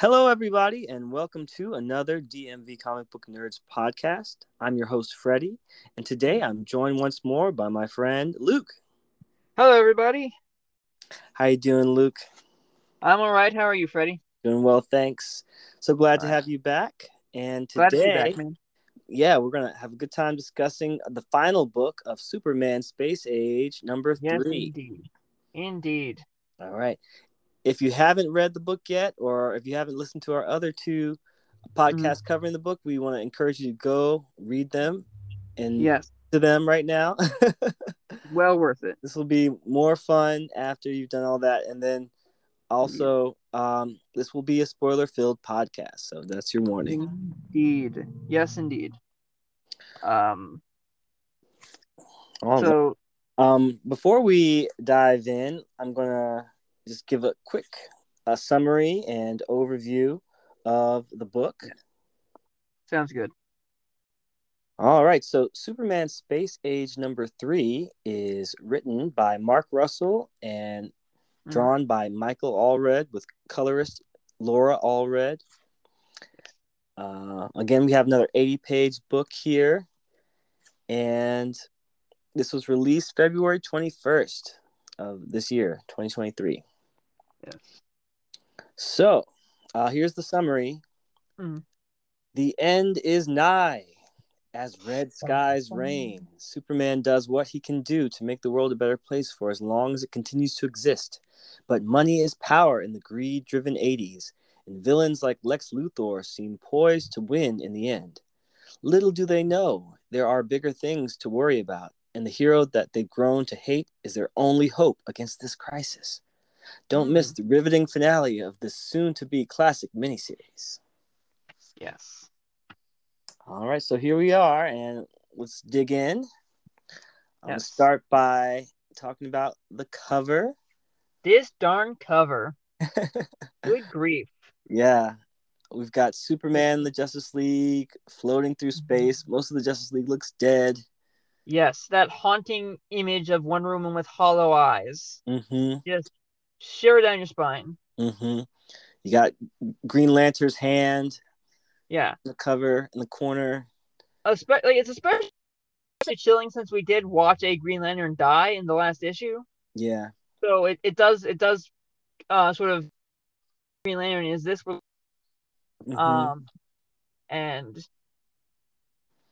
Hello, everybody, and welcome to another DMV Comic Book Nerds podcast. I'm your host, Freddie, and today I'm joined once more by my friend Luke. Hello, everybody. How you doing, Luke? I'm all right. How are you, Freddie? Doing well, thanks. So glad to All right. have you back. And Glad to today, back, man. yeah, we're gonna have a good time discussing the final book of Superman Space Age, number Yes, three. indeed. Indeed. All right. If you haven't read the book yet, or if you haven't listened to our other two podcasts covering the book, we want to encourage you to go read them and Yes. to them right now. Well worth it. this will be more fun after you've done all that, and then also um, this will be a spoiler-filled podcast, so that's your warning. Indeed. Yes, indeed. Um. So Um, before we dive in, I'm gonna just give a quick uh, summary and overview of the book. sounds good. All right, so Superman Space Age number three is written by Mark Russell and Mhm. drawn by Michael Allred with colorist Laura Allred. Uh, again, we have another 80 page book here, and this was released February 21st of this year, 2023. Yes. So, uh, here's the summary Mhm. The end is nigh. As red skies reign, Superman does what he can do to make the world a better place for as long as it continues to exist. But money is power in the greed driven 80s, and villains like Lex Luthor seem poised to win in the end. Little do they know there are bigger things to worry about, and the hero that they've grown to hate is their only hope against this crisis. Don't miss the riveting finale of this soon to be classic miniseries. Yes. All right, so here we are, and let's dig in. I'm gonna start by talking about the cover. This darn cover. Good grief. Yeah, we've got Superman, the Justice League, floating through Mm-hmm. space. Most of the Justice League looks dead. Yes, that haunting image of one Woman with hollow eyes. Mm-hmm. Just shiver down your spine. Mm-hmm. You got Green Lantern's hand Yeah. the cover in the corner. Espe- like, it's especially chilling since we did watch a Green Lantern die in the last issue. Yeah. so it, it does it does uh sort of Green Lantern is this Mhm. um and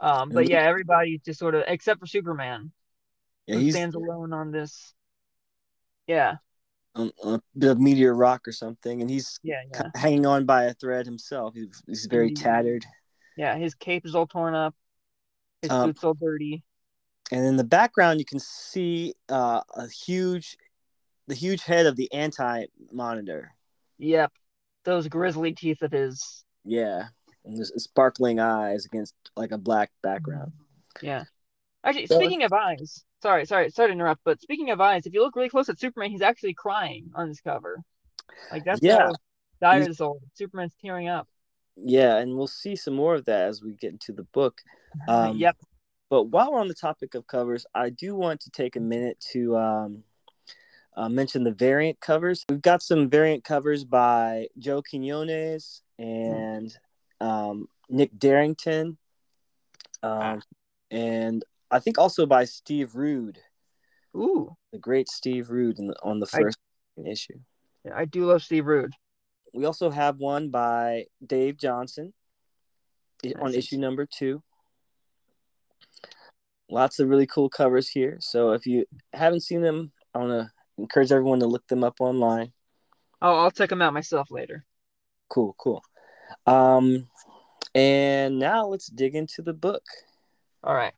um but And- yeah everybody just sort of except for Superman yeah, he's stands alone on this yeah on, on a bit of meteor rock or something, and he's yeah yeah. hanging on by a thread himself. He's, he's very tattered. yeah his cape is all torn up. His Um, suit's all dirty. and in the background you can see uh, a huge the huge head of the anti-monitor. Yep. Those grizzly teeth of his. Yeah. And there's sparkling eyes against like a black background. Yeah. Actually So- speaking of eyes sorry sorry sorry to interrupt but speaking of eyes if you look really close at Superman he's actually crying on this cover. Like that's Yeah. how dire He's- Superman's tearing up. Yeah and we'll see some more of that as we get into the book. Um, yep but while we're on the topic of covers i do want to take a minute to um, uh, mention the variant covers. We've got some variant covers by joe quinones and um, nick derington. Um, and i think also by steve rude Ooh, the great Steve Rude in the, on the I- first issue. yeah, I do love Steve Rude. We also have one by Dave Johnson i- on issue number two. Lots of really cool covers here. So if you haven't seen them, I want to encourage everyone to look them up online. Oh, I'll check them out myself later. Cool, cool. Um, and now let's dig into the book. All right,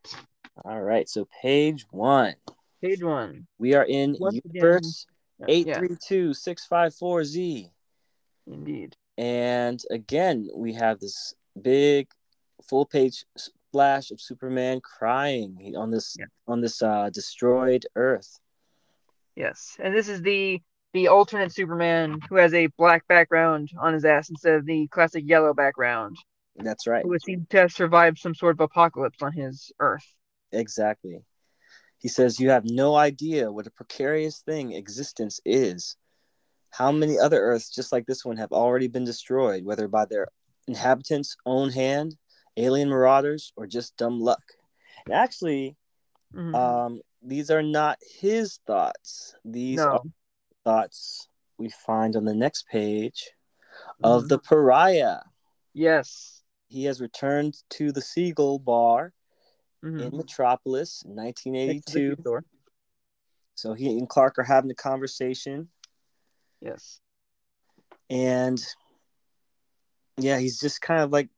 All right, so page one. page one. We are in Once Universe Yeah, 832654Z. indeed. And again, we have this big full page splash of Superman crying on this Yeah. on this uh, destroyed Earth. Yes, and this is the the alternate Superman who has a black background on his ass instead of the classic yellow background, That's right. who seems to have survived some sort of apocalypse on his Earth. Exactly. He says, You have no idea what a precarious thing existence is. How many other Earths just like this one have already been destroyed, whether by their inhabitants' own hand, alien marauders, or just dumb luck? And actually, Mhm. um, these are not his thoughts. These no. are thoughts we find on the next page of Mhm. the pariah. Yes. He has returned to the Seagull Bar Mhm. in Metropolis in Next to the 1982. So he and Clark are having a conversation, Yes. and yeah, he's just kind of like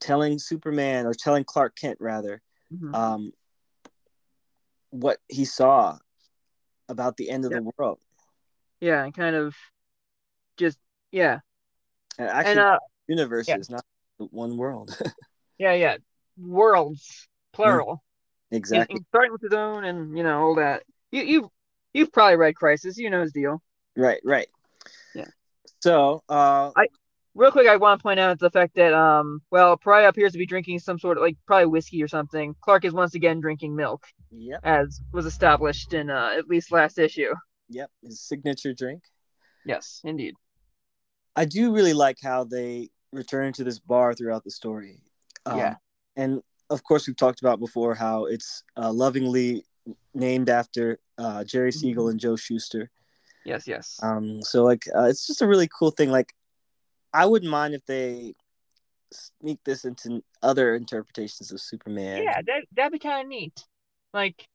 telling Superman or telling Clark Kent rather Mhm. um, what he saw about the end of Yeah. the world. yeah, and kind of just yeah, And actually, and uh, universes, not one world. yeah, yeah, worlds plural. exactly. In- in- starting with his own, and you know all that. You you you've probably read Crisis. You know his deal. Right, right. Yeah. So, uh, Real quick, I want to point out the fact that um, well, Pariah appears to be drinking some sort of like probably whiskey or something. Clark is once again drinking milk, yep, as was established in uh, at least last issue. yep, his signature drink. Yes, indeed. I do really like how they return to this bar throughout the story. Um, Yeah. And of course, we've talked about before how it's uh, lovingly named after uh, Jerry Mm-hmm. Siegel and Joe Shuster. Yes, yes. Um, so, like, uh, it's just a really cool thing. Like, I wouldn't mind if they sneak this into other interpretations of Superman. Yeah, that that'd be kind of neat. Like,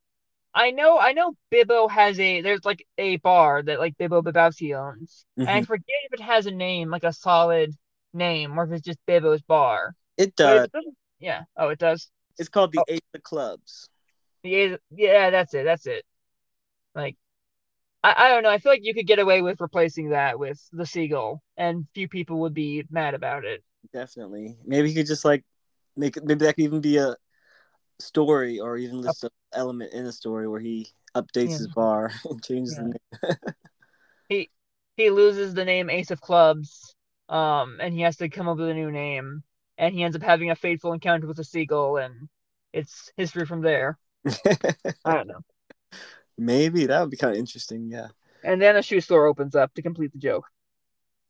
I know, I know, Bibbo has a there's like a bar that like Bibbo Bibbowski owns, and I Mhm. forget if it has a name, like a solid name, or if it's just Bibbo's bar. It does. it doesn't- yeah. Oh, it does. It's called the Oh. Ace of Clubs. Yeah, yeah, that's it. That's it. Like, I, I don't know. I feel like you could get away with replacing that with the seagull, and few people would be mad about it. Definitely. Maybe he could just like make. Maybe that could even be a story, or even just an element in a story where he updates Yeah. his bar and changes Yeah. the name. He he loses the name Ace of Clubs, um, and he has to come up with a new name, and he ends up having a fateful encounter with a seagull, and it's history from there. I don't know. Maybe that would be kind of interesting. Yeah. And then a shoe store opens up to complete the joke.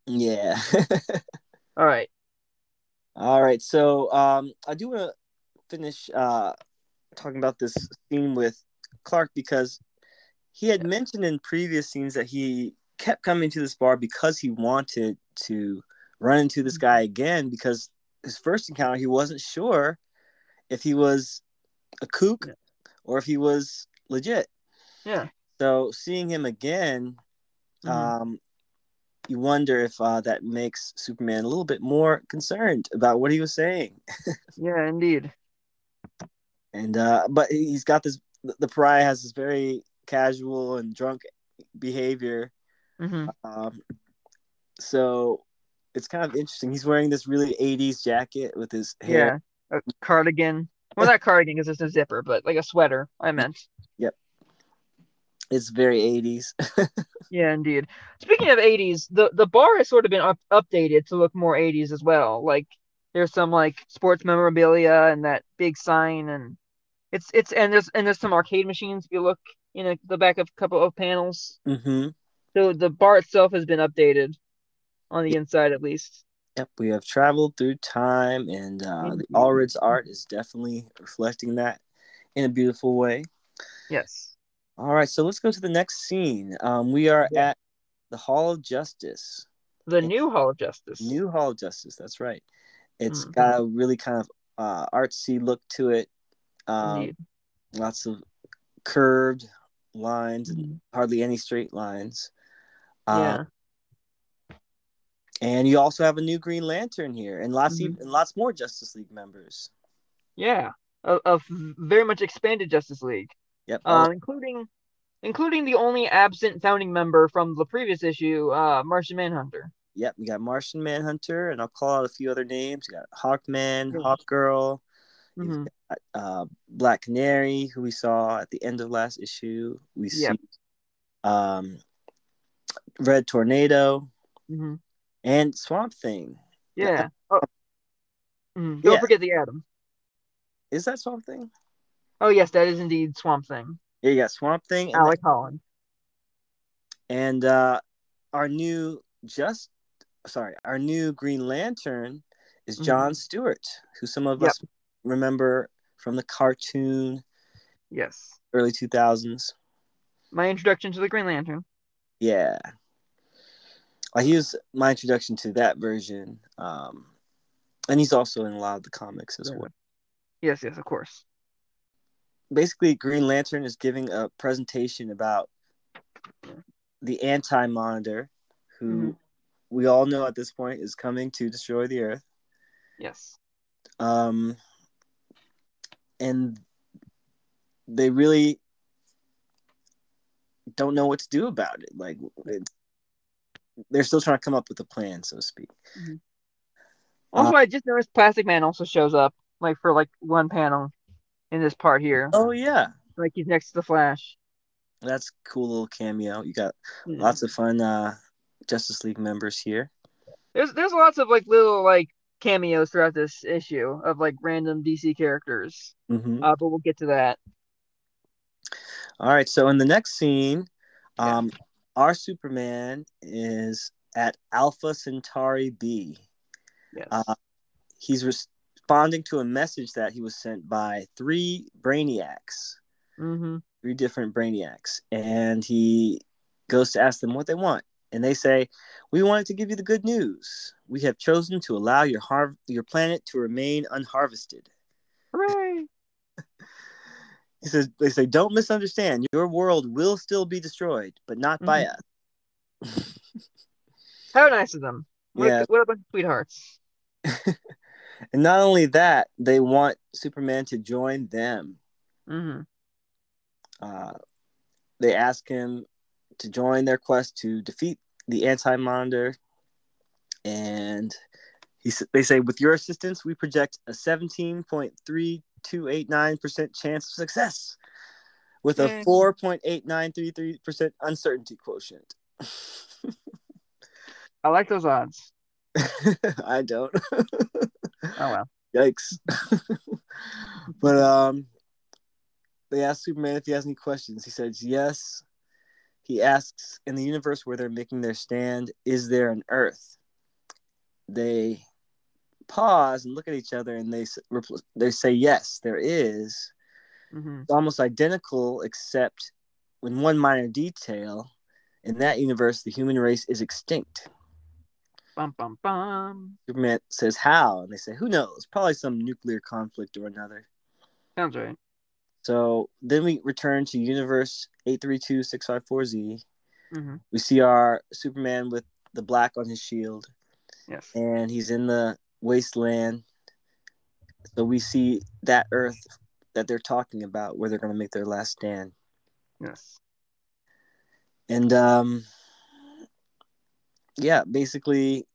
Yeah. All right. All right. So um, I do want to finish uh, talking about this scene with Clark because he had mentioned in previous scenes that he kept coming to this bar because he wanted to run into this guy again because his first encounter he wasn't sure if he was a kook Yeah. or if he was legit. Yeah. So seeing him again, Mhm. um, you wonder if uh, that makes Superman a little bit more concerned about what he was saying. yeah, indeed. And uh, but he's got this. The pariah has this very casual and drunk behavior. hmm Um, so it's kind of interesting. He's wearing this really '80s jacket with his hair. Yeah. A cardigan. Well, not cardigan because it's a zipper, but like a sweater. I meant. Yep. It's very '80s. Yeah, indeed. Speaking of 80s, the the bar has sort of been up, updated to look more 80s as well. Like there's some like sports memorabilia and that big sign and it's it's and there's and there's some arcade machines if you look in a, the back of a couple of panels. hmm So the bar itself has been updated on the inside at least. Yep, we have traveled through time, and uh, the Indeed. Allred's art is definitely reflecting that in a beautiful way. Yes. All right, so let's go to the next scene. Um, we are Yeah. at the Hall of Justice. The new Hall of Justice. New Hall of Justice. That's right. It's Mhm. got a really kind of uh, artsy look to it. Um, Indeed. lots of curved lines and Mhm. hardly any straight lines. Um, Yeah. And you also have a new Green Lantern here, and lots Mhm. of, and lots more Justice League members. Yeah. A, a very much expanded Justice League. Yep. um, including including the only absent founding member from the previous issue, uh, Martian Manhunter. Yep. We got Martian Manhunter, and I'll call out a few other names. You got Hawkman. Hawkgirl, you've hmm got, uh, Black Canary, who we saw at the end of last issue. We Yep. see um, Red Tornado hmm and Swamp Thing. Yeah. Oh. Mhm. Don't Yeah. forget the Atom. Is that Swamp Thing? Oh yes, that is indeed Swamp Thing. Yeah, you got Swamp Thing, and, Alec Holland. and uh, our new just sorry, our new Green Lantern is Mhm. John Stewart, who some of Yep. us remember from the cartoon Yes. early 2000s. My introduction to the Green Lantern. Yeah. Like he was my introduction to that version. Um, and he's also in a lot of the comics as well. Yes, yes, of course. Basically, Green Lantern is giving a presentation about the anti monitor, who Mhm. we all know at this point is coming to destroy the Earth. Yes. Um, and they really don't know what to do about it. Like, it, they're still trying to come up with a plan, so to speak. Also, I just noticed Plastic Man also shows up, like for like one panel in this part here. Oh yeah, Like he's next to the Flash. that's cool little cameo. You got Yeah. lots of fun uh, Justice League members here. There's there's lots of like little like cameos throughout this issue of like random DC characters. hmm Uh, but we'll get to that. All right, so in the next scene, Yeah. Our Superman is at Alpha Centauri B. Yes. Uh, he's responding to a message that he was sent by three brainiacs, mm-hmm. three different brainiacs, and he goes to ask them what they want, and they say, "We wanted to give you the good news. We have chosen to allow your har- your planet to remain unharvested." Hooray! He says, "They say, don't misunderstand. Your world will still be destroyed, but not by us." How nice of them. What, Yeah. a, what a bunch of sweethearts. And not only that, they want Superman to join them. Mm-hmm. Uh, they ask him to join their quest to defeat the Anti Monitor, and he they say, with your assistance, we project a seventeen point three two eight nine percent chance of success, with a Yay. four point eight nine three three percent uncertainty quotient. I like those odds. I don't. Oh well. Yikes. but um they asked Superman if he has any questions. He says yes. He asks in the universe where they're making their stand, is there an Earth? They pause and look at each other and they they say yes, there is. Mm-hmm. It's almost identical except in one minor detail. In that universe, the human race is extinct. Bum bum bum. Superman says how, and they say who knows? Probably some nuclear conflict or another. Sounds right. So then we return to Universe 832-654Z. Mm-hmm. We see our Superman with the black on his shield, Yes. and he's in the wasteland. So we see that Earth that they're talking about, where they're going to make their last stand. Yes. And um, yeah, basically,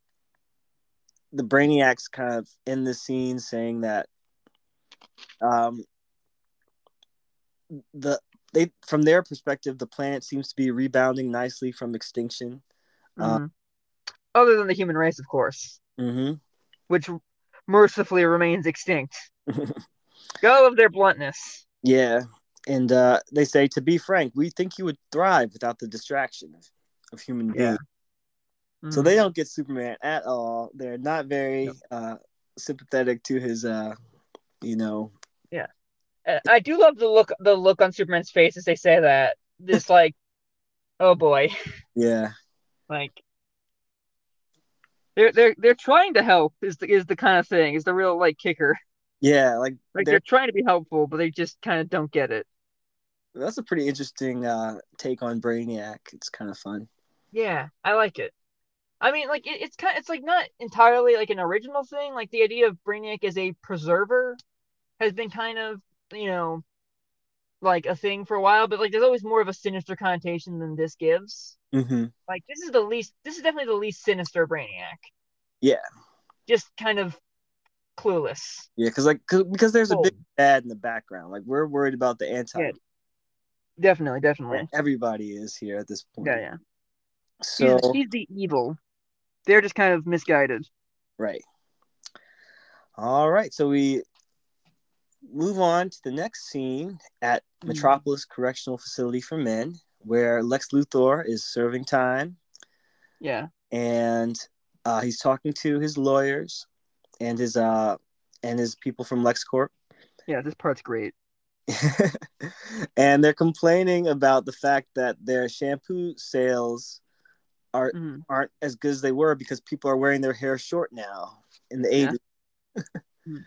the Brainiacs kind of in the scene saying that um, the they from their perspective, the planet seems to be rebounding nicely from extinction. Uh, Mhm. Other than the human race, of course, hmm which mercifully remains extinct. Go of their bluntness. Yeah, and uh, they say to be frank, we think you would thrive without the distraction of, of human Yeah. beings. So they don't get Superman at all. They're not very uh, sympathetic to his, uh, you know, Yeah, I do love the look the look on Superman's face as they say that. This like, oh boy, yeah, like they're they're they're trying to help is the is the kind of thing is the real like kicker. yeah. Like, Like they're- they're trying to be helpful, but they just kind of don't get it. that's a pretty interesting uh, take on Brainiac. It's kind of fun. Yeah, I like it. I mean, like it, it's kind of, it's like not entirely like an original thing. Like the idea of Brainiac as a preserver has been kind of you know like a thing for a while, but like there's always more of a sinister connotation than this gives. Hmm Like this is the least this is definitely the least sinister Brainiac. Yeah, Just kind of clueless. yeah. Because like, cause, because there's a big bad in the background. Like we're worried about the anti. Yeah. Definitely, definitely. Everybody is here at this point. Yeah, yeah. So he's, he's the evil. They're just kind of misguided. Right. All right. So we move on to the next scene at Mhm. Metropolis Correctional Facility for Men, where Lex Luthor is serving time. Yeah. and uh, he's talking to his lawyers and his uh and his people from LexCorp, Yeah, this part's great. and they're complaining about the fact that their shampoo sales are Mhm. aren't as good as they were because people are wearing their hair short now in the Yeah. 80s.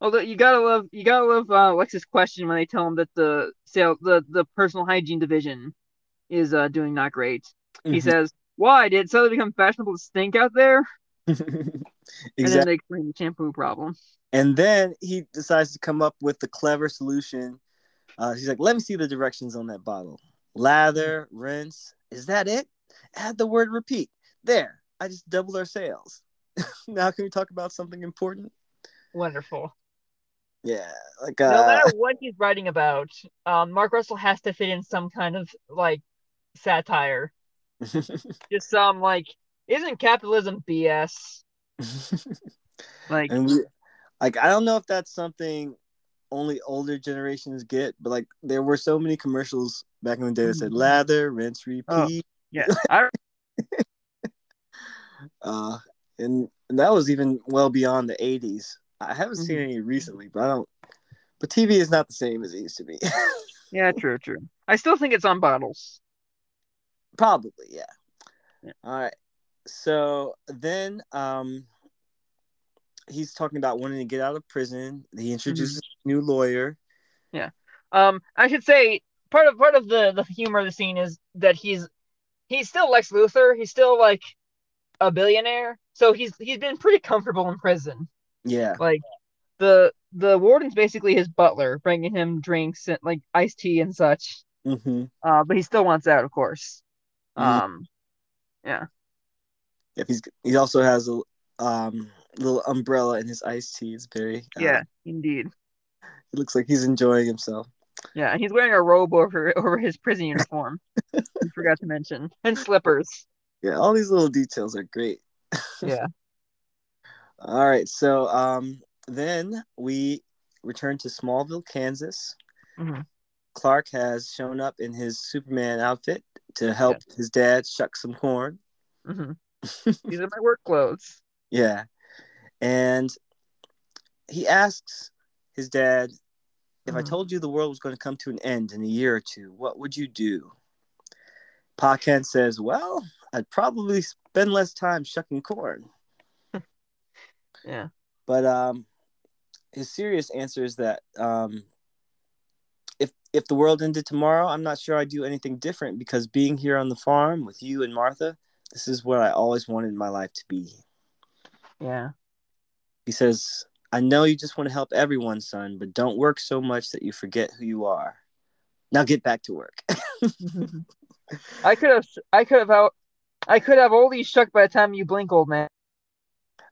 Although you gotta love you gotta love uh, Lex's question when they tell him that the sale the the personal hygiene division is uh doing not great. He Mhm. says, "Why did it suddenly become fashionable to stink out there?" And then they explain the shampoo problem. And then he decides to come up with the clever solution. Uh, he's like, "Let me see the directions on that bottle. Lather, rinse. Is that it? Add the word repeat. There. I just doubled our sales. now can we talk about something important? Wonderful. Yeah, like no uh, matter what he's writing about, um, Mark Russell has to fit in some kind of like satire. Just some like, isn't capitalism BS? Like, and we like I don't know if that's something only older generations get, but like there were so many commercials back in the day that said Mhm. lather, rinse, repeat. Oh. yeah, I Uh, and, and that was even well beyond the 80s. I haven't seen Mhm. any recently, but I don't. But TV is not the same as it used to be. yeah, true, true. I still think it's on bottles. Probably, yeah. Yeah. All right. So then, um, he's talking about wanting to get out of prison. He introduces a new lawyer. Yeah. Um, I should say part of part of the the humor of the scene is that he's he's still Lex Luthor. He's still like a billionaire, so he's he's been pretty comfortable in prison. Yeah. Like the the warden's basically his butler, bringing him drinks and like iced tea and such. Mm-hmm. Uh, but he still wants out, of course. Mhm. Um, If he's he also has a um little umbrella in his iced tea. It's very uh, yeah, indeed. It looks like he's enjoying himself. Yeah, he's wearing a robe over over his prison uniform. you forgot to mention, and slippers. Yeah, all these little details are great. Yeah. All right, so um, then we return to Smallville, Kansas. Mhm. Clark has shown up in his Superman outfit to help his dad shuck some corn. hmm These are my work clothes. Yeah, and he asks his dad, "If I Mhm. told you the world was going to come to an end in a year or two, what would you do?" Pa Kent says, "Well, I'd probably spend less time shucking corn." Yeah. But um, his serious answer is that um, if if the world ended tomorrow, I'm not sure I'd do anything different because being here on the farm with you and Martha, this is what I always wanted my life to be. Yeah. He says, "I know you just want to help everyone, son, but don't work so much that you forget who you are. Now get back to work." I could have, I could have, out, I could have all these shucked by the time you blink, old man.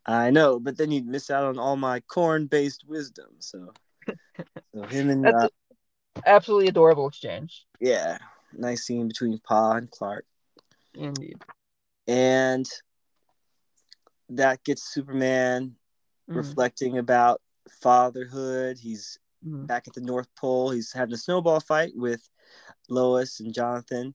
I know, but then you'd miss out on all my corn-based wisdom. So, so him and uh, absolutely adorable exchange. yeah, nice scene between Pa and Clark. Indeed. and that gets Superman Mhm. reflecting about fatherhood. He's Mhm. back at the North Pole. He's having a snowball fight with Lois and Jonathan,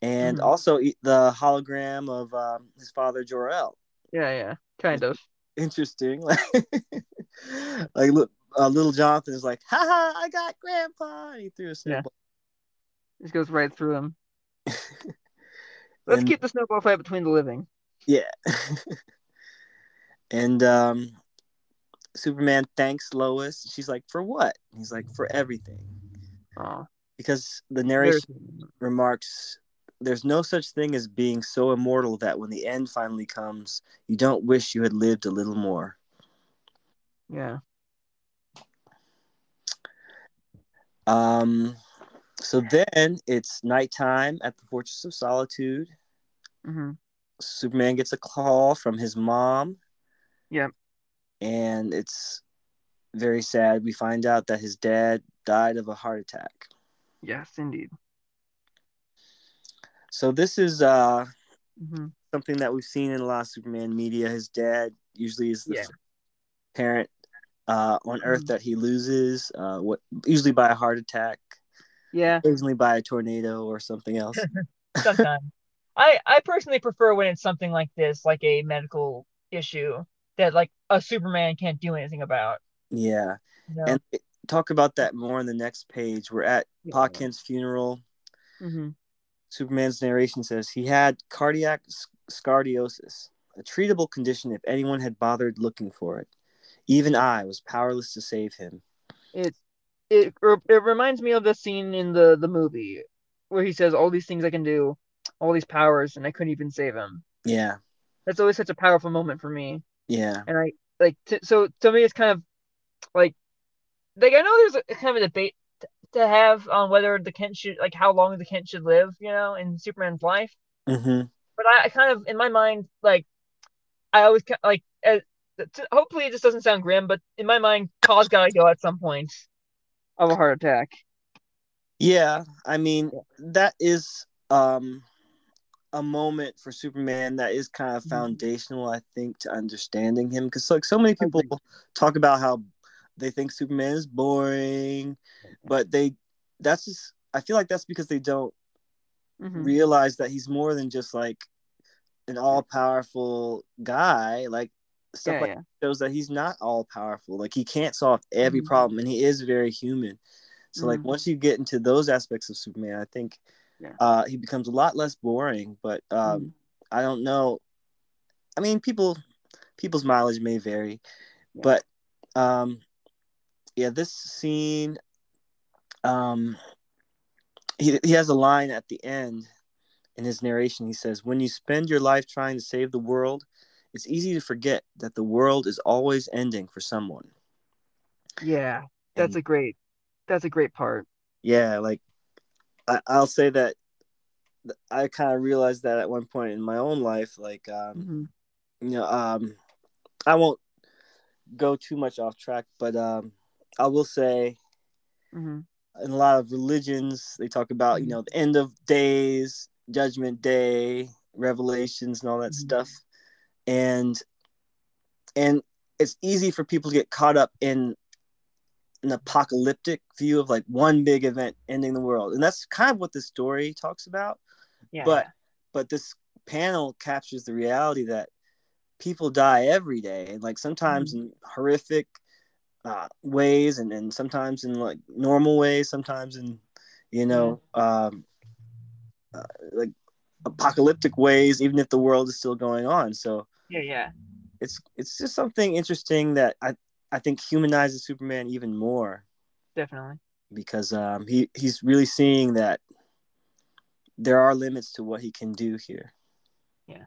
and Mhm. also the hologram of um, his father Jor-El. Yeah, yeah, kind of. Interesting, like look, uh, little Jonathan is like, "Ha ha! I got Grandpa!" And he threw a snowball. This goes right through him. Let's And- keep the snowball fight between the living. Yeah. and um Superman thanks Lois. She's like, "For what?" He's like, "For everything." Oh, Because the narration remarks, "There's no such thing as being so immortal that when the end finally comes, you don't wish you had lived a little more." yeah. Um so then it's nighttime at the Fortress of Solitude. hmm Superman gets a call from his mom. Yep. And it's very sad. We find out that his dad died of a heart attack. Yes, indeed. So this is uh, hmm something that we've seen in a lot of Superman media. His dad usually is the Yeah. parent uh, on Earth Mhm. that he loses, uh, what usually by a heart attack, Yeah, occasionally by a tornado or something else. sometimes. I I personally prefer when it's something like this, like a medical issue that like a Superman can't do anything about. Yeah, You know? and talk about that more on the next page. We're at Pa Kent's funeral. hmm Superman's narration says he had cardiac s- scardiosis, a treatable condition if anyone had bothered looking for it. Even I was powerless to save him. It it it reminds me of the scene in the the movie where he says all these things I can do, all these powers, and I couldn't even save him. Yeah, That's always such a powerful moment for me. yeah, and I like t- so to me it's kind of like like I know there's a kind of a debate t- to have on whether the Kent should like how long the Kent should live, you know, in Superman's life. hmm But I, I kind of in my mind like I always like t- hopefully it just doesn't sound grim, but in my mind, Pa's gotta go at some point of a heart attack. yeah. I mean, that is um a moment for Superman that is kind of Mhm. foundational, I think, to understanding him. Because like so many people talk about how they think Superman is boring, but they that's just I feel like that's because they don't Mhm. realize that he's more than just like an all powerful guy. Like stuff Yeah, like yeah. shows that he's not all powerful. Like he can't solve every Mhm. problem, and he is very human. So like Mhm. once you get into those aspects of Superman, I think Yeah. uh, he becomes a lot less boring. But um, Mhm. I don't know. I mean, people people's mileage may vary, but um, yeah, this scene, um, he he has a line at the end in his narration. He says, "When you spend your life trying to save the world, it's easy to forget that the world is always ending for someone." Yeah, that's And- a great that's a great part. yeah like I, i'll say that i kind of realized that at one point in my own life like um Mhm. you know um i won't go too much off track but um i will say Mhm. in a lot of religions they talk about you Mhm. know the end of days judgment day revelations and all that Mhm. stuff and and it's easy for people to get caught up in an apocalyptic view of like one big event ending the world. And that's kind of what this story talks about. Yeah. but but this panel captures the reality that people die every day and like sometimes in horrific uh, ways and, and sometimes in like normal ways sometimes in you know um, uh, like apocalyptic ways even if the world is still going on. So yeah, yeah. it's it's just something interesting that i i think humanizes superman even more Definitely. because um, he he's really seeing that there are limits to what he can do here Yeah.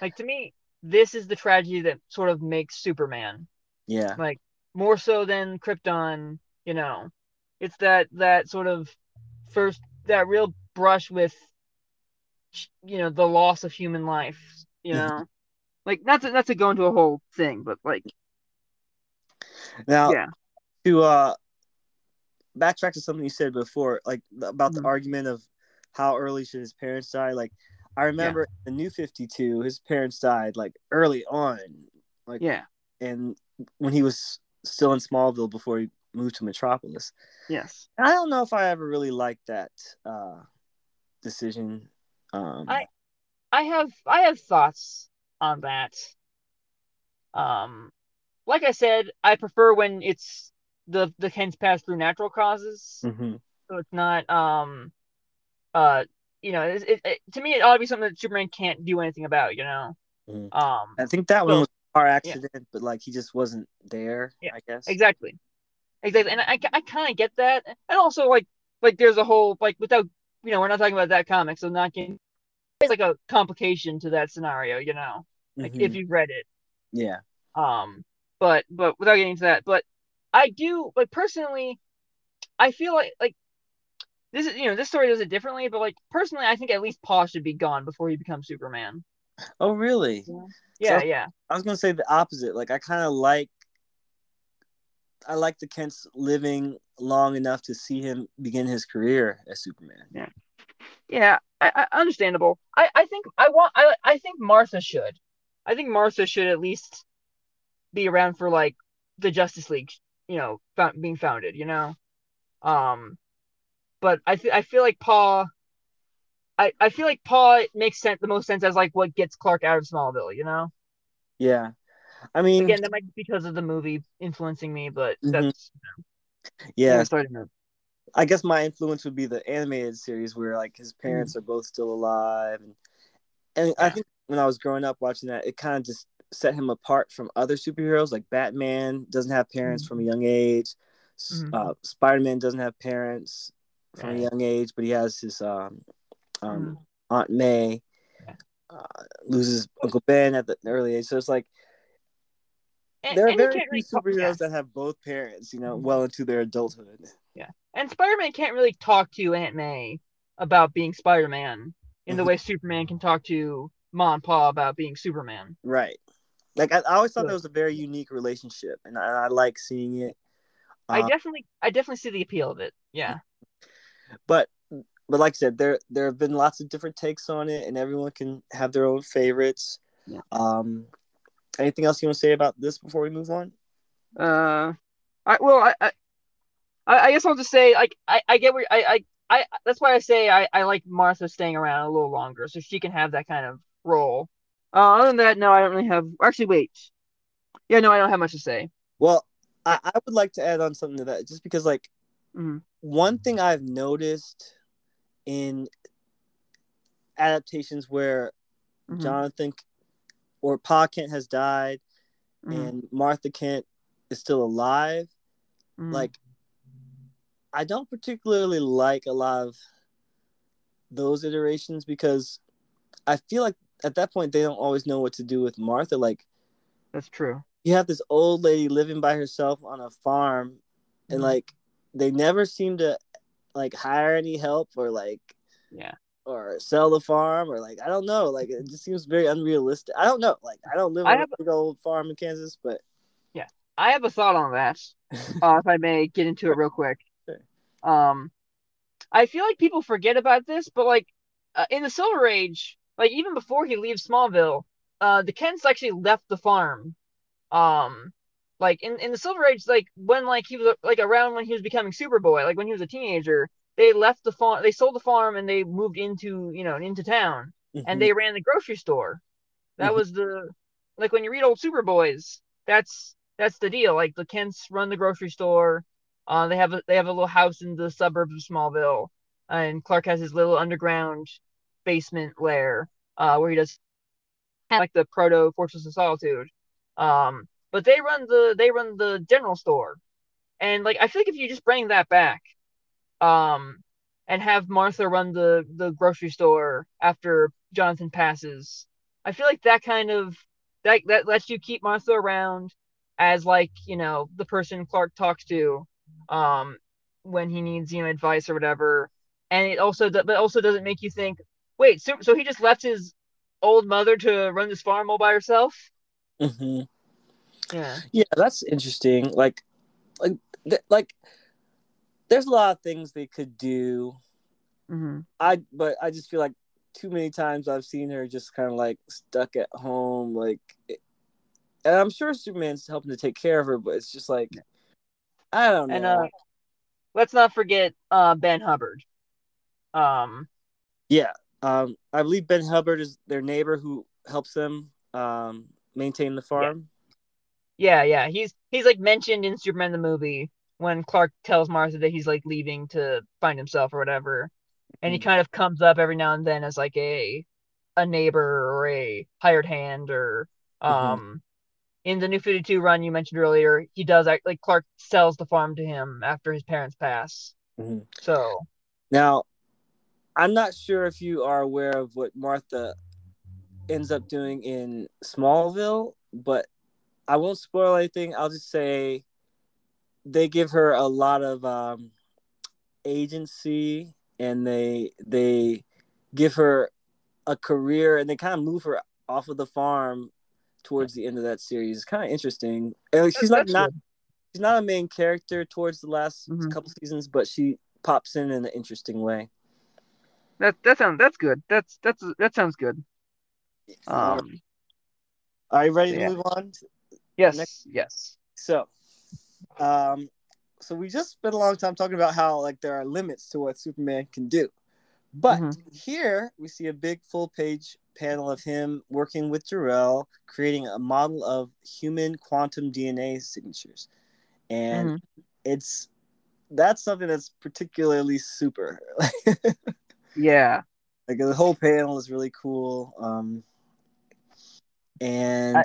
Like to me, this is the tragedy that sort of makes Superman. yeah Like more so than Krypton, you know. It's that that sort of first that real brush with you know, the loss of human life, you know. Like not to not to go into a whole thing, but like now yeah. to uh backtrack to something you said before like about the Mhm. argument of how early should his parents die like i remember the new 52 his parents died like early on like Yeah. and when he was still in smallville before he moved to metropolis Yes. i don't know if i ever really liked that uh decision um I- I have I have thoughts on that. Um, like I said, I prefer when it's the the Kents pass through natural causes, mhm. so it's not um, uh, you know, it, it, it- to me it ought to be something that Superman can't do anything about, you know. Mhm. Um, i think that one was a car accident but like he just wasn't there Yeah, i guess exactly, exactly, and I I kind of get that, and also like like there's a whole like without you know we're not talking about that comic, so not getting it's like a complication to that scenario, you know, like if Mhm. you've read it. yeah Um, but but without getting into that, but I do like personally, I feel like like this is you know this story does it differently, but like personally, I think at least Paul should be gone before he becomes Superman. oh really Yeah, So- yeah, I was gonna say the opposite. Like I kind of like, I like the Kents living long enough to see him begin his career as Superman. yeah. I, I understandable. I I think I want I I think Martha should. I think Martha should at least be around for like the Justice League, you know, found, being founded. You know, um, but I th- I feel like Paul. I, I feel like Pa makes sense the most sense as like what gets Clark out of Smallville, you know? Yeah. I mean Again, that might be because of the movie influencing me, but Mhm. that's yeah, yeah. Sorry to. I guess my influence would be the animated series where like his parents are both still alive and and I think when I was growing up watching that it kind of just set him apart from other superheroes like Batman doesn't have parents Mhm. from a young age. S- Mhm. Uh, Spider-Man doesn't have parents from a young age, but he has his um, um, Mhm. Aunt May. Yeah. Uh, loses Uncle Ben at the early age, so it's like And, there are very few really talk- superheroes yeah. that have both parents, you know, Mhm. well into their adulthood. Yeah, and Spider-Man can't really talk to Aunt May about being Spider-Man in the Mhm. way Superman can talk to Ma and Pa about being Superman. Right. Like I, I always thought Good. that was a very unique relationship, and I, I like seeing it. I Uh, definitely, I definitely see the appeal of it. Yeah. but but like I said, there there have been lots of different takes on it, and everyone can have their own favorites. Yeah. Um, anything else you want to say about this before we move on? Uh, I well, I, I, I guess I'll just say like I, I get where I, I, I. That's why I say I, I like Martha staying around a little longer so she can have that kind of role. Uh, other than that, no, I don't really have. Actually, wait. Yeah, no, I don't have much to say. Well, I, I would like to add on something to that, just because like Mhm. one thing I've noticed in adaptations where Mhm. Jonathan or Pa Kent has died Mhm. and Martha Kent is still alive, Mhm. like I don't particularly like a lot of those iterations because I feel like at that point they don't always know what to do with Martha. Like that's true. you have this old lady living by herself on a farm and Mhm. like they never seem to like hire any help or like Yeah. or sell the farm or like I don't know. Like it just seems very unrealistic. I don't know. Like I don't live I on a big old farm in Kansas, but yeah, I have a thought on that. uh, if I may get into it real quick. Sure. Um, I feel like people forget about this, but like uh, in the Silver Age, like even before he leaves Smallville, uh, the Kents actually left the farm. Um, like in, in the Silver Age, like when like he was like around when he was becoming Superboy, like when he was a teenager, they left the farm, they sold the farm, and they moved into you know into town, Mhm. and they ran the grocery store. That Mhm. was the like when you read old Superboys, that's that's the deal. Like the Kents run the grocery store. Uh, they have a they have a little house in the suburbs of Smallville, and Clark has his little underground basement lair uh, where he does like the proto Fortress of Solitude. Um, but they run the they run the general store, and like I feel like if you just bring that back, um, and have Martha run the the grocery store after Jonathan passes, I feel like that kind of that that lets you keep Martha around as like you know the person Clark talks to, um, when he needs you know advice or whatever, and it also but also doesn't make you think, wait, so so he just left his old mother to run this farm all by herself? Mhm. Yeah. Yeah, that's interesting. Like, like, th- like, there's a lot of things they could do. Mm-hmm. I, but I just feel like too many times I've seen her just kind of like stuck at home, like, and I'm sure Superman's helping to take care of her, but it's just like, I don't know. And uh, let's not forget uh Ben Hubbard. Um, yeah, um, I believe Ben Hubbard is their neighbor who helps them um maintain the farm. yeah, yeah, he's he's like mentioned in Superman the movie when Clark tells Martha that he's like leaving to find himself or whatever, and he Mhm. kind of comes up every now and then as like a a neighbor or a hired hand or um. In the New Fifty Two run you mentioned earlier, he does act like Clark sells the farm to him after his parents pass. Mhm. So Now, I'm not sure if you are aware of what Martha ends up doing in Smallville, but I won't spoil anything. I'll just say they give her a lot of um, agency, and they they give her a career, and they kind of move her off of the farm towards the end of that series. It's kind of interesting. And she's like not she's not a main character towards the last Mhm. couple seasons, but she pops in in an interesting way. That that sounds that's good. That's that's that sounds good. Um, Are you ready to yeah. move on? yes, Next- yes. So, um, so we just spent a long time talking about how like there are limits to what Superman can do, But Mhm. here we see a big full page panel of him working with Jor-El, creating a model of human quantum DNA signatures. And Mhm. it's that's something that's particularly super. Yeah. like the whole panel is really cool. Um, and I-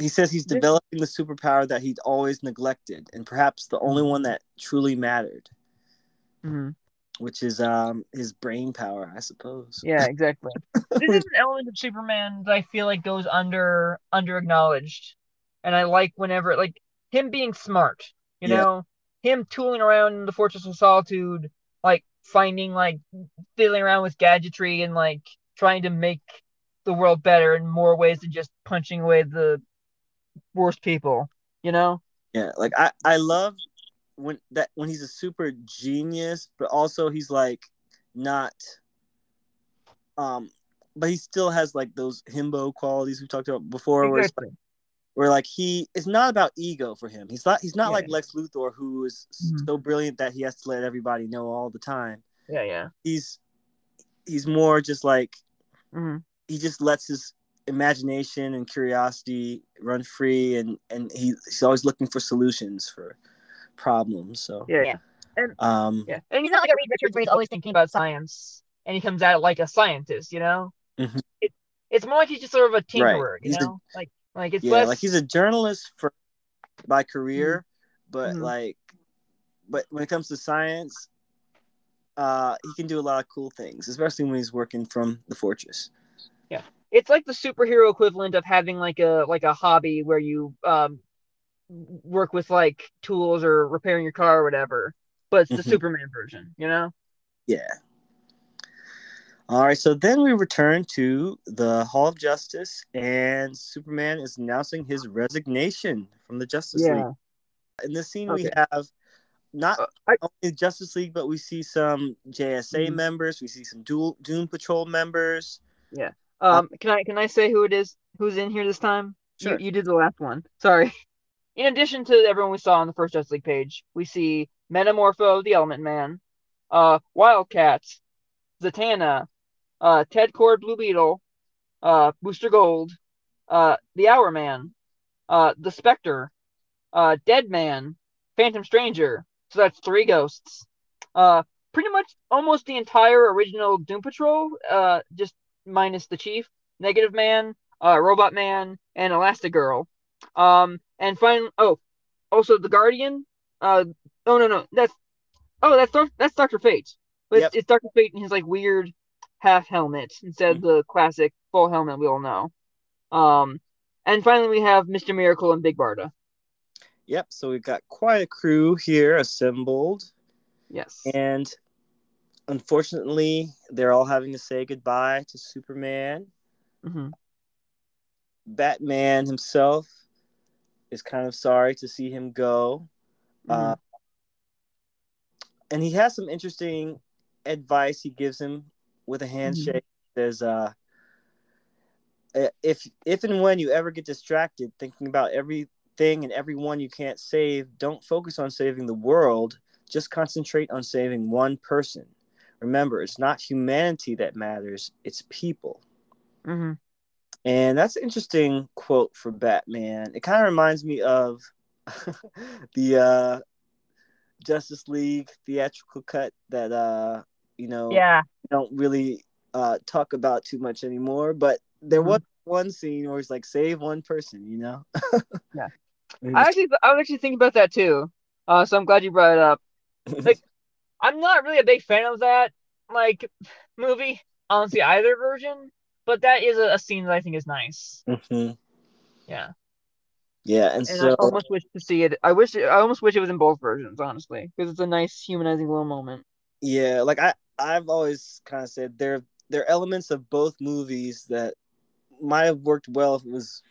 he says he's developing the superpower that he'd always neglected, and perhaps the only one that truly mattered, hmm which is um his brain power, I suppose. Yeah, exactly. this is an element of Superman that I feel like goes under under acknowledged, and I like whenever like him being smart. You Yeah. know, him tooling around in the Fortress of Solitude, like finding like fiddling around with gadgetry and like trying to make the world better in more ways than just punching away the worst people. You know. Yeah, like I I love when that when he's a super genius, but also he's like not um but he still has like those himbo qualities we talked about before where, it's like, where like he it's not about ego for him. He's not he's not Yeah. like Lex Luthor who is Mhm. so brilliant that he has to let everybody know all the time. Yeah, yeah. He's he's more just like hmm he just lets his imagination and curiosity run free and and he, he's always looking for solutions for problems so Yeah, yeah. um Yeah, and he's not like a Reed Richards where he's always thinking about science, and he comes out like a scientist, you know. Mhm. It, it's more like he's just sort of a tinkerer, Right. you He's a- know. like, like it's yeah less. like he's a journalist for by career but Mhm. like but when it comes to science uh he can do a lot of cool things especially when he's working from the fortress Yeah, It's like the superhero equivalent of having like a like a hobby where you um work with like tools or repairing your car or whatever, but it's the Mhm. Superman version, you know. yeah all right so then we return to the hall of justice and superman is announcing his resignation from the justice league in this scene we have not Uh, I, only Justice League, but we see some JSA Mhm. members, we see some Dual Doom Patrol members. Yeah. Um, can I can I say who it is who's in here this time? Sure. You you did the last one. Sorry. In addition to everyone we saw on the first Justice League page, we see Metamorpho, the Element Man, uh, Wildcat, Zatanna, uh, Ted Kord, Blue Beetle, uh, Booster Gold, uh, the Hour Man, uh, the Spectre, uh, Dead Man, Phantom Stranger. So that's three ghosts. Uh, pretty much almost the entire original Doom Patrol. Uh, just minus the Chief, Negative Man, uh, Robot Man, and Elastigirl. Um, and finally, oh, also the Guardian. Uh, oh no no, that's oh that's that's Doctor Fate, but Yep. it's, it's Doctor Fate in his like weird half helmet instead of the classic full helmet we all know. Um, and finally we have Mister Miracle and Big Barda. Yep. So we've got quite a crew here assembled, Yes. and unfortunately, they're all having to say goodbye to Superman. hmm Batman himself is kind of sorry to see him go. Uh, and he has some interesting advice he gives him with a handshake. Says, uh, uh, if if and when you ever get distracted thinking about everything and everyone you can't save, don't focus on saving the world. Just concentrate on saving one person. Remember, it's not humanity that matters; it's people. hmm And that's an interesting quote for Batman. It kind of reminds me of the uh, Justice League theatrical cut that uh, you know Yeah. don't really uh, talk about too much anymore. But there Mhm. was one scene where it's like, "Save one person," you know. Yeah. I actually I was actually thinking about that too. Uh, so I'm glad you brought it up. like- I'm not really a big fan of that like movie, honestly, either version. But that is a, a scene that I think is nice. Mhm. Yeah, Yeah, and, and so I almost wish to see it. I wish I almost wish it was in both versions, honestly, because it's a nice humanizing little moment. yeah, like I I've always kind of said there there are elements of both movies that might have worked well if it was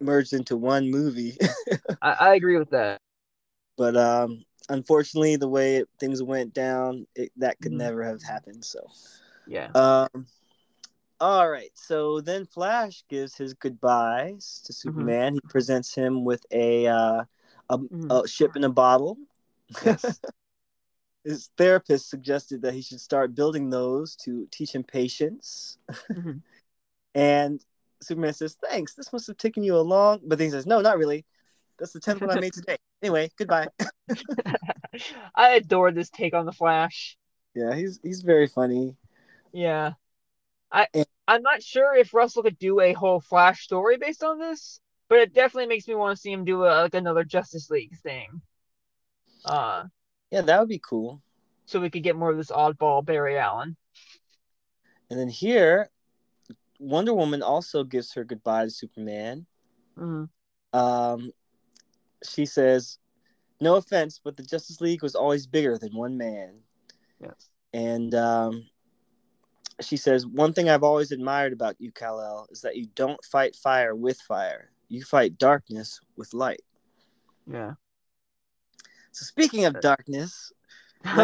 merged into one movie. I, I agree with that. but um unfortunately the way it, things went down it, that could Mhm. never have happened so Yeah. um all right so then flash gives his goodbyes to Mm-hmm. superman he presents him with a uh a, Mhm. a ship in a bottle Yes. his therapist suggested that he should start building those to teach him patience. Mhm. and Superman says, "Thanks. This must have taken you a long." But then he says, "No, not really. That's the tenth one I made today. Anyway, goodbye." I adore this take on the Flash. yeah, he's he's very funny. Yeah. I And- I'm not sure if Russell could do a whole Flash story based on this, but it definitely makes me want to see him do a, like another Justice League thing. Uh Yeah, that would be cool. so we could get more of this oddball Barry Allen. And then here, Wonder Woman also gives her goodbye to Superman. Mhm. Um, she says, "No offense, but the Justice League was always bigger than one man." Yes. And um, she says, "One thing I've always admired about you, Kal El, is that you don't fight fire with fire. You fight darkness with light." Yeah. So speaking of darkness,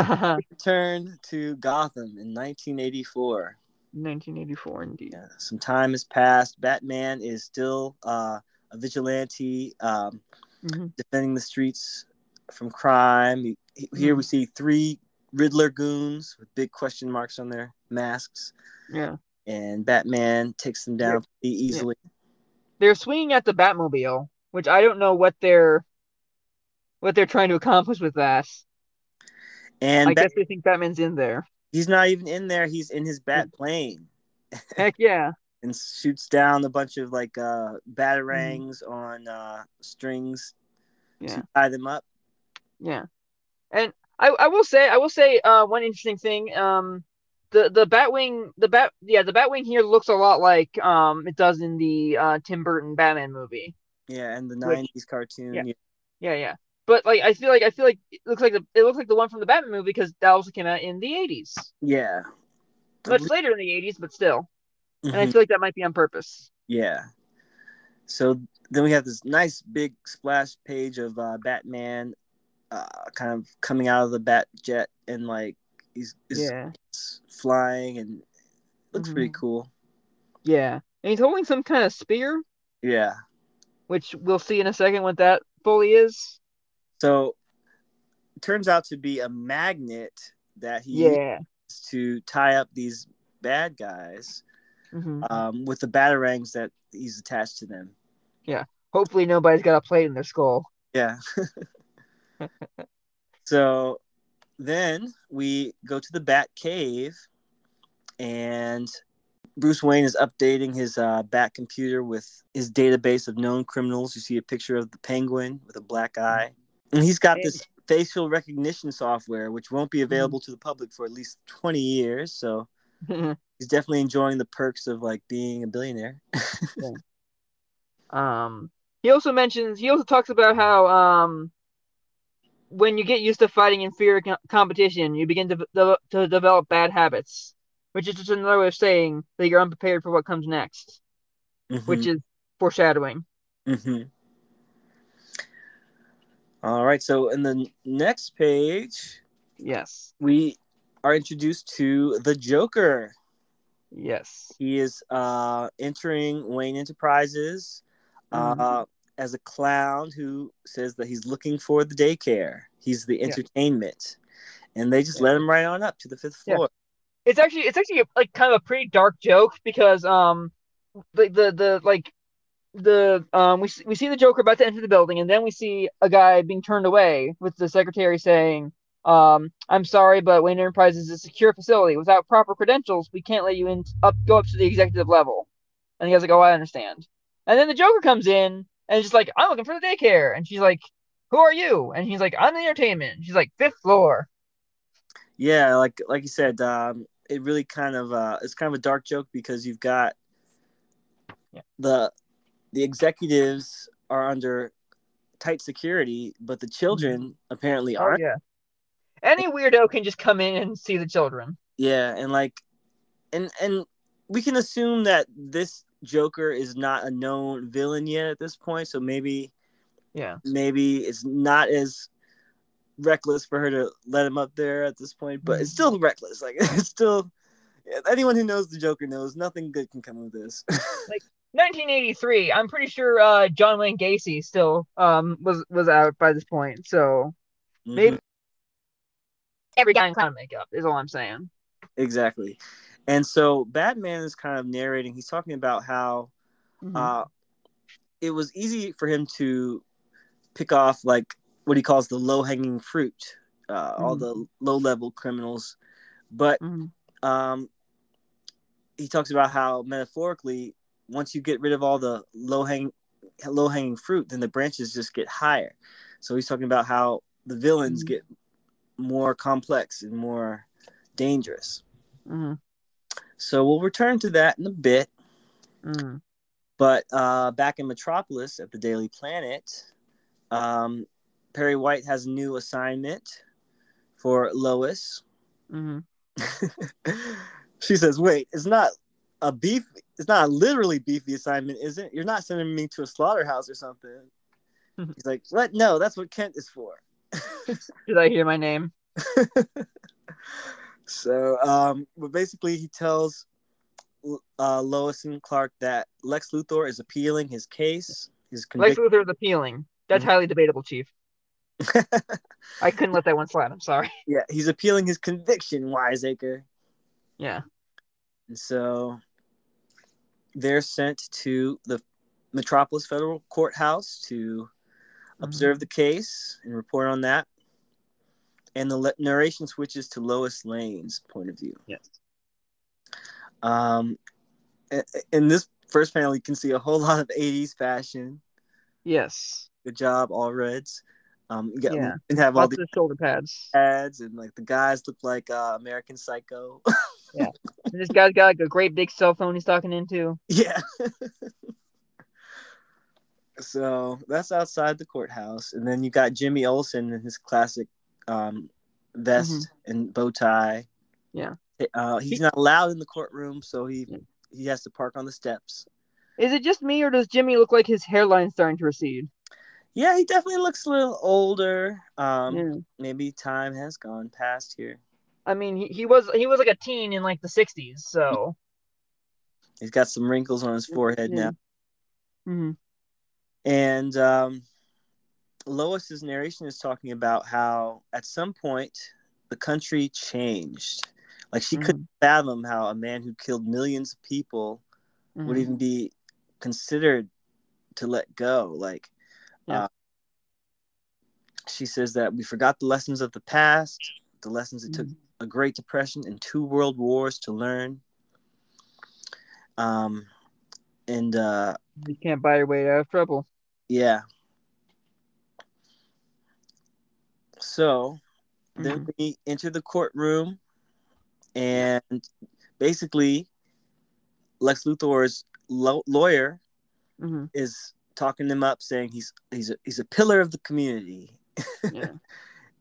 return to Gotham in 1984. 1984 indeed. Yeah, some time has passed. Batman is still uh, a vigilante, um, Mhm. defending the streets from crime. He- he- Here we see three Riddler goons with big question marks on their masks, Yeah. and Batman takes them down pretty easily. They're swinging at the Batmobile, which I don't know what they're what they're trying to accomplish with that. And I Bat- guess they think Batman's in there. he's not even in there. He's in his bat plane Heck yeah. and shoots down a bunch of like uh, batarangs on uh, strings Yeah. to tie them up. Yeah, and I, I will say I will say uh one interesting thing um the the Batwing the bat yeah the Batwing here looks a lot like um it does in the uh Tim Burton Batman movie Yeah, and the '90s cartoon. yeah. yeah. yeah yeah but like I feel like I feel like it looks like the it looks like the one from the Batman movie because that also came out in the 80s Yeah. much later in the 80s but still and I Mhm. feel like that might be on purpose Yeah. So then we have this nice big splash page of uh, Batman uh, kind of coming out of the bat jet and like he's, he's yeah flying and looks pretty Mhm. cool. yeah and he's holding some kind of spear Yeah. which we'll see in a second what that fully is So turns out to be a magnet that he yeah used to tie up these bad guys hmm um, with the batarangs that he's attached to them. Yeah. Hopefully nobody's got a plate in their skull Yeah. so then we go to the Bat Cave, and Bruce Wayne is updating his uh, Bat computer with his database of known criminals. You see a picture of the Penguin with a black eye, and he's got this facial recognition software which won't be available to the public for at least 20 years. So he's definitely enjoying the perks of like being a billionaire. Um, he also mentions he also talks about how um, when you get used to fighting inferior co- competition, you begin to de- to develop bad habits, which is just another way of saying that you're unprepared for what comes next, which is foreshadowing. hmm All right. So in the next page, Yes, we are introduced to the Joker. yes, He is uh, entering Wayne Enterprises uh, Mhm. as a clown who says that he's looking for the daycare. He's the Yeah. entertainment, and they just Yeah. let him right on up to the fifth Yeah. floor. it's actually it's actually like kind of a pretty dark joke because um, the the, the like the um we we see the Joker about to enter the building, and then we see a guy being turned away with the secretary saying, um, "I'm sorry, but Wayne Enterprises is a secure facility. Without proper credentials, we can't let you in up go up to the executive level." And the guy's like, "Oh, I understand." And then the Joker comes in and just like, "I'm looking for the daycare," and she's like, "Who are you?" And he's like, "I'm the entertainment." And she's like, fifth floor." Yeah, like like you said, um, it really kind of uh, it's kind of a dark joke because you've got Yeah. the the executives are under tight security, but the children mm-hmm. apparently Oh aren't. yeah. Any weirdo can just come in and see the children. Yeah, and like, and and we can assume that this Joker is not a known villain yet at this point, so maybe Yeah. maybe it's not as reckless for her to let him up there at this point, but it's mm-hmm. still reckless. Like it's still anyone who knows the Joker knows nothing good can come of this. 1983. I'm pretty sure uh, John Wayne Gacy still um was was out by this point. So Maybe- every guy in clown makeup. Is all I'm saying. Exactly. And so Batman is kind of narrating. He's talking about how Mhm. uh, it was easy for him to pick off like what he calls the low hanging fruit, uh, all Mhm. the low level criminals. But Mhm. um, he talks about how metaphorically, once you get rid of all the low hanging low hanging fruit, then the branches just get higher. So he's talking about how the villains Mhm. get more complex and more dangerous. Mhm. So we'll return to that in a bit. Mhm. But uh, back in Metropolis at the Daily Planet, um, Perry White has a new assignment for Lois. Mhm. she says, "Wait, it's not a beef. It's not a literally beefy assignment, is it? You're not sending me to a slaughterhouse or something." He's like, "What? No, that's what Kent is for." Did I hear my name? so, um, but basically, he tells uh, Lois and Clark that Lex Luthor is appealing his case. His Lex. Luthor is appealing. That's Mhm. highly debatable, Chief. I couldn't let that one slide. I'm sorry. yeah, he's appealing his conviction, Wiseacre. Yeah. And so they're sent to the Metropolis Federal Courthouse to Mm-hmm. observe the case and report on that. And the le- narration switches to Lois Lane's point of view. Yes. Um, in this first panel, you can see a whole lot of 80s fashion. Yes. Good job, Allreds. Um, you got, Yeah. and have all the shoulder pads. ads and like the guys look like uh, American Psycho. And this guy's got like a great big cell phone he's talking into. Yeah. so that's outside the courthouse, and then you got Jimmy Olsen in his classic um, vest and bow tie. Yeah. Uh, he's not allowed in the courtroom, so he Yeah. he has to park on the steps. Is it just me or does Jimmy look like his hairline's starting to recede? Yeah, he definitely looks a little older. Um, yeah. maybe time has gone past here. I mean, he, he was he was like a teen in like the '60s, so. He's got some wrinkles on his forehead Yeah. now. hmm And um, Lois's narration is talking about how at some point the country changed. Like she couldn't fathom how a man who killed millions of people Mm-hmm. would even be considered to let go. Like, Yeah. uh, she says that we forgot the lessons of the past, the lessons it took Mm-hmm. A Great Depression and two world wars to learn. Um, and uh, You can't buy your way out of trouble. yeah. So then Mhm. we enter the courtroom, and basically, Lex Luthor's lo- lawyer Mhm. is talking them up, saying he's he's a, he's a pillar of the community, Yeah.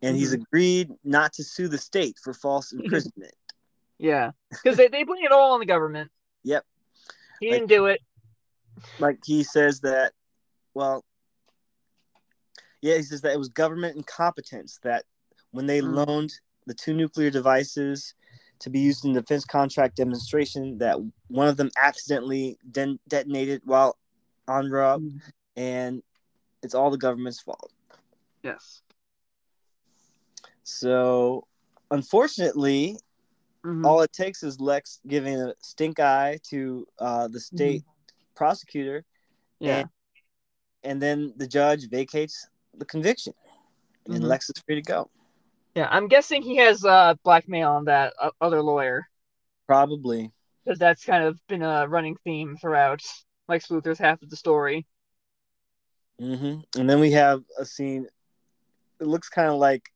and he's agreed not to sue the state for false imprisonment. Yeah. Because they, they blame it all on the government. Yep. He Like- didn't do it. like he says that, well, yeah, he says that it was government incompetence that when they Mm. loaned the two nuclear devices to be used in defense contract demonstration, that one of them accidentally den- detonated while en route, Mhm. and it's all the government's fault. Yes. So, unfortunately, Mhm. all it takes is Lex giving a stink eye to uh, the state prosecutor, yeah. and then the judge vacates the conviction, and Mhm. Lex is free to go. Yeah. I'm guessing he has uh, blackmail on that uh, other lawyer Probably. because that's kind of been a running theme throughout Lex Luthor's half of the story. hmm And then we have a scene. It looks kind of like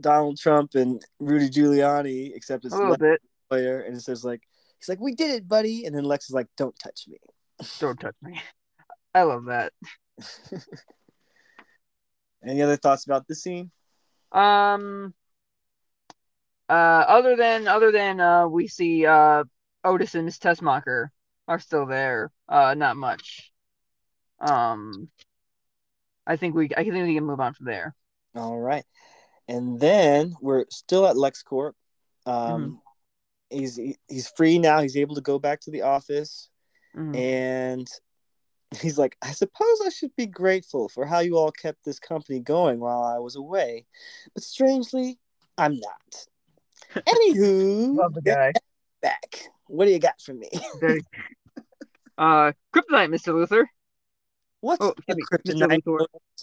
Donald Trump and Rudy Giuliani, except it's A little bit. lawyer, and it says like he's like, "We did it, buddy," and then Lex is like, "Don't touch me." Don't touch me. I love that. Any other thoughts about this scene? Um. Uh, other than other than uh, we see uh Otis and Miss Tessmacher are still there. Uh, not much. Um, I think we I think we can move on from there. All right, and then we're still at LexCorp. Um, He's he's free now. He's able to go back to the office, Mhm. and he's like, "I suppose I should be grateful for how you all kept this company going while I was away, but strangely, I'm not. Anywho, Love the guy. back. What do you got for me? Uh, Kryptonite, Mr. Luthor. What's Oh, a excuse me, Mr. kryptonite?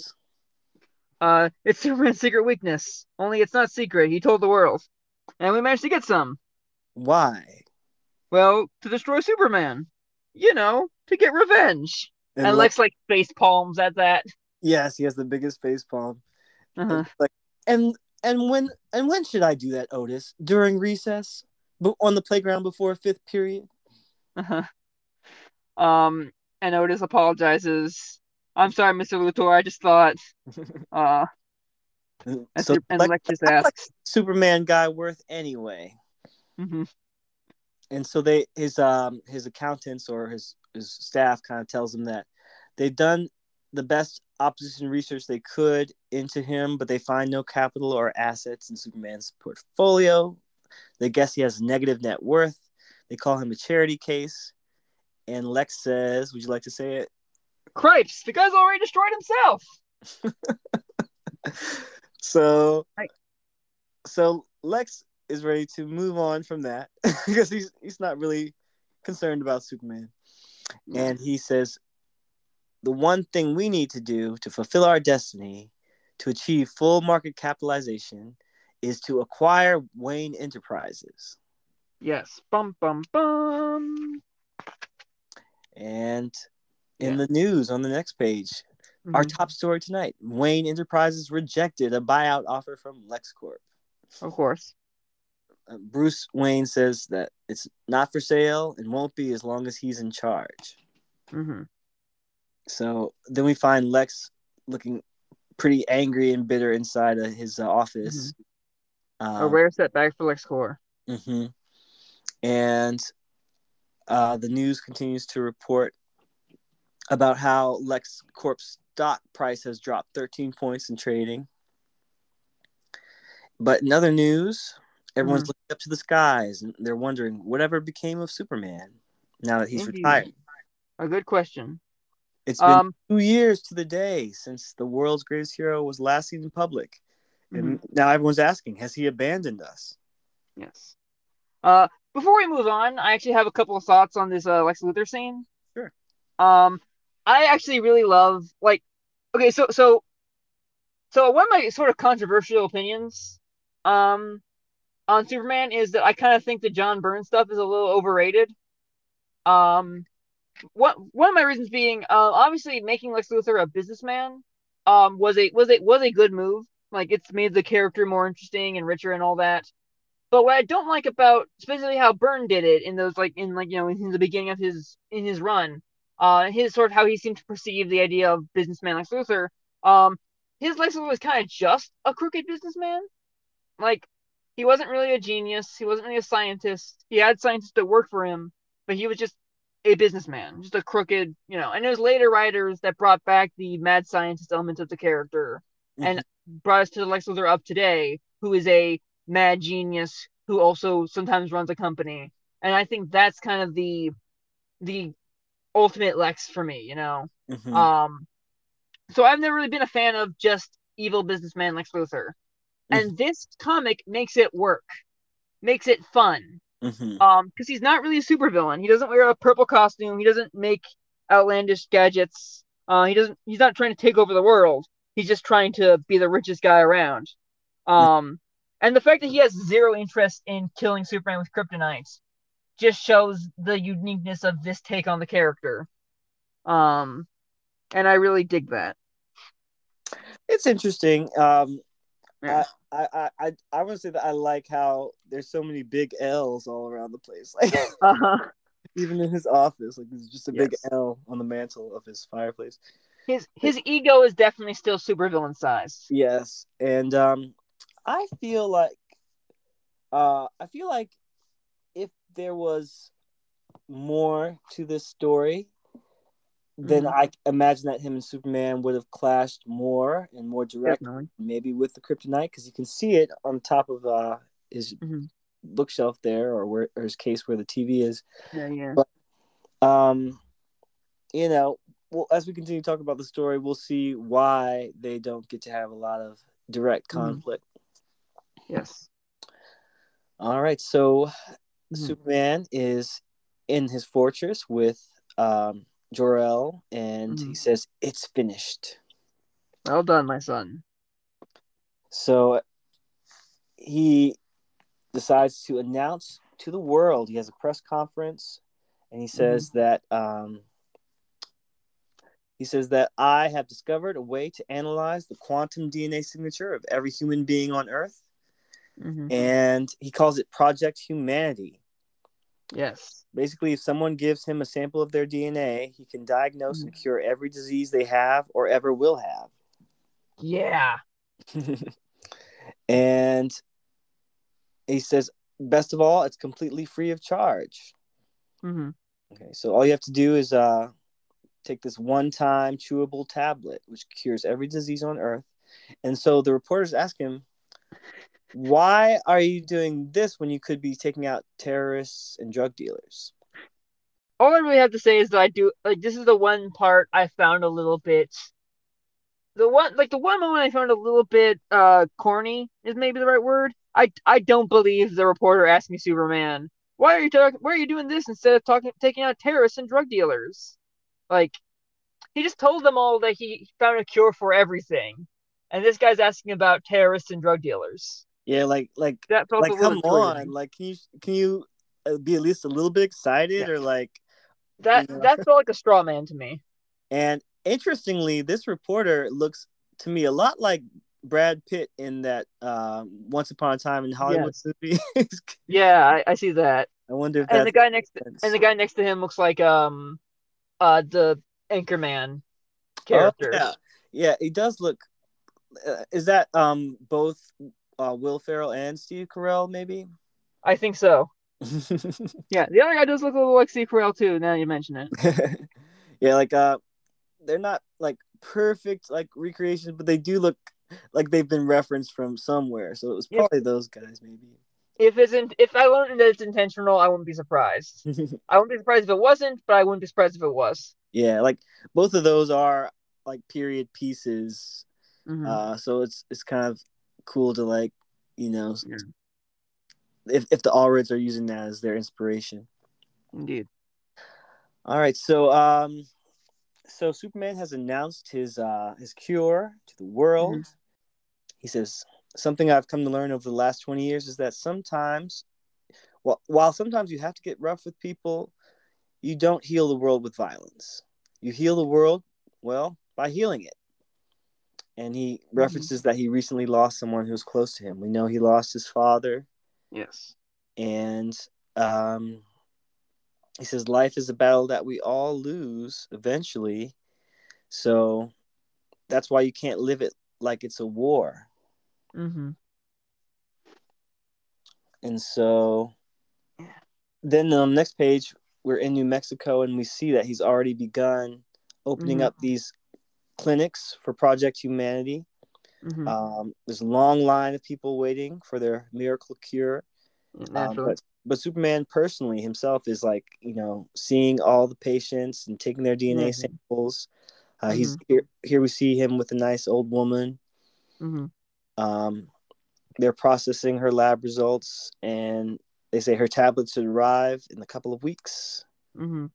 Uh, it's Superman's secret weakness. Only it's not secret. He told the world, and we managed to get some. Why? Well, to destroy Superman. You know, to get revenge. And, like, Lex like face palms at that. yes, he has the biggest face palm. Uh-huh. Like, and and when and when should I do that, Otis? During recess, but on the playground before fifth period. Uh-huh. Um, and Otis apologizes. I'm sorry, Mr. Luthor. I just thought. Uh, and, so and like, Lex just I'm like asks. Superman guy worth anyway. hmm and so they his um his accountants or his his staff kind of tells him that they've done the best opposition research they could into him, but they find no capital or assets in Superman's portfolio. They guess he has negative net worth. They call him a charity case. And Lex says, Would you like to say it? Cripes, the guy's already destroyed himself. so Right. so Lex is ready to move on from that because he's he's not really concerned about Superman. Mm. And he says the one thing we need to do to fulfill our destiny to achieve full market capitalization is to acquire Wayne Enterprises. Yes. Bum bum bum. And in Yeah. the news on the next page, our Mhm. top story tonight Wayne Enterprises rejected a buyout offer from LexCorp. Of course. Uh, Bruce Wayne says that it's not for sale and won't be as long as he's in charge. hmm So then we find Lex looking pretty angry and bitter inside of his uh, office. A Um, rare setback for LexCorp. mhm. And uh, the news continues to report about how LexCorp's stock price has dropped 13 points in trading. But in other news, everyone's Mhm. looking up to the skies and they're wondering whatever became of Superman now that he's Indeed. retired. A good question. It's been Um. two years to the day since the world's greatest hero was last seen in public. And now everyone's asking, has he abandoned us? Yes. Uh, before we move on, I actually have a couple of thoughts on this uh, Lex Luthor scene. Sure. Um, I actually really love like, okay, so so, so one of my sort of controversial opinions, um, on Superman is that I kind of think the John Byrne stuff is a little overrated. Um, what one of my reasons being, uh, obviously making Lex Luthor a businessman, um, was a was a was a good move. Like it's made the character more interesting and richer and all that. But what I don't like about specifically how Byrne did it in those like in like you know in the beginning of his in his run, uh, his sort of how he seemed to perceive the idea of businessman Lex Luthor. Um, his Lex Luthor was kind of just a crooked businessman. Like he wasn't really a genius. He wasn't really a scientist. He had scientists that worked for him, but he was just a businessman, just a crooked, you know. And it was later writers that brought back the mad scientist element of the character and brought us to the Lex Luthor of today, who is a mad genius who also sometimes runs a company. And I think that's kind of the the ultimate Lex for me, you know. Mhm. Um so I've never really been a fan of just evil businessman Lex Luthor. And this comic makes it work. Makes it fun. Mhm. Um, because he's not really a supervillain. He doesn't wear a purple costume. He doesn't make outlandish gadgets. Uh, he doesn't. He's not trying to take over the world. He's just trying to be the richest guy around. Um, and the fact that he has zero interest in killing Superman with kryptonite just shows the uniqueness of this take on the character. Um, and I really dig that. It's interesting. Um, Yeah. I, I, I, I want to say that I like how there's so many big L's all around the place. Like Uh-huh. even in his office, like there's just a big L on the mantle of his fireplace. His his ego is definitely still supervillain size. Yes, and um, I feel like, uh, I feel like there was more to this story, then Mhm. I imagine that him and Superman would have clashed more and more direct, Definitely. maybe with the kryptonite, because you can see it on top of uh his Mhm. bookshelf there, or where or his case where the TV is. Yeah, yeah. But- Um, you know, well, as we continue to talk about the story, we'll see why they don't get to have a lot of direct Mhm. conflict. Yes. All right, so Mhm. Superman is in his fortress with um, Jor-El, and he Mhm. says it's finished. Well done, my son. So he decides to announce to the world. He has a press conference, and he says that um, he says that I have discovered a way to analyze the quantum DNA signature of every human being on Earth, hmm and he calls it Project Humanity. Yes. Basically, if someone gives him a sample of their DNA, he can diagnose and cure every disease they have or ever will have. Yeah. and he says, best of all, it's completely free of charge. Mm-hmm. Okay, so all you have to do is uh, take this one-time chewable tablet, which cures every disease on Earth. And so the reporters ask him, "Why are you doing this when you could be taking out terrorists and drug dealers?" All I really have to say is that I do like this is the one part I found a little bit. The one like the one moment I found a little bit uh corny is maybe the right word. I I don't believe the reporter asking Superman, "Why are you talking? Why are you doing this instead of talking taking out terrorists and drug dealers?" Like he just told them all that he found a cure for everything, and this guy's asking about terrorists and drug dealers. Yeah, like like That felt like come on, like can you can you uh, be at least a little bit excited Yeah. or like That you know. that felt like a straw man to me. And interestingly, this reporter looks to me a lot like Brad Pitt in that uh, Once Upon a Time in Hollywood Yes. movie. Yeah, I, I see that. I wonder if And that's the guy next to, and the guy next to him looks like um uh the Anchorman Oh, character. yeah, yeah, he does look. Uh, is that um both uh, Will Ferrell and Steve Carell maybe? I think so. Yeah, the other guy does look a little like Steve Carell too. Now you mention it. yeah, like uh, they're not like perfect like recreations, but they do look like they've been referenced from somewhere. So it was probably those guys maybe. If in, if I learned that it's intentional, I wouldn't be surprised. I wouldn't be surprised if it wasn't, but I wouldn't be surprised if it was. yeah, like both of those are like period pieces. Mhm. Uh, so it's it's kind of cool to like you know Yeah. if if the Allreds are using that as their inspiration. Indeed. All right, so um, so Superman has announced his uh his cure to the world. Mm-hmm. He says something I've come to learn over the last twenty years is that sometimes, well, while sometimes you have to get rough with people, you don't heal the world with violence. You heal the world well by healing it. And he references that he recently lost someone who was close to him. We know he lost his father, Yes. and um, he says life is a battle that we all lose eventually so that's why you can't live it like it's a war Mm-hmm. and so then on the next page we're in new mexico and we see that he's already begun opening Mhm. up these clinics for project humanity Mm-hmm. um, there's a long line of people waiting for their miracle cure Um, but, but Superman personally himself is like, you know, seeing all the patients and taking their DNA Mhm. samples. Uh, He's here. Here we see him with a nice old woman. mm-hmm. Um, they're processing her lab results, and they say her tablets should arrive in a couple of weeks. Mm-hmm.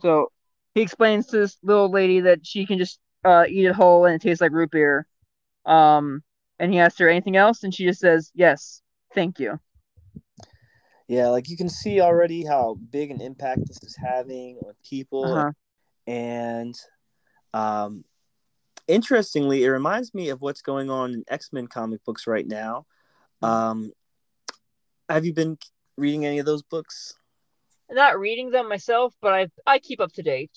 So he explains to this little lady that she can just uh, eat it whole and it tastes like root beer. Um, and he asks her anything else, and she just says, "Yes, thank you." Yeah, like you can see already how big an impact this is having on people, Uh-huh. and um, interestingly, it reminds me of what's going on in X Men comic books right now. Um, have you been reading any of those books? Not reading them myself, but I I keep up to date.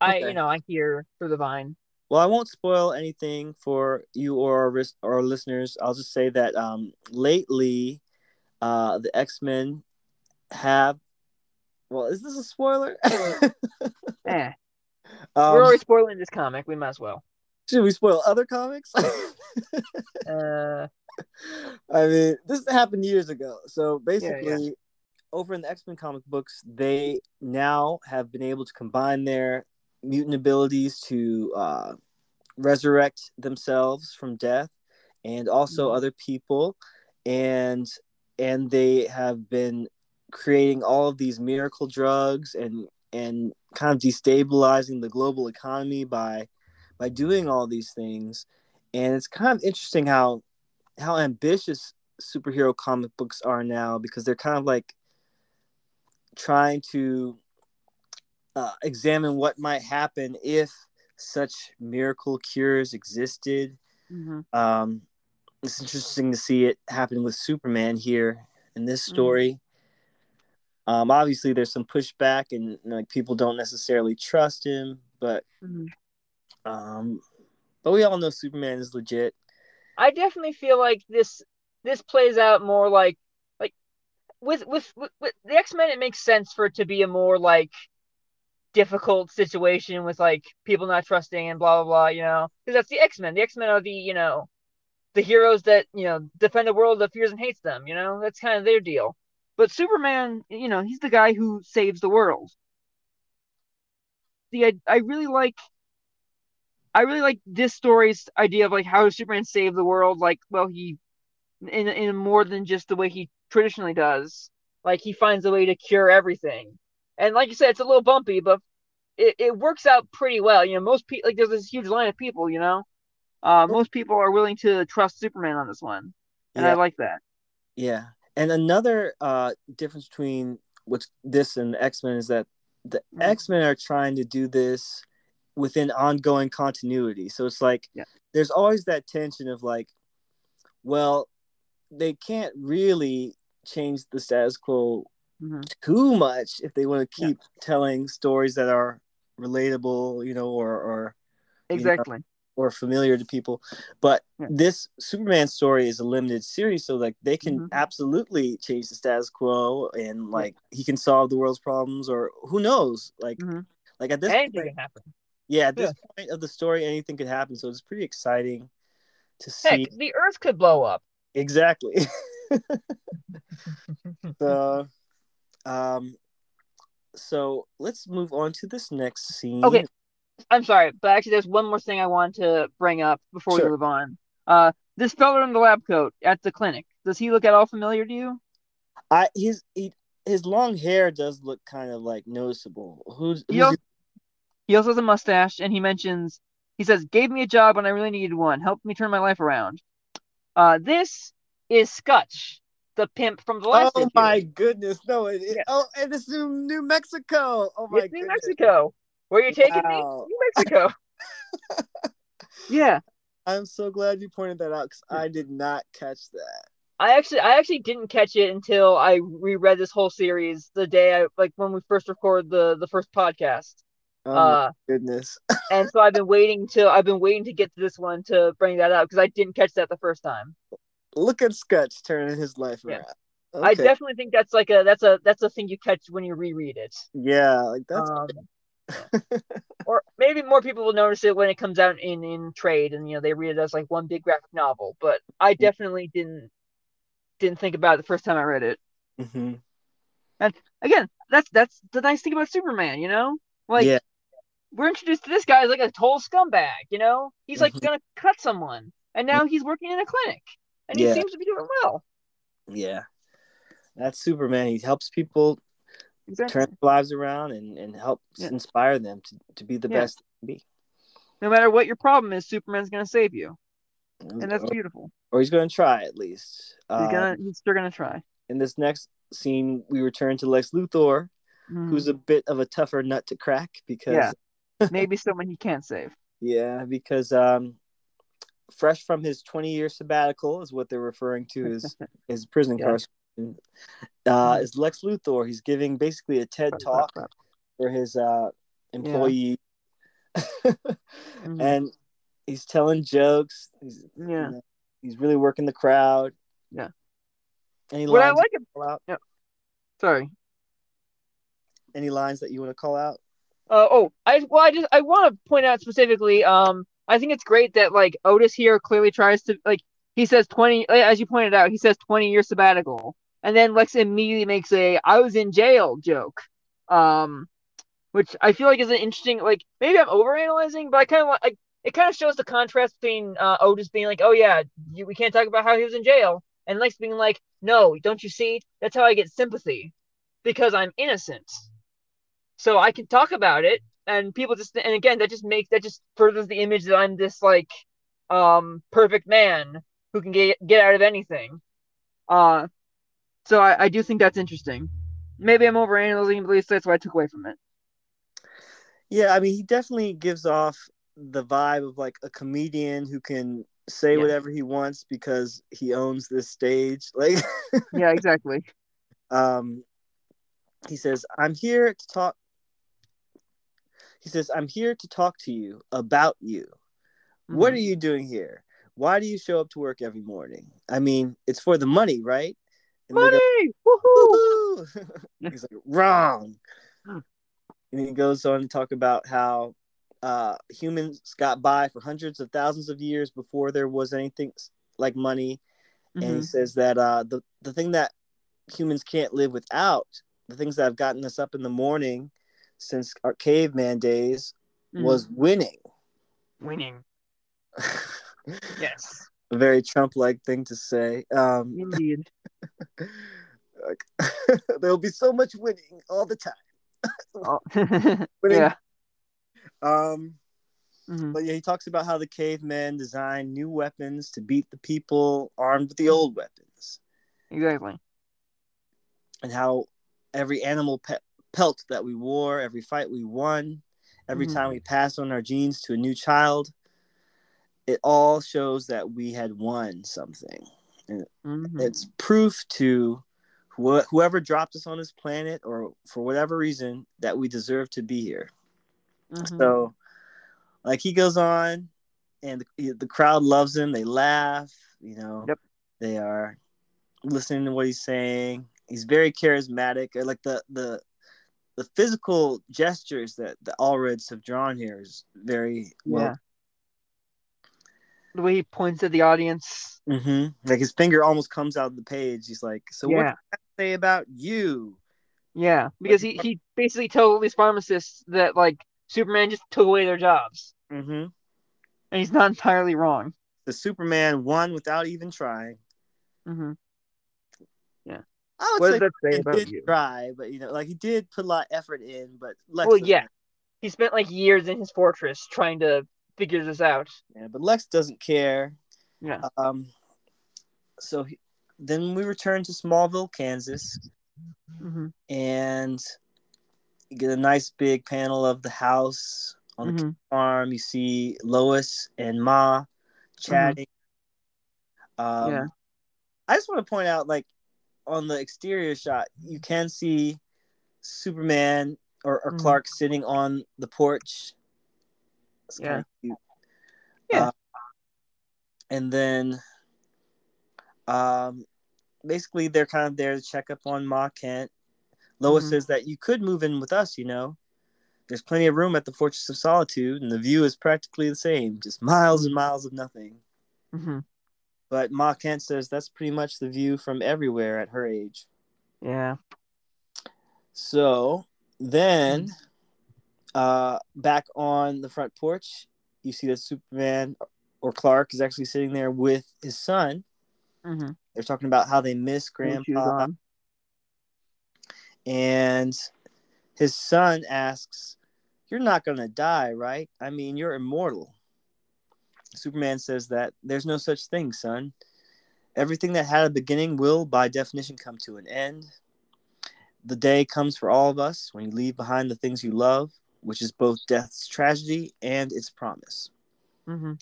I you know I hear through the vine. Well, I won't spoil anything for you or our, our listeners. I'll just say that um, lately, uh, the X Men have. Well, is this a spoiler? Eh, um, we're already spoiling this comic. We might as well. should we spoil other comics? Uh, I mean, this happened years ago. So basically, over in the X Men comic books, they now have been able to combine their mutant abilities to uh, resurrect themselves from death and also Mhm. other people. and and they have been creating all of these miracle drugs and and kind of destabilizing the global economy by by doing all these things and it's kind of interesting how how ambitious superhero comic books are now because they're kind of like trying to uh, examine what might happen if such miracle cures existed. Mm-hmm. Um, it's interesting to see it happen with Superman here in this mm-hmm. story. Mm-hmm. Um, obviously, there's some pushback, and like people don't necessarily trust him, but mm-hmm. um, but we all know Superman is legit. I definitely feel like this this plays out more like like with with, with, with the X Men. It makes sense for it to be a more like difficult situation with like people not trusting and blah blah blah. You know, because that's the X Men. The X Men are the you know the heroes that you know defend a world that fears and hates them. You know, that's kind of their deal. But Superman, you know, he's the guy who saves the world. The I, I really like I really like this story's idea of like how does Superman save the world? Like, well, he in in more than just the way he traditionally does. Like he finds a way to cure everything. And like you said, it's a little bumpy, but it, it works out pretty well. You know, most people like there's this huge line of people, you know. Uh, most people are willing to trust Superman on this one. And yeah. I like that. Yeah. And another uh difference between what's this and X-Men is that the mm-hmm. X-Men are trying to do this within ongoing continuity. So it's like yeah. there's always that tension of like, well, they can't really change the status quo mm-hmm. too much if they want to keep yeah. telling stories that are relatable, you know, or or exactly. You know, or familiar to people, but yeah. this Superman story is a limited series, so like they can mm-hmm. absolutely change the status quo, and like he can solve the world's problems, or who knows, like mm-hmm. like at this anything point, can happen. Yeah, at this yeah. point of the story, anything could happen, so it's pretty exciting to see. Heck, the Earth could blow up. Exactly. so, um, so let's move on to this next scene. Okay, I'm sorry, but actually, there's one more thing I want to bring up before sure. we move on. Uh, this fella in the lab coat at the clinic. Does he look at all familiar to you? I his he, his long hair does look kind of like noticeable. Who's, who's he, also, he also has a mustache, and he mentions he says, "Gave me a job when I really needed one. Helped me turn my life around." Uh, this is Scutch, the pimp from the last. Oh issue. my goodness! No, it, it, oh, and it's New, New Mexico. Oh my it's New Mexico. Where you taking wow. me? New Mexico. yeah. I'm so glad you pointed that out because I did not catch that. I actually, I actually didn't catch it until I reread this whole series the day I like when we first recorded the the first podcast. Oh uh, goodness! and so I've been waiting to I've been waiting to get to this one to bring that up because I didn't catch that the first time. Look at Scutch turning his life yeah. around. Okay. I definitely think that's like a that's a that's a thing you catch when you reread it. Yeah, like that's. Um, or maybe more people will notice it when it comes out in in trade and you know they read it as like one big graphic novel. But I definitely didn't didn't think about it the first time I read it. Mm-hmm. And again, that's that's the nice thing about Superman, you know, like. Yeah we're introduced to this guy as like a total scumbag, you know? He's like mm-hmm. gonna cut someone. And now he's working in a clinic. And he seems to be doing well. Yeah. That's Superman. He helps people exactly. turn lives around and, and help yeah. inspire them to, to be the yeah. best be. No matter what your problem is, Superman's gonna save you. And that's beautiful. Or he's gonna try at least. He's gonna um, he's still gonna try. In this next scene, we return to Lex Luthor, mm. who's a bit of a tougher nut to crack because maybe someone he can't save. Yeah, because um, fresh from his 20 year sabbatical is what they're referring to as his prison yeah. Uh, is Lex Luthor. He's giving basically a TED talk for his uh, employee, yeah. mm-hmm. and he's telling jokes. He's, yeah, you know, he's really working the crowd. Yeah. Any what I like it. Yeah. Sorry. Any lines that you want to call out? Uh, oh, I well, I just I want to point out specifically. Um, I think it's great that like Otis here clearly tries to like he says twenty as you pointed out he says twenty year sabbatical, and then Lex immediately makes a I was in jail joke, um, which I feel like is an interesting like maybe I'm overanalyzing, but I kind of like it kind of shows the contrast between uh, Otis being like oh yeah you, we can't talk about how he was in jail, and Lex being like, "No, don't you see? That's how I get sympathy, because I'm innocent. So I can talk about it, and people just and again that just makes that just furthers the image that I'm this like um perfect man who can get get out of anything. Uh, so I, I do think that's interesting. Maybe I'm overanalyzing, but at least that's what I took away from it. Yeah, I mean, he definitely gives off the vibe of like a comedian who can say Yeah. whatever he wants because he owns this stage. Like, Yeah, exactly. um, he says, "I'm here to talk." He says, "I'm here to talk to you about you. What Mhm. are you doing here? Why do you show up to work every morning? I mean, it's for the money, right?" And they go, money? Woohoo! He's like, wrong. And he goes on to talk about how uh, humans got by for hundreds of thousands of years before there was anything like money. And he Mhm. says that uh, the, the thing that humans can't live without, the things that have gotten us up in the morning since our caveman days, Mhm. was winning. winning. Yes, A very Trump like thing to say. Um, indeed. like, there'll be so much winning all the time. Oh. Winning. yeah. Um, Mhm. But yeah, he talks about how the cavemen designed new weapons to beat the people armed with the old weapons, Exactly. and how every animal pe- pelt that we wore, every fight we won, every Mhm. time we passed on our genes to a new child, it all shows that we had won something. Mhm. It's proof to wh- whoever dropped us on this planet, or for whatever reason, that we deserve to be here. Mhm. So, like he goes on, and the, the crowd loves him. They laugh. You know, Yep. they are listening to what he's saying. He's very charismatic. Like the the the physical gestures that the Allreds have drawn here is very well. Yeah. The way he points at the audience. hmm Like his finger almost comes out of the page. He's like, "So what yeah. have say about you?" Yeah. Because he, he basically told these pharmacists that like Superman just took away their jobs. Mm-hmm. And he's not entirely wrong. The Superman won without even trying. hmm I would What say does that say Superman about did you? try, but you know, like he did put a lot of effort in. But Lex Well, yeah. He spent like years in his fortress trying to figure this out. Yeah, but Lex doesn't care. Yeah. Um, so he, then we return to Smallville, Kansas, hmm and you get a nice big panel of the house on the hmm farm. You see Lois and Ma chatting. Um, Yeah. I just want to point out, like, on the exterior shot, you can see Superman or, or Mhm. Clark sitting on the porch. Yeah. kind of cute. Yeah. Uh, and then, um, basically, they're kind of there to check up on Ma Kent. Lois Mhm. says that you could move in with us, you know. There's plenty of room at the Fortress of Solitude, and the view is practically the same, just miles and miles of nothing. hmm But Ma Kent says that's pretty much the view from everywhere at her age. Yeah. So then, uh, back on the front porch, you see that Superman or Clark is actually sitting there with his son. hmm They're talking about how they miss Grandpa, and his son asks, "You're not gonna die, right? I mean, you're immortal." Superman says that there's no such thing, son. Everything that had a beginning will, by definition, come to an end. The day comes for all of us when you leave behind the things you love, which is both death's tragedy and its promise. Mm-hmm.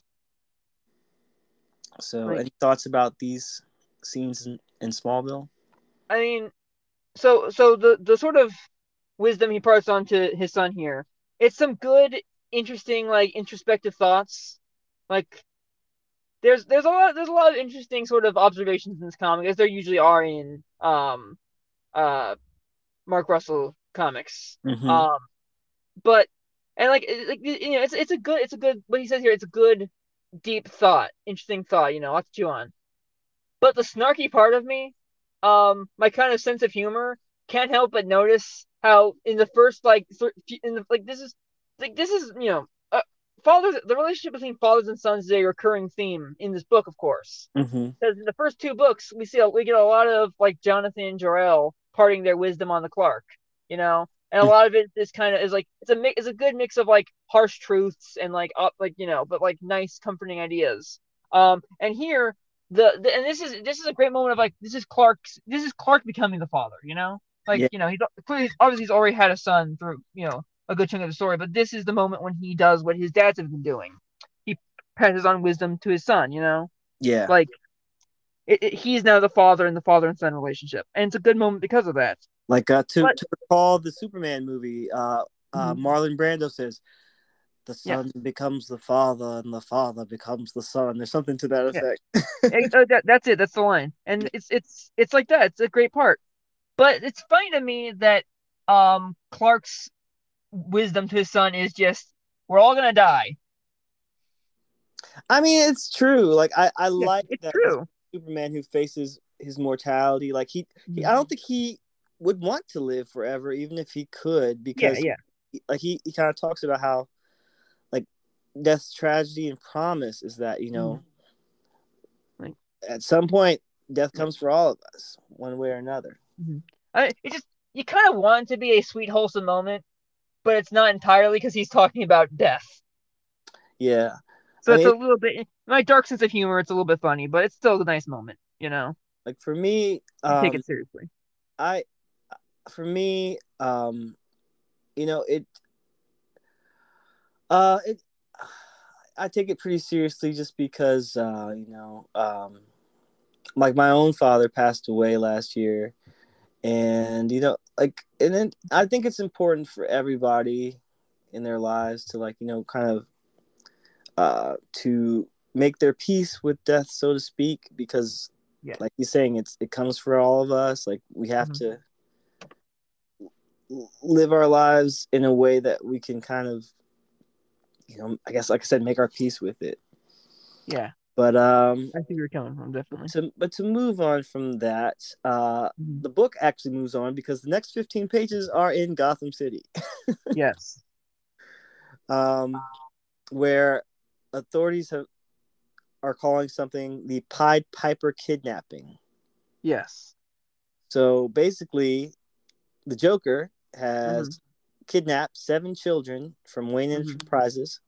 So, Right. any thoughts about these scenes in, in Smallville? I mean, so so the the sort of wisdom he parts on to his son here, it's some good, interesting, like introspective thoughts. Like there's there's a lot there's a lot of interesting sort of observations in this comic, as there usually are in um uh Mark Russell comics. Mhm. Um, but and like like you know, it's it's a good it's a good what he says here. It's a good deep thought, interesting thought. You know, lots to chew on. But the snarky part of me, um, my kind of sense of humor can't help but notice how in the first like th- in the like this is like this is you know fathers the relationship between fathers and sons is a recurring theme in this book, of course. Mm-hmm. Because in the first two books, we see a, we get a lot of like Jonathan and Jor-El parting their wisdom on the Clark, you know, and a lot of it is kind of is like it's a mix, it's a good mix of like harsh truths and like up like you know, but like nice comforting ideas. Um, and here the, the and this is this is a great moment of like this is Clark's this is Clark becoming the father, you know, like Yeah. you know he's clearly obviously he's already had a son through you know a good chunk of the story, but this is the moment when he does what his dads have been doing. He passes on wisdom to his son, you know, Yeah. like it, it, he's now the father in the father and son relationship, and it's a good moment because of that. Like uh, to But- to recall the Superman movie, uh, uh, Mhm. Marlon Brando says, "The Yeah. son becomes the father, and the father becomes the son." There's something to that Yeah. effect. It- uh, that, that's it. That's the line, and it's it's it's like that. It's a great part, but it's funny to me that um Clark's wisdom to his son is just we're all gonna die. I mean, it's true. Like I, I Yeah, like it's that true. Superman who faces his mortality. Like he, he, I don't mm-hmm. think he would want to live forever, even if he could, Yeah, because yeah, like he, he kind of talks about how like death's tragedy and promise is that you know mm-hmm. Like- at some point death comes for all of us one way or another mm-hmm. I, it just you kind of want it to be a sweet, wholesome moment, but it's not entirely because he's talking about death. yeah So I it's mean- a little bit my dark sense of humor. It's a little bit funny, but it's still a nice moment. You know, like for me You um, take it seriously. I for me um you know it uh it I take it pretty seriously just because uh you know um like my own father passed away last year and you know like and then I think it's important for everybody in their lives to like you know kind of uh to make their peace with death so to speak because Yeah. like you're saying it's it comes for all of us like we have Mhm. to live our lives in a way that we can kind of you know i guess like i said make our peace with it Yeah, but um I see where you're coming from. Definitely. to, but to move on from that uh Mhm. the book actually moves on because the next 15 pages are in gotham city Yes. um where authorities have are calling something the pied piper kidnapping Yes. So basically, the Joker has kidnapped seven children from Wayne Mhm. Enterprises,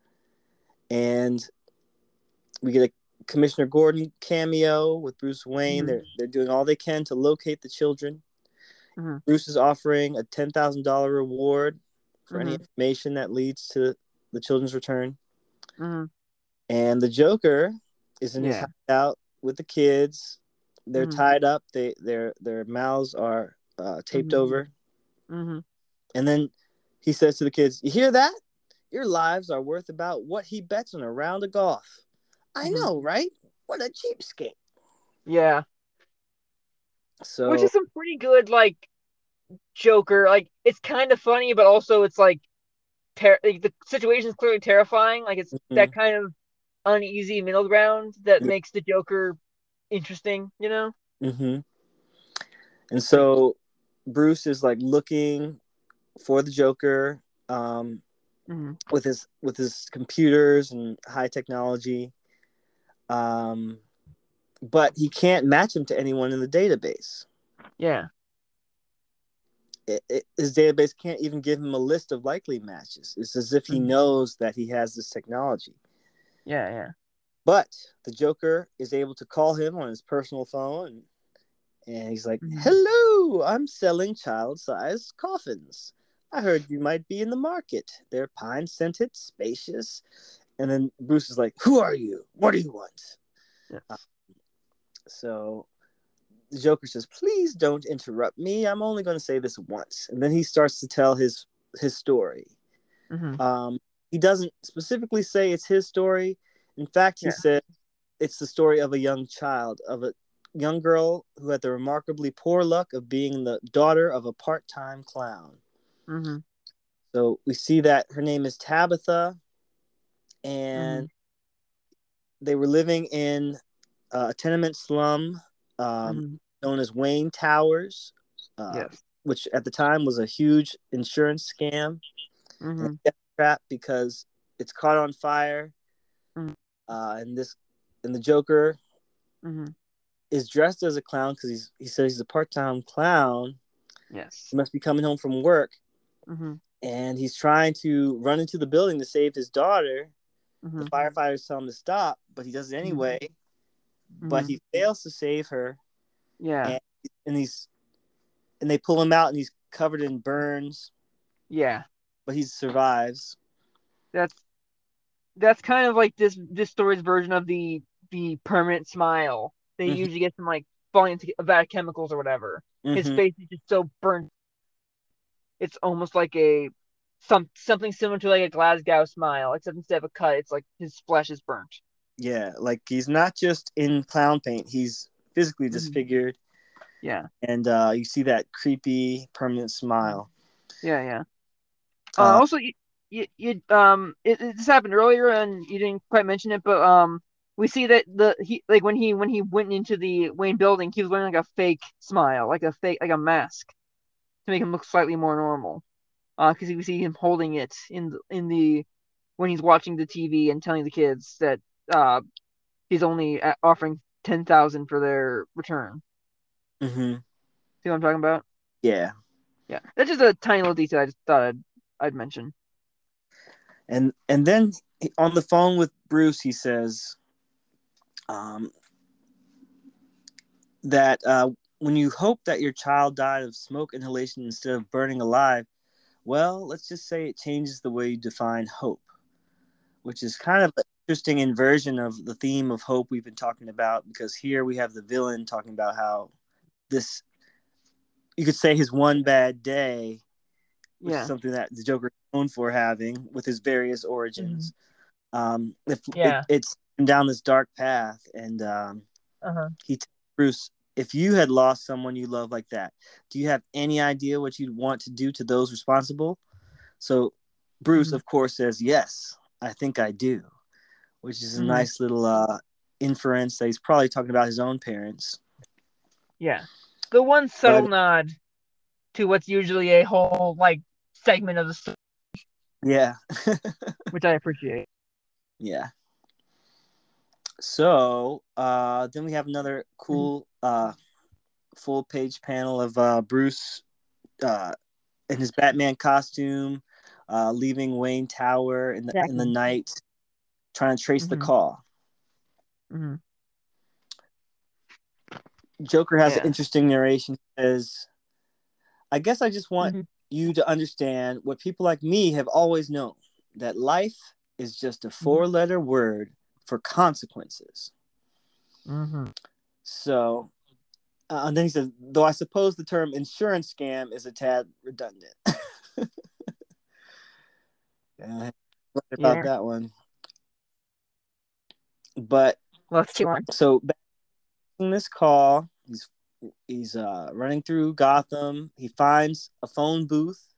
and we get a Commissioner Gordon cameo with Bruce Wayne. Mhm. They're they're doing all they can to locate the children. Mhm. Bruce is offering a ten thousand dollar reward for any Mhm. information that leads to the children's return. hmm And the Joker is in his Yeah. hideout with the kids. They're Mhm. tied up. They their their mouths are uh, taped Mhm. over. And then he says to the kids, You hear that? Your lives are worth about what he bets on a round of golf. I Mhm. know, right? What a cheapskate. Yeah. So Which is some pretty good like Joker. Like it's kind of funny, but also it's like, ter- like the situation is clearly terrifying. Like it's Mhm. that kind of uneasy middle ground that Yeah. makes the Joker interesting. You know? hmm And so Bruce is like looking for the Joker um, hmm with his with his computers and high technology. Um, but he can't match him to anyone in the database. Yeah. it, it, his database can't even give him a list of likely matches. It's as if he Mhm. knows that he has this technology. Yeah. Yeah. But the Joker is able to call him on his personal phone, and he's like, Mhm. "Hello, I'm selling child-sized coffins. I heard you might be in the market. They're pine-scented, spacious." And then Bruce is like, "Who are you? What do you want?" Yes. So the Joker says, "Please don't interrupt me. I'm only going to say this once." And then he starts to tell his his story. hmm Um, he doesn't specifically say it's his story. In fact, he Yeah. said it's the story of a young child, of a young girl who had the remarkably poor luck of being the daughter of a part-time clown. hmm So we see that her name is Tabitha, and they were living in uh, a tenement slum um, Mhm. known as Wayne Towers, uh, Yes. which at the time was a huge insurance scam hmm death trap because it's caught on fire. Mhm. Uh, and this and the Joker hmm is dressed as a clown because he's he says he's a part time clown. Yes. He must be coming home from work, and he's trying to run into the building to save his daughter. Hmm The firefighters tell him to stop, but he does it anyway. Mm-hmm. But he fails to save her, Yeah. and- and he's and they pull him out, and he's covered in burns, Yeah. but he survives. That's that's kind of like this this story's version of the the permanent smile. They Mhm. usually get from like falling into a vat of chemicals or whatever. His Mhm. face is just so burnt. It's almost like a some something similar to like a Glasgow smile, except instead of a cut, it's like his flesh is burnt. Yeah, like he's not just in clown paint; he's physically Mhm. disfigured, Yeah. and uh, you see that creepy permanent smile. Yeah, yeah. Uh, Uh, also, you, you, you um, it, it, this happened earlier, and you didn't quite mention it, but um, we see that the he like when he when he went into the Wayne building, he was wearing like a fake smile, like a fake like a mask, to make him look slightly more normal. Uh, because we see him holding it in the, in the when he's watching the TV and telling the kids that uh he's only uh, offering ten thousand for their return. mhm. See what I'm talking about? Yeah, Yeah, that's just a tiny little detail I just thought I'd I'd mention. and and then on the phone with Bruce, he says, um, that uh, when you hope that your child died of smoke inhalation instead of burning alive, well, let's just say it changes the way you define hope, which is kind of an interesting inversion of the theme of hope we've been talking about. Because here we have the villain talking about how this, you could say, his one bad day which Yeah. is something that the Joker is known for having with his various origins. Um, if Mm-hmm. Yeah. it, it's down this dark path, and um, Uh huh. he tells Bruce, if you had lost someone you love like that, do you have any idea what you'd want to do to those responsible? So Bruce, Mhm. of course, says, yes, I think I do, which is a Mhm. nice little uh, inference that he's probably talking about his own parents. Yeah. The one subtle But- nod to what's usually a whole like segment of the story, Yeah. which I appreciate. Yeah. So uh, then we have another cool uh, full page panel of uh, Bruce uh, in his Batman costume, uh, leaving Wayne Tower in the in the night, trying to trace the Mhm. call. hmm Joker has Yeah. an interesting narration. Says, "I guess I just want Mhm. you to understand what people like me have always known: that life is just a four-letter word for consequences." hmm So, uh, and then he says, though I suppose the term insurance scam is a tad redundant. yeah, about Yeah. that one. But Well, too long. so in this call, he's he's uh, running through Gotham. He finds a phone booth,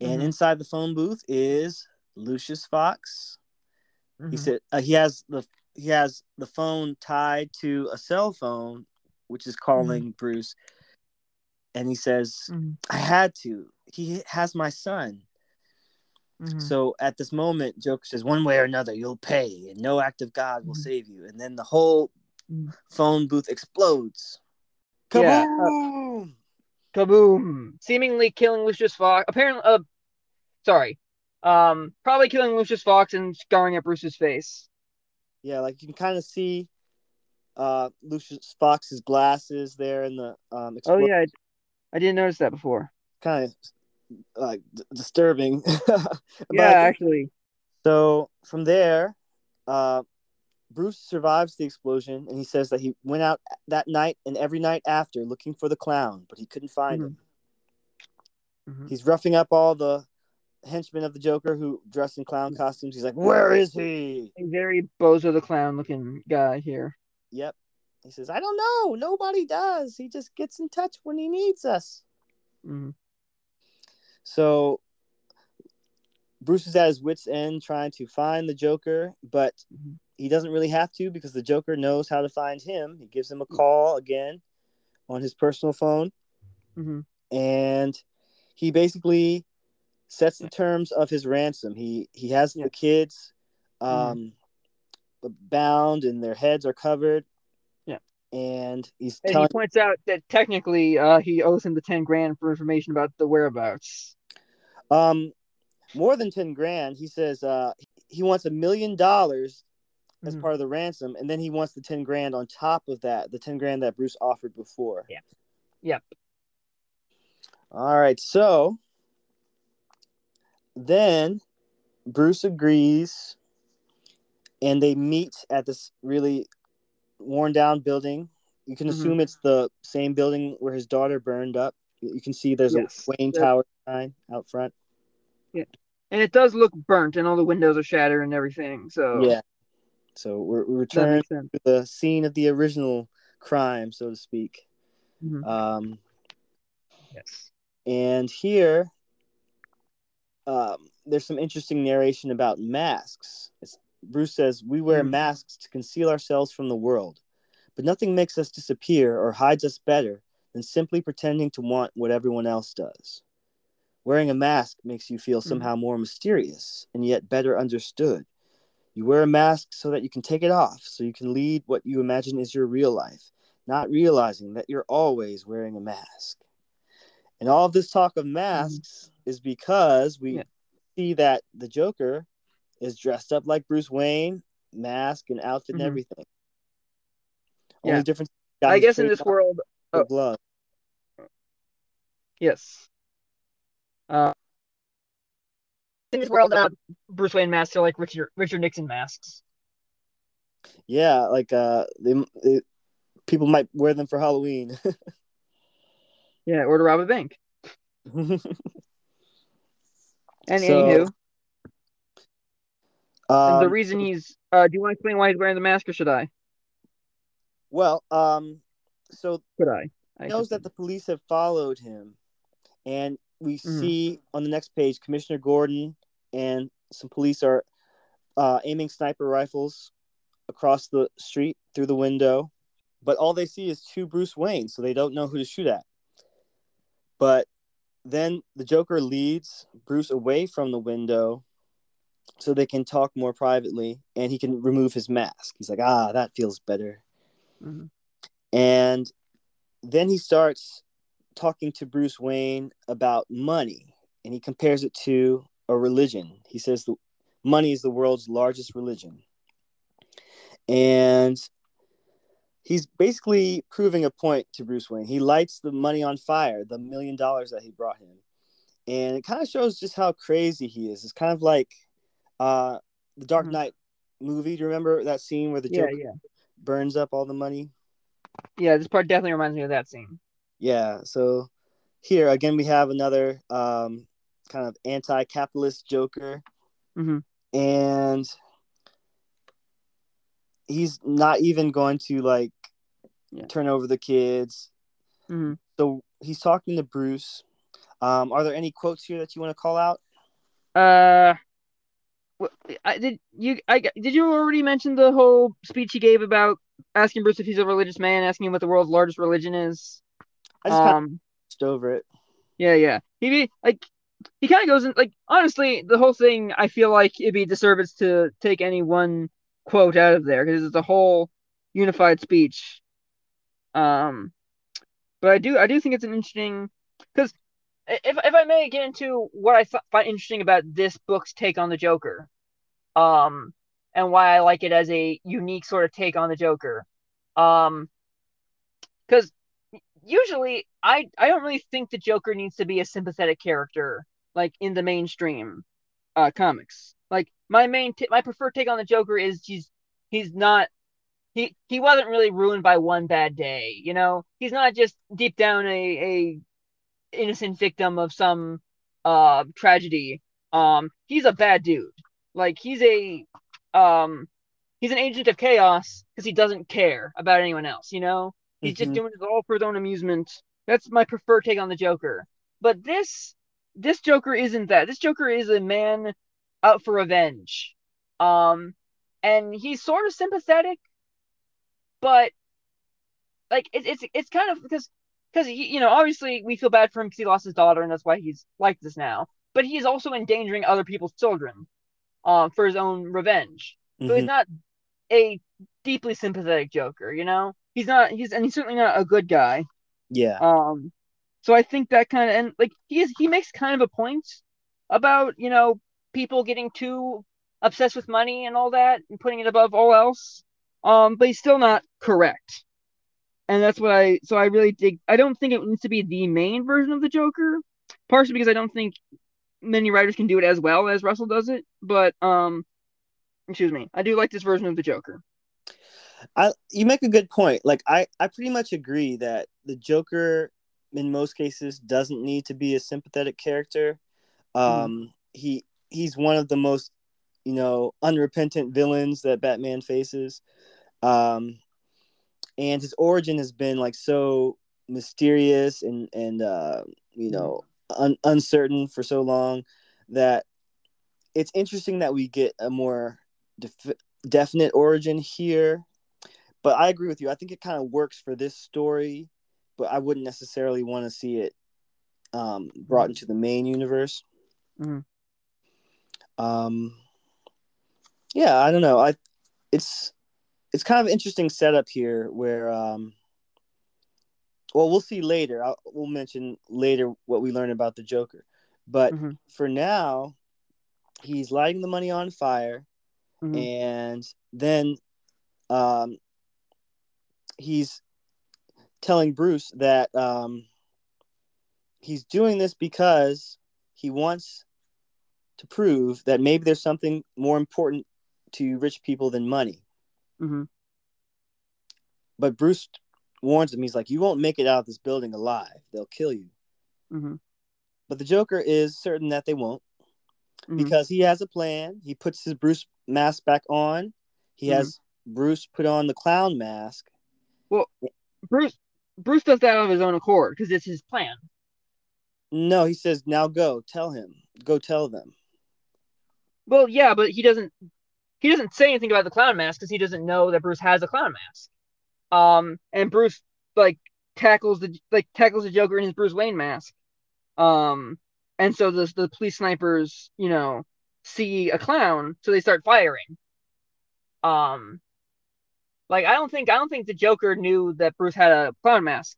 and Mhm. inside the phone booth is Lucius Fox. He Mhm. said uh, he has the he has the phone tied to a cell phone, which is calling Bruce, and he says, Mhm. "I had to. He has my son." Mhm. So at this moment, Joker says, "One way or another, you'll pay, and no act of God will Mhm. save you." And then the whole Mhm. phone booth explodes. Yeah, uh, Kaboom! Kaboom! Seemingly killing Lucius Fox. Apparently, uh, sorry. Um, probably killing Lucius Fox and scarring at Bruce's face. yeah, like you can kind of see uh, Lucius Fox's glasses there in the um. Oh yeah, I, I didn't notice that before. kind of like d- disturbing. Yeah, actually. So from there, uh, Bruce survives the explosion, and he says that he went out that night and every night after looking for the clown, but he couldn't find Mhm. him. Mhm. He's roughing up all the henchmen of the Joker who dressed in clown costumes. He's like, "Where is he?" A very Bozo the Clown looking guy here. Yep. He says, "I don't know. Nobody does. He just gets in touch when he needs us." Mhm. So Bruce is at his wits' end trying to find the Joker, but Mhm. he doesn't really have to because the Joker knows how to find him. He gives him a call again on his personal phone, Mhm. and he basically sets the terms of his ransom. He he has Yeah. the kids Mhm. um bound and their heads are covered. Yeah. And he's And telling he points out that technically uh, he owes him the 10 grand for information about the whereabouts. um more than 10 grand. He says uh he wants a million dollars as Mhm. part of the ransom and then he wants the 10 grand on top of that, the 10 grand that Bruce offered before. Yeah. Yep. All right. So then Bruce agrees and they meet at this really worn down building. You can Mhm. assume it's the same building where his daughter burned up. You can see there's Yes. a Wayne Yeah. Tower sign out front. Yeah, and it does look burnt, and all the windows are shattered and everything. So Yeah. So we're, we that return to the scene of the original crime, so to speak. Mhm. Um, Yes. and here, um, there's some interesting narration about masks. It's, Bruce says, We wear Mhm. masks to conceal ourselves from the world, but nothing makes us disappear or hides us better than simply pretending to want what everyone else does. Wearing a mask makes you feel somehow more mysterious and yet better understood. You wear a mask so that you can take it off, so you can lead what you imagine is your real life, not realizing that you're always wearing a mask. And all of this talk of masks is because we Yeah. see that the Joker is dressed up like Bruce Wayne, mask and outfit Mhm. and everything. Yeah. Only difference. I guess in this world, oh. glove. yes. Uh, in this world, uh, Bruce Wayne masks are like Richard Richard Nixon masks. Yeah, like uh, they, they, people might wear them for Halloween. Yeah, or to rob a bank. And So, anywho, and the Um, reason he's uh, do you want to explain why he's wearing the mask, or should I? well, um, so Should I? I he knows that the police have followed him, and we Mhm. see on the next page Commissioner Gordon and some police are uh, aiming sniper rifles across the street through the window, but all they see is two Bruce Wayne, so they don't know who to shoot at. But then the Joker leads Bruce away from the window so they can talk more privately and he can remove his mask. He's like, ah, that feels better. Mhm. And then he starts talking to Bruce Wayne about money and he compares it to a religion. He says the money is the world's largest religion. And he's basically proving a point to Bruce Wayne. He lights the money on fire, the million dollars that he brought him. And it kind of shows just how crazy he is. It's kind of like uh, the Dark Mhm. Knight movie. Do you remember that scene where the Yeah, Joker yeah, burns up all the money? yeah. This part definitely reminds me of that scene. Yeah. So here again, we have another um, kind of anti-capitalist Joker, mm-hmm. and he's not even going to like Yeah. turn over the kids. hmm So he's talking to Bruce. Um, are there any quotes here that you want to call out? Uh, I, did you I did you already mention the whole speech he gave about asking Bruce if he's a religious man, asking him what the world's largest religion is? I just kind of Um, over it. yeah, yeah. He like he kind of goes in like honestly, the whole thing. I feel like it'd be a disservice to take any one quote out of there because it's a whole unified speech. Um, but I do I do think it's an interesting because if if I may get into what I th- find interesting about this book's take on the Joker, um, and why I like it as a unique sort of take on the Joker, um, because usually I I don't really think the Joker needs to be a sympathetic character like in the mainstream uh comics. Like my main t- my preferred take on the Joker is he's he's not he he wasn't really ruined by one bad day, you know? He's not just deep down a a innocent victim of some uh tragedy. Um he's a bad dude. Like he's a um he's an agent of chaos because he doesn't care about anyone else, you know? He's just Mhm. doing it all for his own amusement. That's my preferred take on the Joker. But this this Joker isn't that. This Joker is a man out for revenge. Um and he's sort of sympathetic, but like it's it's it's kind of because because you know obviously we feel bad for him because he lost his daughter and that's why he's like this now. but he is also endangering other people's children, uh, for his own revenge. So Mhm. he's not a deeply sympathetic Joker, you know. He's not. He's and he's certainly not a good guy. Yeah. Um, so I think that kind of and like he is he makes kind of a point about you know people getting too obsessed with money and all that and putting it above all else. Um, but he's still not correct, and that's what I so I really dig. I don't think it needs to be the main version of the Joker, partially because I don't think many writers can do it as well as Russell does it. But um, excuse me, I do like this version of the Joker. I you make a good point. Like I I pretty much agree that the Joker in most cases doesn't need to be a sympathetic character. Um he he's one of the most you know unrepentant villains that Batman faces. Um and his origin has been like so mysterious and and uh you know un- uncertain for so long that it's interesting that we get a more def- definite origin here but I agree with you. I think it kind of works for this story, but I wouldn't necessarily want to see it um, brought into the main universe. Mhm. Um, yeah, I don't know. I it's it's kind of interesting setup here where um, well, we'll see later. I'll, we'll mention later what we learn about the Joker, but Mhm. for now, he's lighting the money on fire Mhm. and then um, he's telling Bruce that um, he's doing this because he wants to prove that maybe there's something more important to rich people than money. Mhm. But Bruce warns him, he's like, You won't make it out of this building alive. They'll kill you. Mhm. But the Joker is certain that they won't Mhm. because he has a plan. He puts his Bruce mask back on. He Mhm. has Bruce put on the clown mask. Well, Bruce Bruce does that of his own accord because it's his plan. No, he says, Now go, tell him. Go tell them. Well, yeah, but he doesn't he doesn't say anything about the clown mask because he doesn't know that Bruce has a clown mask. Um, and Bruce like tackles the like tackles the Joker in his Bruce Wayne mask. Um, and so the the police snipers, you know, see a clown, so they start firing. Um, like I don't think I don't think the Joker knew that Bruce had a clown mask.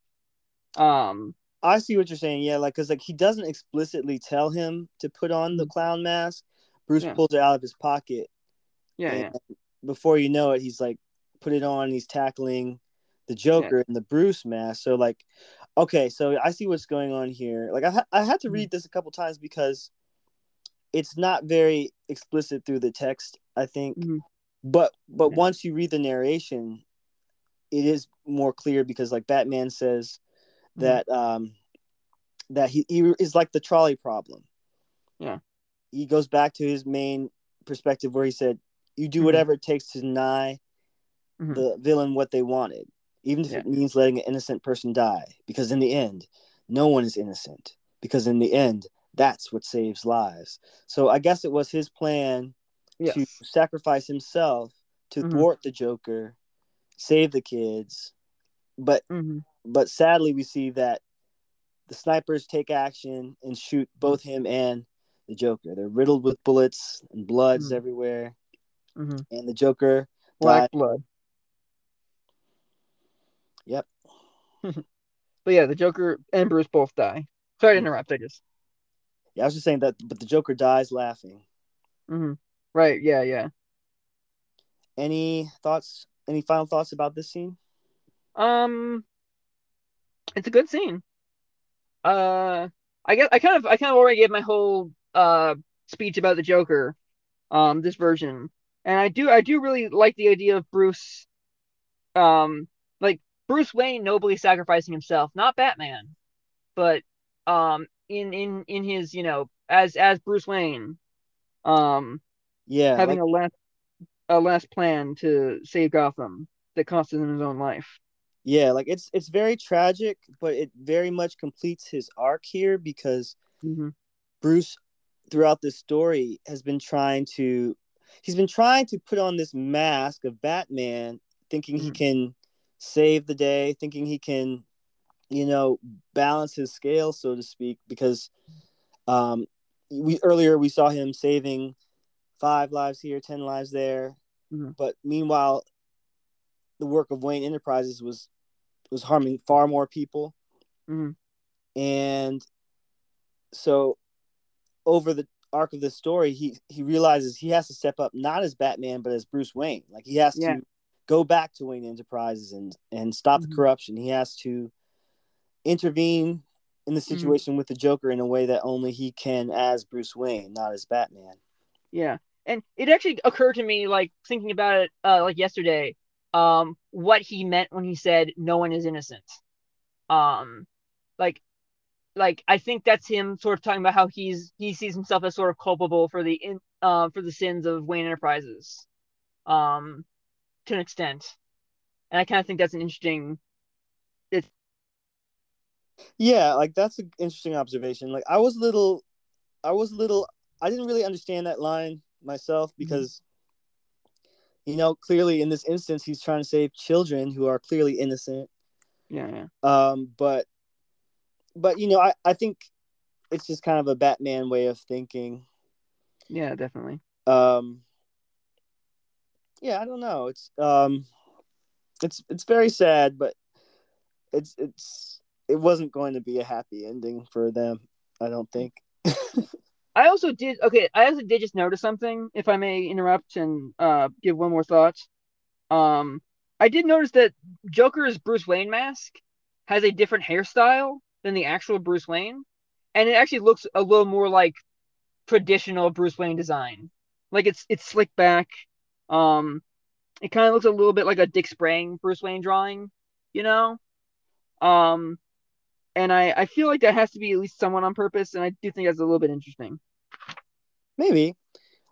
Um, I see what you're saying. Yeah, like because like he doesn't explicitly tell him to put on the clown mask. Bruce. Yeah. pulls it out of his pocket, yeah, yeah, before you know it, he's like put it on. He's tackling the Joker in the Bruce mask. So like, okay, so I see what's going on here. Like I ha- I had to Mm-hmm. read this a couple times because it's not very explicit through the text. I think, Mhm. but but Yeah. once you read the narration, it is more clear because like Batman says Mhm. that um that he, he is like the trolley problem. Yeah. He goes back to his main perspective where he said, You do Mhm. whatever it takes to deny Mhm. the villain what they wanted, even if Yeah. it means letting an innocent person die. Because in the end, no one is innocent. Because in the end, that's what saves lives. So I guess it was his plan yes, to sacrifice himself to Mhm. thwart the Joker, save the kids. But Mhm. but sadly we see that the snipers take action and shoot both him and the Joker. They're riddled with bullets and bloods Mhm. everywhere, Mhm. and the Joker Black died. blood. Yep. But yeah, the Joker and Bruce both die. Sorry to Mhm. interrupt. I just. Yeah, I was just saying that, but the Joker dies laughing. hmm Right. Yeah. Yeah. Any thoughts? Any final thoughts about this scene? Um, it's a good scene. Uh, I guess I kind of I kind of already gave my whole uh speech about the Joker, um, this version, and I do I do really like the idea of Bruce, um, like Bruce Wayne nobly sacrificing himself, not Batman, but um, in in in his you know as as Bruce Wayne, um, Yeah, having like- a last a last plan to save Gotham that costed him his own life. yeah, like it's it's very tragic, but it very much completes his arc here because hmm Bruce throughout this story has been trying to he's been trying to put on this mask of Batman thinking he Mhm. can save the day, thinking he can you know balance his scale so to speak because um we earlier we saw him saving five lives here, ten lives there, Mhm. but meanwhile, the work of Wayne Enterprises was was harming far more people, Mhm. and so over the arc of this story, he he realizes he has to step up not as Batman but as Bruce Wayne. Like he has Yeah. to go back to Wayne Enterprises and and stop Mhm. the corruption. He has to intervene in the Mm-hmm. situation with the Joker in a way that only he can as Bruce Wayne, not as Batman. Yeah. And it actually occurred to me, like thinking about it, uh, like yesterday, um, what he meant when he said no one is innocent. Um, like, like I think that's him sort of talking about how he's he sees himself as sort of culpable for the in uh for the sins of Wayne Enterprises, um, to an extent. And I kind of think that's an interesting. Yeah, like that's an interesting observation. Like I was little, I was little, I didn't really understand that line myself because, you know, clearly in this instance he's trying to save children who are clearly innocent. Yeah, yeah, Um, but, but you know, I I think it's just kind of a Batman way of thinking. yeah, definitely. Um, yeah, I don't know. It's um, it's it's very sad, but it's it's it wasn't going to be a happy ending for them. I don't think. I also did okay. I also did just notice something. If I may interrupt and uh, give one more thought. Um, I did notice that Joker's Bruce Wayne mask has a different hairstyle than the actual Bruce Wayne, and it actually looks a little more like traditional Bruce Wayne design. Like it's it's slicked back. Um, it kind of looks a little bit like a Dick Sprang Bruce Wayne drawing, you know. Um, and I I feel like that has to be at least someone on purpose, and I do think that's a little bit interesting. Maybe,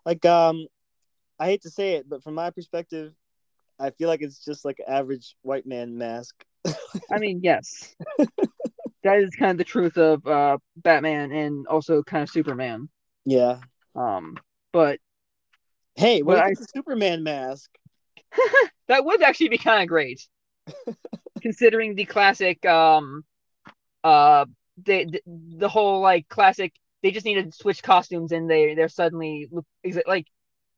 like um, I hate to say it, but from my perspective, I feel like it's just like average white man mask. I mean, yes. that is kind of the truth of uh Batman and also kind of Superman. Yeah. Um but Hey, what But I- Superman mask? that would actually be kind of great. Considering the classic um uh they, the, the whole like classic they just need to switch costumes and they they're suddenly look like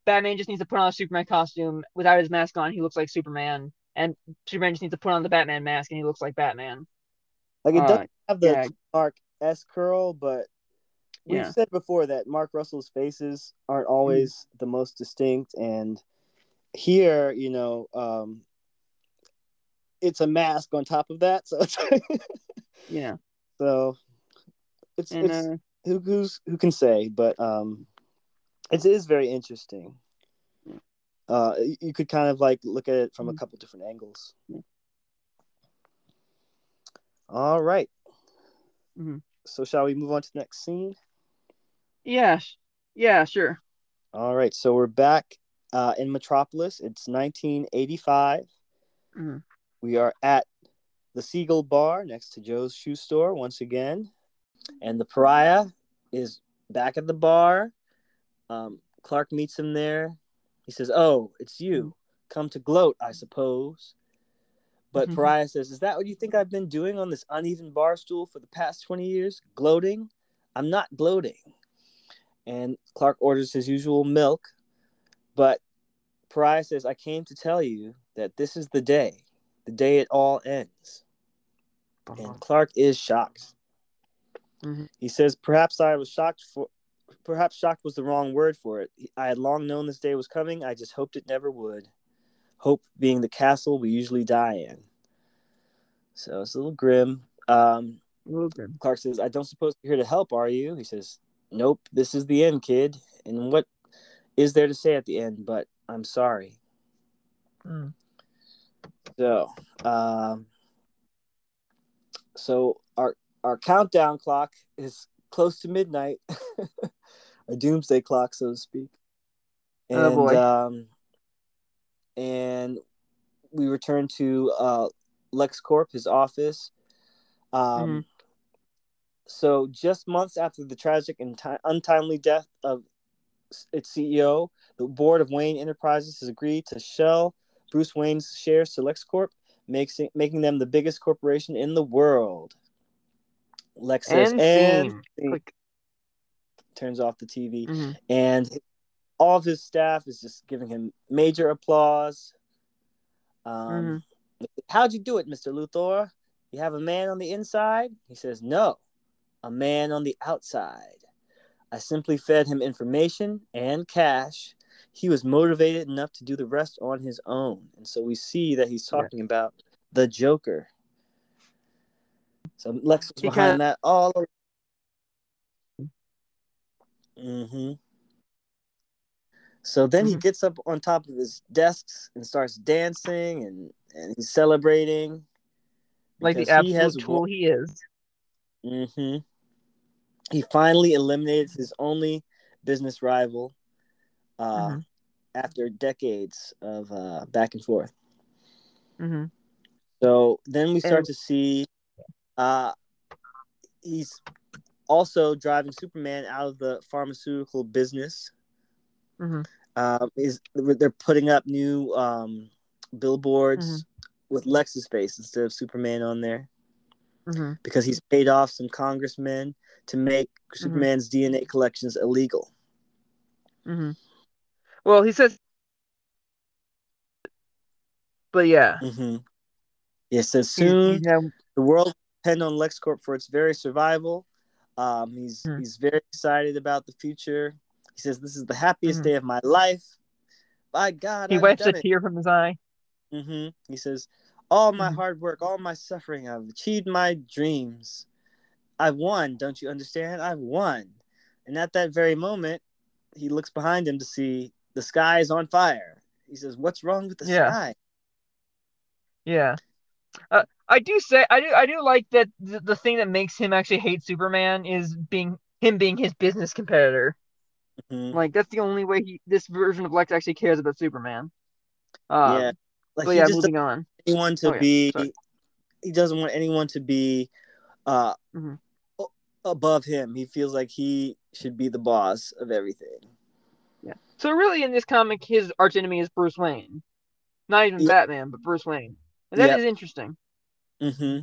Batman just needs to put on a Superman costume without his mask on he looks like Superman and Superman just needs to put on the Batman mask and he looks like Batman. Like it Uh, doesn't have the yeah. Mark S curl, but we've Yeah. said before that Mark Russell's faces aren't always the most distinct, and here, you know, um, it's a mask on top of that, so it's Yeah. so it's, And it's uh who who's who can say, but um, it is very interesting. Uh, you- could kind of like look at it from a Mm. couple different angles. All right. Mhm. So shall we move on to the next scene? yeah, yeah, sure. All right. So we're back uh, in Metropolis. It's 1985. Mhm. We are at the Seagull Bar next to Joe's shoe store once again. And the pariah is back at the bar. Um, Clark meets him there. He says, Oh, it's you. Come to gloat, I suppose. But Mhm. Pariah says, Is that what you think I've been doing on this uneven bar stool for the past 20 years? Gloating? I'm not gloating. And Clark orders his usual milk. But Pariah says, I came to tell you that this is the day, the day it all ends. And Clark is shocked. Mhm. He says, Perhaps I was shocked for. Perhaps shocked was the wrong word for it. I had long known this day was coming. I just hoped it never would. Hope being the castle we usually die in. So it's a little grim. Um, A little bit. Clark says, I don't suppose you're here to help, are you? He says, Nope, this is the end, kid. And what is there to say at the end? But I'm sorry. Mm. So, um, so our our countdown clock is close to midnight, a doomsday clock, so to speak. And Oh, boy. um, and we return to uh, LexCorp, his office. Um, Mhm. So, just months after the tragic and ti- untimely death of its CEO, the board of Wayne Enterprises has agreed to sell Bruce Wayne's shares to LexCorp, makes it, making them the biggest corporation in the world. Lex says, and scene." Turns off the TV, Mhm. and all of his staff is just giving him major applause. Um, How'd you do it, Mr. Luthor? You have a man on the inside? He says, No, a man on the outside. I simply fed him information and cash. He was motivated enough to do the rest on his own. And so we see that he's Yeah. talking about the Joker. So Lex was Because- behind that all over. So then he Mhm. gets up on top of his desks and starts dancing and, and he's celebrating. Like the because he absolute has tool he is. hmm He finally eliminated his only business rival uh, Mhm. after decades of uh, back and forth. hmm So then we start And- to see uh, he's also driving Superman out of the pharmaceutical business. Hmm Um, is they're putting up new um, billboards Mm-hmm. with Lex's face instead of Superman on there hmm because he's paid off some congressmen to make Mm-hmm. Superman's DNA collections illegal. hmm Well, he says, but yeah, Mm-hmm. It says soon the world will depend on LexCorp for its very survival. Um, he's Hmm. he's very excited about the future. He says, "This is the happiest Mhm. day of my life." By God, he I've wipes a it. tear from his eye. hmm He says, "All my Mhm. hard work, all my suffering, I've achieved my dreams. I've won. Don't you understand? I've won." And at that very moment, he looks behind him to see the sky is on fire. He says, "What's wrong with the Yeah. sky?" Yeah. Uh, I do say I do I do like that the, the thing that makes him actually hate Superman is being him being his business competitor. Mhm. Like that's the only way he this version of Lex actually cares about Superman. Um, yeah, like but he yeah, just moving on. anyone to Oh, yeah. be he doesn't want anyone to be uh Mhm. above him he feels like he should be the boss of everything Yeah. So really, in this comic, his arch enemy is Bruce Wayne, not even Yeah. Batman, but Bruce Wayne, and that is Yep. interesting. hmm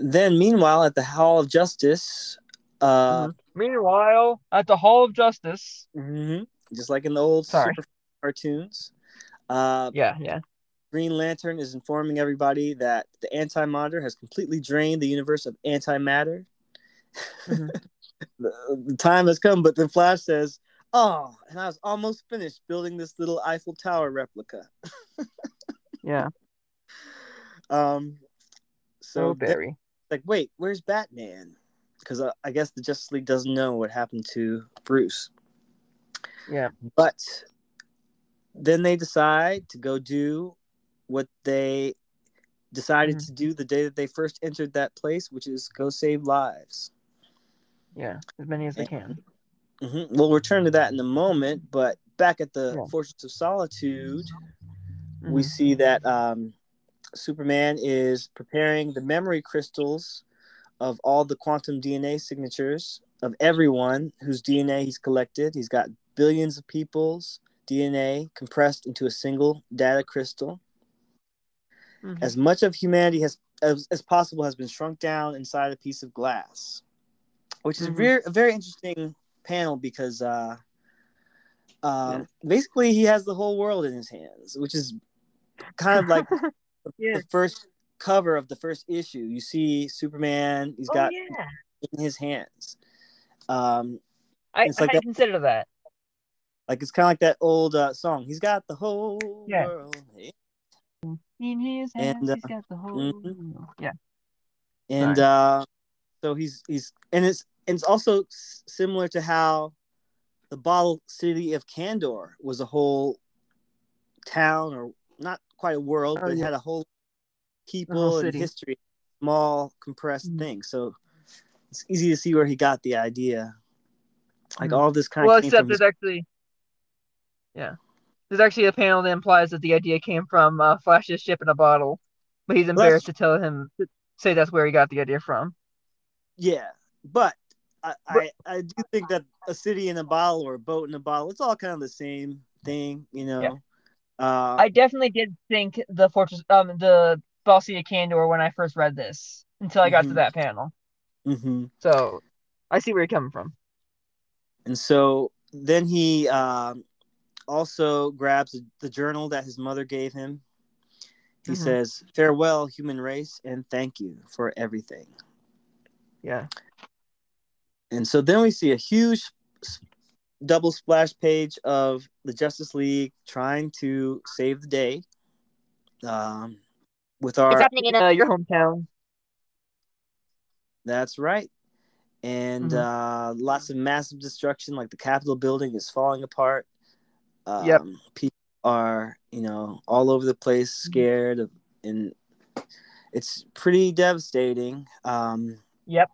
then meanwhile at the hall of justice uh Mhm. Meanwhile, at the Hall of Justice, mhm, just like in the old Sorry. super cartoons uh yeah, yeah, green lantern is informing everybody that the anti-monitor has completely drained the universe of antimatter Mhm. the, the time has come but then flash says oh and i was almost finished building this little eiffel tower replica yeah. um so then- Barry. like wait where's batman because uh, i guess the justice league doesn't know what happened to bruce Yeah. but then they decide to go do what they decided Mhm. to do the day that they first entered that place which is go save lives Yeah, as many as they Yeah. can. hmm we'll return to that in a moment but back at the Yeah. fortress of solitude we Mhm. see that um, Superman is preparing the memory crystals of all the quantum DNA signatures of everyone whose DNA he's collected. He's got billions of people's DNA compressed into a single data crystal. Mhm. As much of humanity has as, as possible has been shrunk down inside a piece of glass, which is Mhm. very, a very interesting panel because uh, um, basically he has the whole world in his hands, which is kind of like yeah. the first cover of the first issue. You see Superman. He's Oh got yeah. in his hands. Um, I, It's like hadn't that- considered that. like it's kind of like that old uh, song. He's got the whole Yeah. world. In his And, hands, uh, he's got the whole. mhm. Yeah. And uh, so he's he's and it's and it's also s- similar to how the bottle city of Kandor was a whole town or not quite a world, Oh, but it had a whole people and history, small compressed Mhm. thing. So it's easy to see where he got the idea. Like Mhm. all this kind Well, of came except there's his, actually, yeah, there's actually a panel that implies that the idea came from uh, Flash's ship in a bottle, but he's embarrassed to tell him say that's where he got the idea from. yeah. But I, I I do think that a city in a bottle or a boat in a bottle, it's all kind of the same thing, you know. Yeah. Uh, I definitely did think the fortress, um, the Of Kandor when I first read this until I got to Mhm. that panel. mhm. So I see where you're coming from. And so then he um, also grabs the journal that his mother gave him. He Mhm. says, "Farewell, human race, and thank you for everything." Yeah. And so then we see a huge double splash page of the Justice League trying to save the day. Um, with our It's happening in uh, your hometown. that's right, and Mhm. uh, lots of massive destruction, like the Capitol building is falling apart. Um, Yep. People are, you know, all over the place, Mm-hmm. scared, of, and it's pretty devastating. Um, Yep.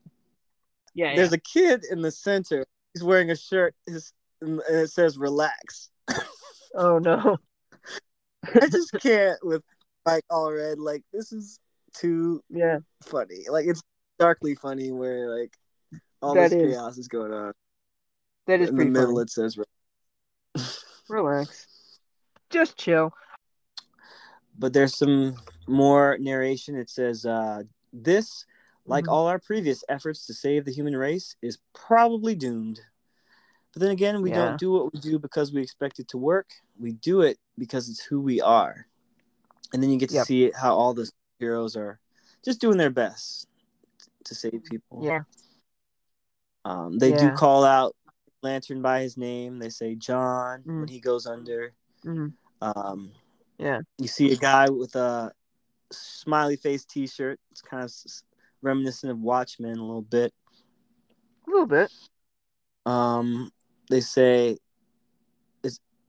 Yeah. there's a kid in the center. He's wearing a shirt. His and it says "relax." Oh no. I just can't with like all red. Like this is too Yeah. funny. Like it's darkly funny where like all That this is. chaos is going on. That is in the pretty middle, funny. it says. Relax. Just chill. But there's some more narration. It says, uh, "This, like Mhm. all our previous efforts to save the human race, is probably doomed." But then again, we Yeah. don't do what we do because we expect it to work. We do it because it's who we are. And then you get to Yep. see how all the heroes are just doing their best to save people. Yeah. Um, they do call out Lantern by his name. They say John Mhm. when he goes under. hmm Um, Yeah. you see a guy with a smiley face T-shirt. It's kind of reminiscent of Watchmen a little bit. A little bit. Um, they say,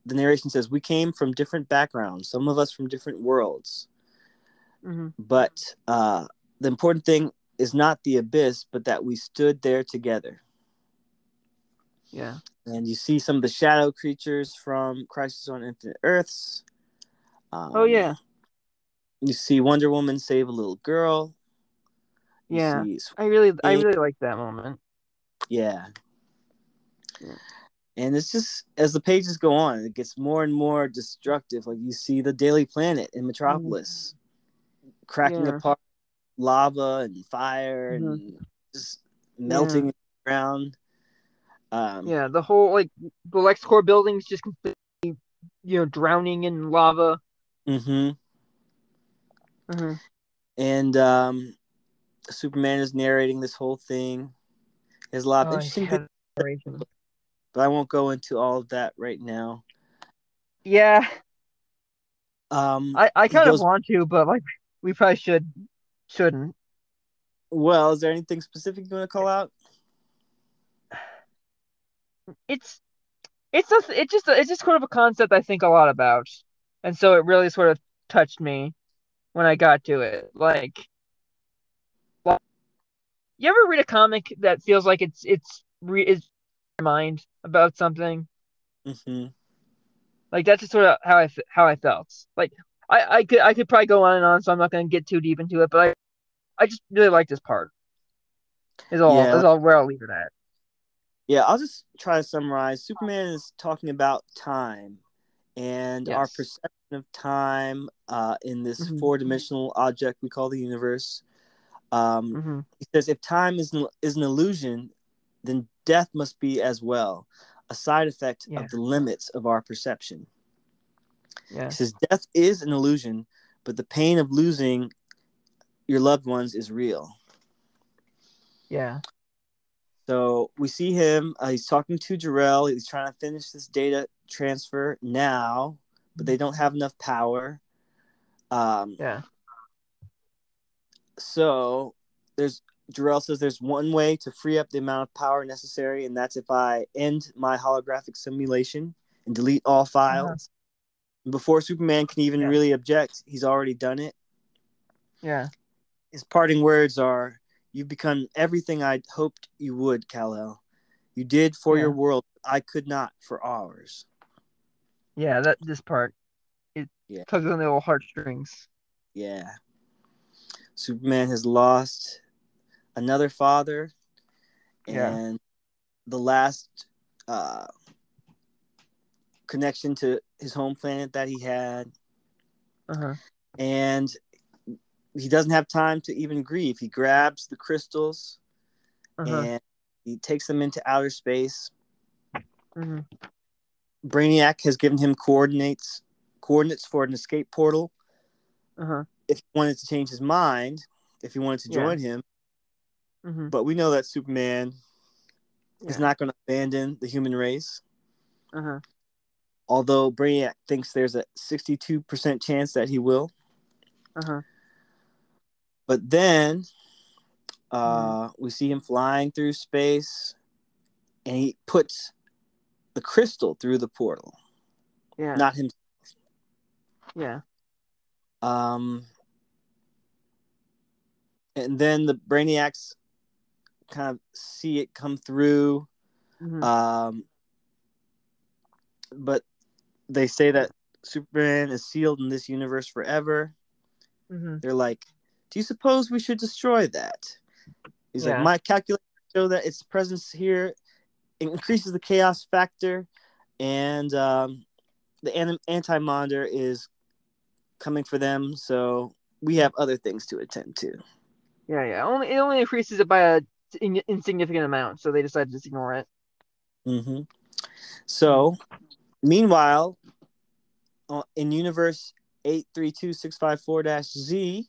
the narration says, "We came from different backgrounds. Some of us from different worlds. hmm But uh, the important thing is not the abyss, but that we stood there together." Yeah. and you see some of the shadow creatures from Crisis on Infinite Earths. Um, Oh yeah. You see Wonder Woman save a little girl. You Yeah. I really, I really like that moment. yeah. Yeah. And it's just as the pages go on, it gets more and more destructive. Like you see the Daily Planet in Metropolis cracking Mm-hmm. Yeah. apart, lava and fire Mhm. and just melting in the ground. Um, Yeah, the whole like the LexCorp building's just completely, you know, drowning in lava. hmm hmm And um, Superman is narrating this whole thing. There's a lot of Oh, interesting yeah. But I won't go into all of that right now. Yeah, Um, I, I kind of want to, but like we probably should shouldn't. well, is there anything specific you want to call out? It's it's just it just it's just sort of a concept I think a lot about, and so it really sort of touched me when I got to it. Like, you ever read a comic that feels like it's it's re- is mind about something? hmm Like that's just sort of how I how I felt. Like I I could I could probably go on and on, so I'm not going to get too deep into it. But I I just really like this part. Is all Yeah. is all where I'll leave it at. Yeah, I'll just try to summarize. Superman is talking about time and our perception of time uh, in this Mhm. four-dimensional object we call the universe. Um, hmm He says, if time is an, is an illusion, then death must be as well, a side effect Yeah. of the limits of our perception. Yeah. He says, death is an illusion, but the pain of losing your loved ones is real. Yeah. So we see him. Uh, he's talking to Jor-El. He's trying to finish this data transfer now, but they don't have enough power. Um, Yeah. so there's Jor-El says there's one way to free up the amount of power necessary, and that's if I end my holographic simulation and delete all files. Before Superman can even Uh-huh. Yeah. really object, he's already done it. Yeah. His parting words are, "You've become everything I'd hoped you would, Kal-El. You did for Yeah. your world. I could not for ours." Yeah. That this part it Yeah. tugs on the old heartstrings. Yeah. Superman has lost another father Yeah. and the last uh, connection to his home planet that he had. Uh huh. And he doesn't have time to even grieve. He grabs the crystals Uh huh. and he takes them into outer space. hmm Brainiac has given him coordinates coordinates for an escape portal. Uh-huh. If he wanted to change his mind, if he wanted to Yeah. join him, hmm but we know that Superman is not going to abandon the human race. Uh-huh. Although Brainiac thinks there's a 62% chance that he will. Uh-huh. But then uh, Mm-hmm. we see him flying through space and he puts the crystal through the portal, Yeah. not him. yeah. Um, and then the Brainiacs kind of see it come through. hmm Um, but they say that Superman is sealed in this universe forever. hmm They're like, "Do you suppose we should destroy that?" He's Yeah. like, "My calculations show that its presence here increases the chaos factor, and um, the an- anti-monitor is coming for them. So we have other things to attend to." Yeah, yeah. Only it only increases it by a in, insignificant amount, so they decided to just ignore it. Mm-hmm. So, meanwhile, uh, in universe eight three two six five four Z,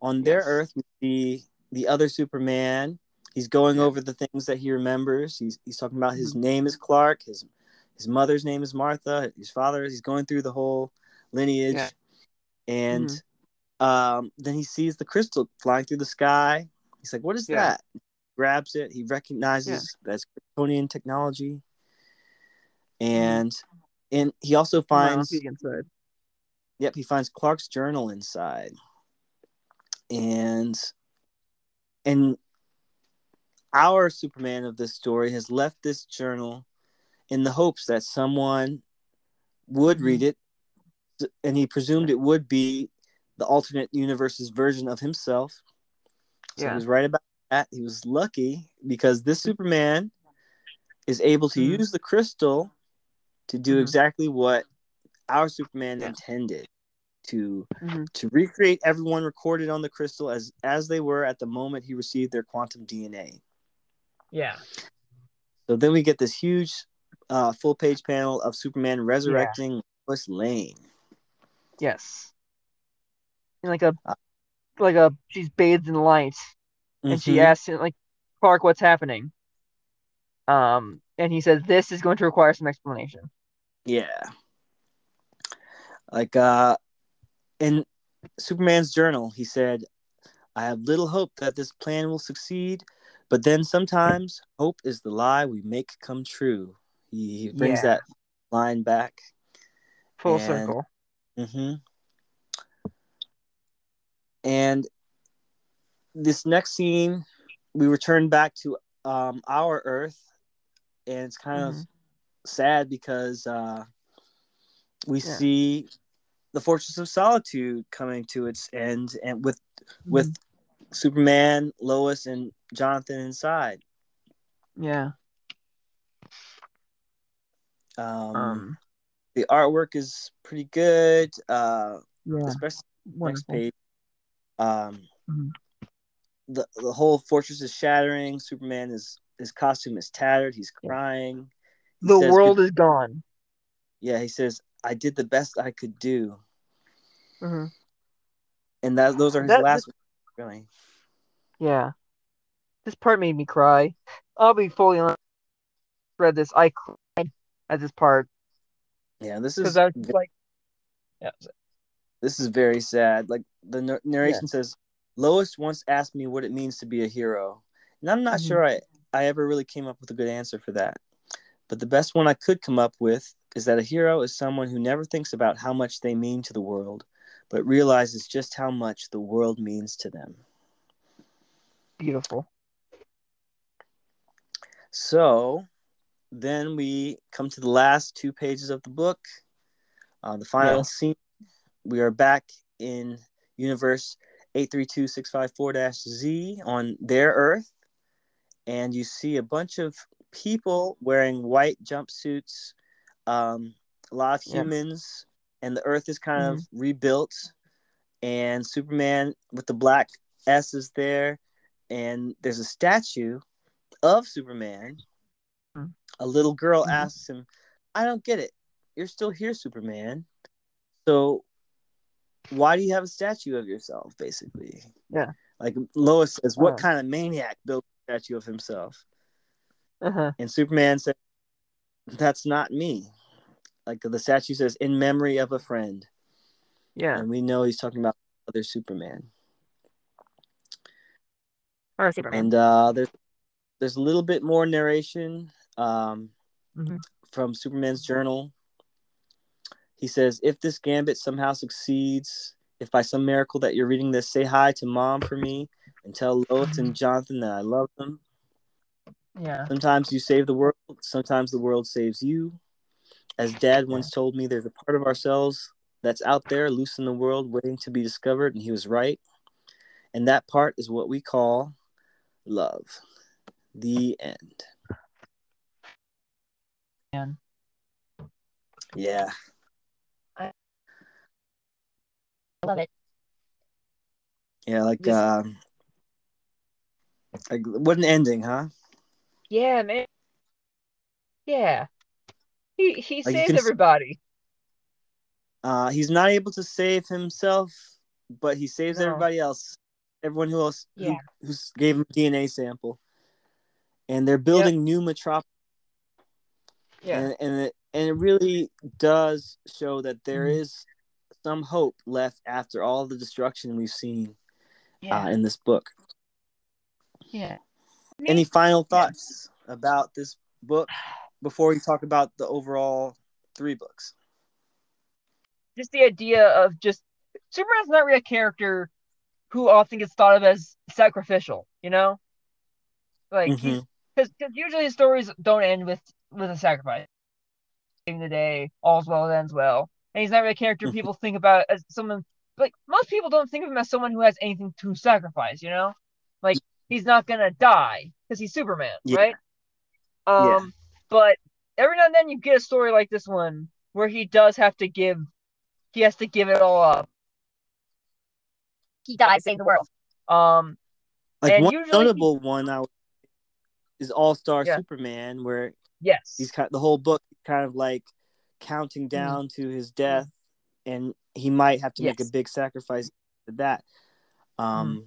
on their Yes. Earth, we see the other Superman. He's going over the things that he remembers. He's he's talking about his Mhm. name is Clark. His his mother's name is Martha. His father. He's going through the whole lineage, Yeah. and Mhm. um, then he sees the crystal flying through the sky. He's like, "What is Yeah. that?" Grabs it. He recognizes that's Kryptonian technology, and and he also finds inside. Yep, he finds Clark's journal inside. And and our Superman of this story has left this journal in the hopes that someone would read it and he presumed it would be the alternate universe's version of himself. So Yeah. he was right about that. He was lucky because this Superman is able to Mhm. use the crystal to do Mhm. exactly what our Superman Yeah. intended to Mhm. to recreate everyone recorded on the crystal as as they were at the moment he received their quantum DNA. Yeah. So then we get this huge uh, full page panel of Superman resurrecting Lois Lane. Yes. And like a Uh, like a she's bathed in light, and she Mhm. asks him like Clark, "What's happening?" Um, and he says, "This is going to require some explanation." Yeah. Like uh in Superman's journal, he said, I have little hope that this plan will succeed, but then sometimes hope is the lie we make come true. He, he brings Yeah. that line back. Full And- circle. hmm And this next scene, we return back to um, our Earth, and it's kind of sad because uh, we Yeah. see the Fortress of Solitude coming to its end, and with with Superman, Lois, and Jonathan inside. yeah. Um, Um. the artwork is pretty good, uh, Yeah. especially next page. Um, Mhm. The the whole fortress is shattering. Superman is his costume is tattered. He's crying. He The says world is gone. yeah, he says, "I did the best I could do," hmm and that those are his That- last. words, Really, Yeah. This part made me cry. I'll be fully honest. Read this, I cried at this part yeah. This is I was like, yeah, this is very sad. Like the nar- narration says, Lois once asked me what it means to be a hero, and I'm not Mhm. sure I I ever really came up with a good answer for that. But the best one I could come up with is that a hero is someone who never thinks about how much they mean to the world, but realizes just how much the world means to them. beautiful. So then we come to the last two pages of the book. Uh, the final Yeah. scene. We are back in universe 832654-Z on their Earth. And you see a bunch of people wearing white jumpsuits, um, a lot of Yeah. humans, and the Earth is kind of rebuilt. And Superman with the black S is there, and there's a statue of Superman, Hmm. a little girl Mhm. asks him, "I don't get it. You're still here, Superman. So why do you have a statue of yourself?" Basically, Yeah. Like Lois says, "What Oh. kind of maniac built a statue of himself?" Uh-huh. And Superman says, "That's not me." Like the statue says, "In memory of a friend," Yeah. and we know he's talking about other Superman. Or Superman. And uh, there's there's a little bit more narration um, Mhm. from Superman's journal. He says, "If this gambit somehow succeeds, if by some miracle that you're reading this, say hi to mom for me and tell Lois and mm-hmm. Jonathan that I love them. Yeah. Sometimes you save the world, sometimes the world saves you. As Dad once told me, there's a part of ourselves that's out there, loose in the world, waiting to be discovered, and he was right. And that part is what we call love." The end. Yeah. I love it. Yeah, like This- um like what an ending, huh? Yeah, man. Yeah. He he Like, you saved can everybody. Uh he's not able to save himself, but he saves No. everybody else. Everyone who else who, Yeah. who gave him a DNA sample. And they're building new metropolis Yeah. and, and it and it really does show that there Mhm. is some hope left after all the destruction we've seen yeah. uh, in this book. yeah. Any final thoughts about this book before we talk about the overall three books? just the idea of just Superman's not really a character who often gets thought of as sacrificial, you know? Like he's because usually his stories don't end with with a sacrifice. In the day, all's well that ends well, and he's not really a character Mhm. people think about as someone like most people don't think of him as someone who has anything to sacrifice, you know? Like he's not gonna die because he's Superman, Yeah. right? Yeah. Um, but every now and then you get a story like this one where he does have to give, he has to give it all up. He dies, save the world. Um, Like And one usually notable one I would- is All Star Yeah. Superman, where yes, he's kind the whole book kind of like counting Mm-hmm. down to his death, and he might have to make a big sacrifice for that. Um, Mm-hmm.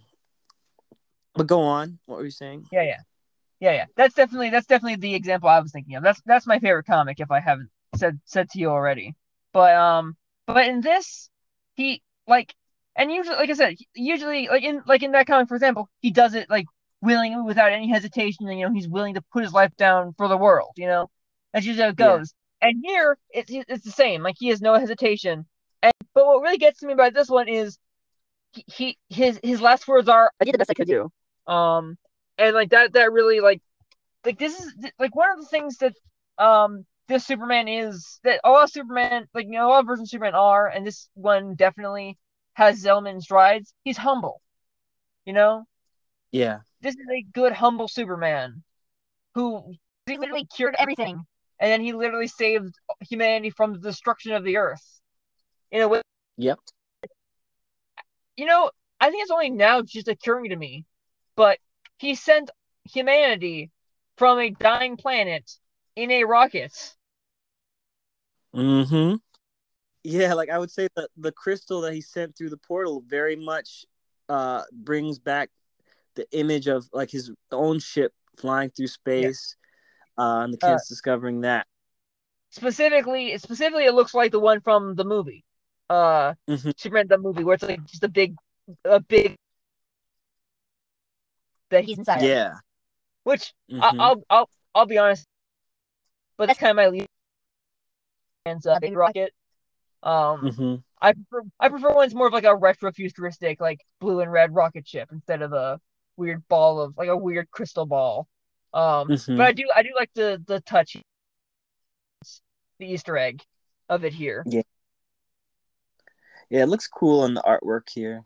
but go on. What were you saying? yeah, yeah, yeah, yeah. That's definitely that's definitely the example I was thinking of. That's that's my favorite comic if I haven't said said to you already. But um, but in this, he like, and usually, like I said, usually like in like in that comic, for example, he does it like willingly without any hesitation, and you know he's willing to put his life down for the world. You know, that's usually how it goes. And here, it's it's the same. Like he has no hesitation. And but what really gets to me about this one is he, he his his last words are I did the best I could do. Um, and like that that really like like this is like one of the things that um this Superman is that all Superman like you know a lot of versions of Superman are, and this one definitely has Zellman strides. He's humble, you know. Yeah. This is a good humble Superman who he literally cured everything, and then he literally saved humanity from the destruction of the Earth in a way. Yep. You know, I think it's only now just occurring to me, but he sent humanity from a dying planet in a rocket. Mm-hmm. Yeah, like I would say that the crystal that he sent through the portal very much uh brings back the image of like his own ship flying through space, uh, and the Uh, kids discovering that. Specifically, specifically, it looks like the one from the movie, uh, Mhm. Superman the movie, where it's like just a big, a big that he's inside. of. Yeah. Which I, Mhm. I'll, I'll, I'll be honest, but that's kind of my least. And uh, big rocket. Um, Mhm. I prefer I prefer ones more of like a retro futuristic, like blue and red rocket ship instead of a weird ball of like a weird crystal ball. Um, Mhm. but I do I do like the the touch, the Easter egg of it here. Yeah, yeah, it looks cool in the artwork here.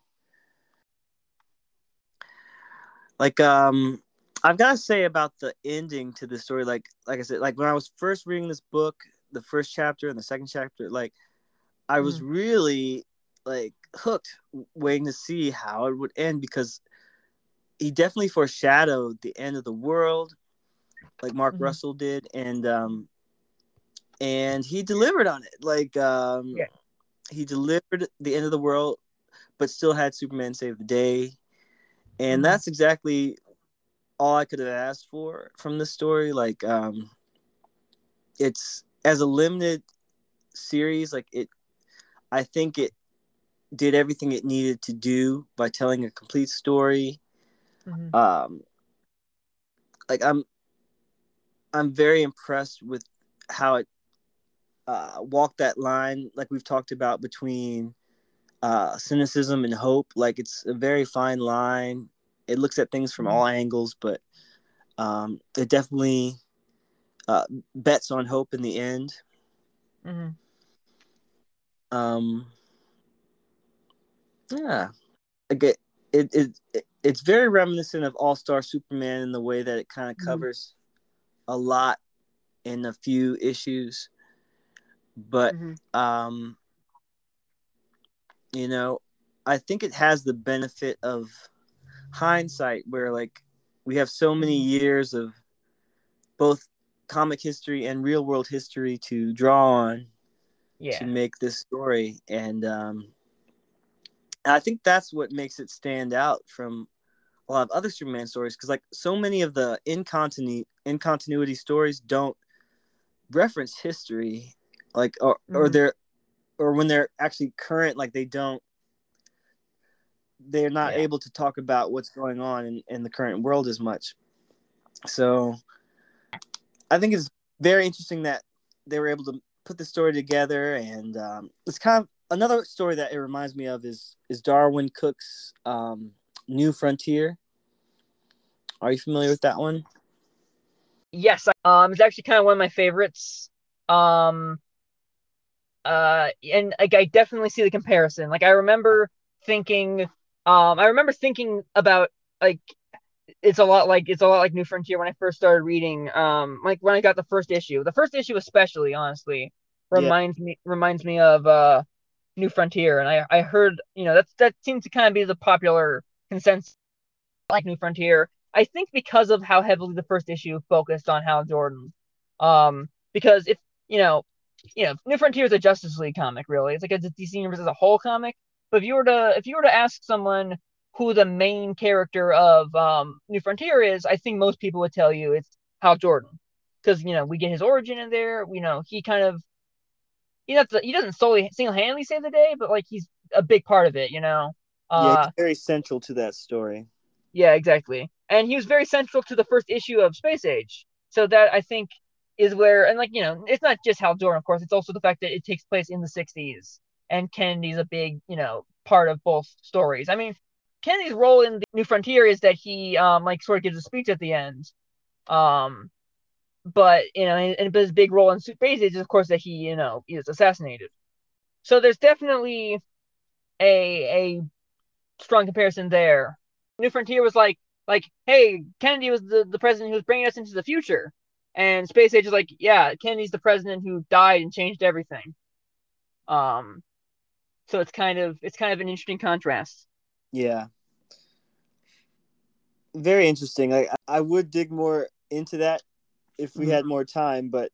Like, um, I've got to say about the ending to the story. Like, like I said, like when I was first reading this book, the first chapter and the second chapter, like I was really like hooked, waiting to see how it would end because he definitely foreshadowed the end of the world like Mark Mhm. Russell did, and um, and he delivered on it. Like um, Yeah. he delivered the end of the world, but still had Superman save the day, and Mhm. that's exactly all I could have asked for from this story. Like um, it's as a limited series, like it, I think it did everything it needed to do by telling a complete story Mhm. um like i'm i'm very impressed with how it uh walked that line like we've talked about between uh cynicism and hope like it's a very fine line it looks at things from Mhm. all angles but um it definitely uh bets on hope in the end Mhm. um yeah like it, it, it, it it's very reminiscent of all-star superman in the way that it kind of Mhm. covers a lot in a few issues but Mhm. um you know i think it has the benefit of hindsight where like we have so many years of both comic history and real world history to draw on Yeah. to make this story and um i think that's what makes it stand out from a lot of other superman stories because like so many of the in continuity in continuity stories don't reference history like or or Mhm. they're or when they're actually current like they don't they're not Yeah. able to talk about what's going on in, in the current world as much so i think it's very interesting that they were able to put the story together and um, it's kind of another story that it reminds me of is is Darwyn Cooke's um, new frontier are you familiar with that one Yes, um, it's actually kind of one of my favorites. Um, uh, and like I definitely see the comparison. Like I remember thinking, um, I remember thinking about like it's a lot like it's a lot like New Frontier when I first started reading. Um, like when I got the first issue, the first issue especially, honestly, Yeah. reminds me reminds me of uh New Frontier, and I I heard you know that's that seems to kind of be the popular consensus like New Frontier. I think because of how heavily the first issue focused on Hal Jordan. Um, because if you know, you know, New Frontier is a Justice League comic, really. It's like a DC universe as a whole comic. But if you were to if you were to ask someone who the main character of um, New Frontier is, I think most people would tell you it's Hal Jordan, because you know we get his origin in there. You know, he kind of he doesn't he doesn't solely single handedly save the day, but like he's a big part of it. You know. Yeah Uh, it's very central to that story yeah, exactly. And he was very central to the first issue of Space Age. So that I think is where, and like, you know, it's not just Hal Jordan, of course, it's also the fact that it takes place in the 60s. And Kennedy's a big, you know, part of both stories. I mean, Kennedy's role in the New Frontier is that he, um, like, sort of gives a speech at the end. Um, but, you know, and, and his big role in Space Age is, of course, that he, you know, is assassinated. So there's definitely a, a strong comparison there. New Frontier was like, like, hey, Kennedy was the, the president who was bringing us into the future. And Space Age is like, yeah, Kennedy's the president who died and changed everything. Um, so it's kind of it's kind of an interesting contrast. Yeah. Very interesting. Like I would dig more into that if we Mhm. had more time, but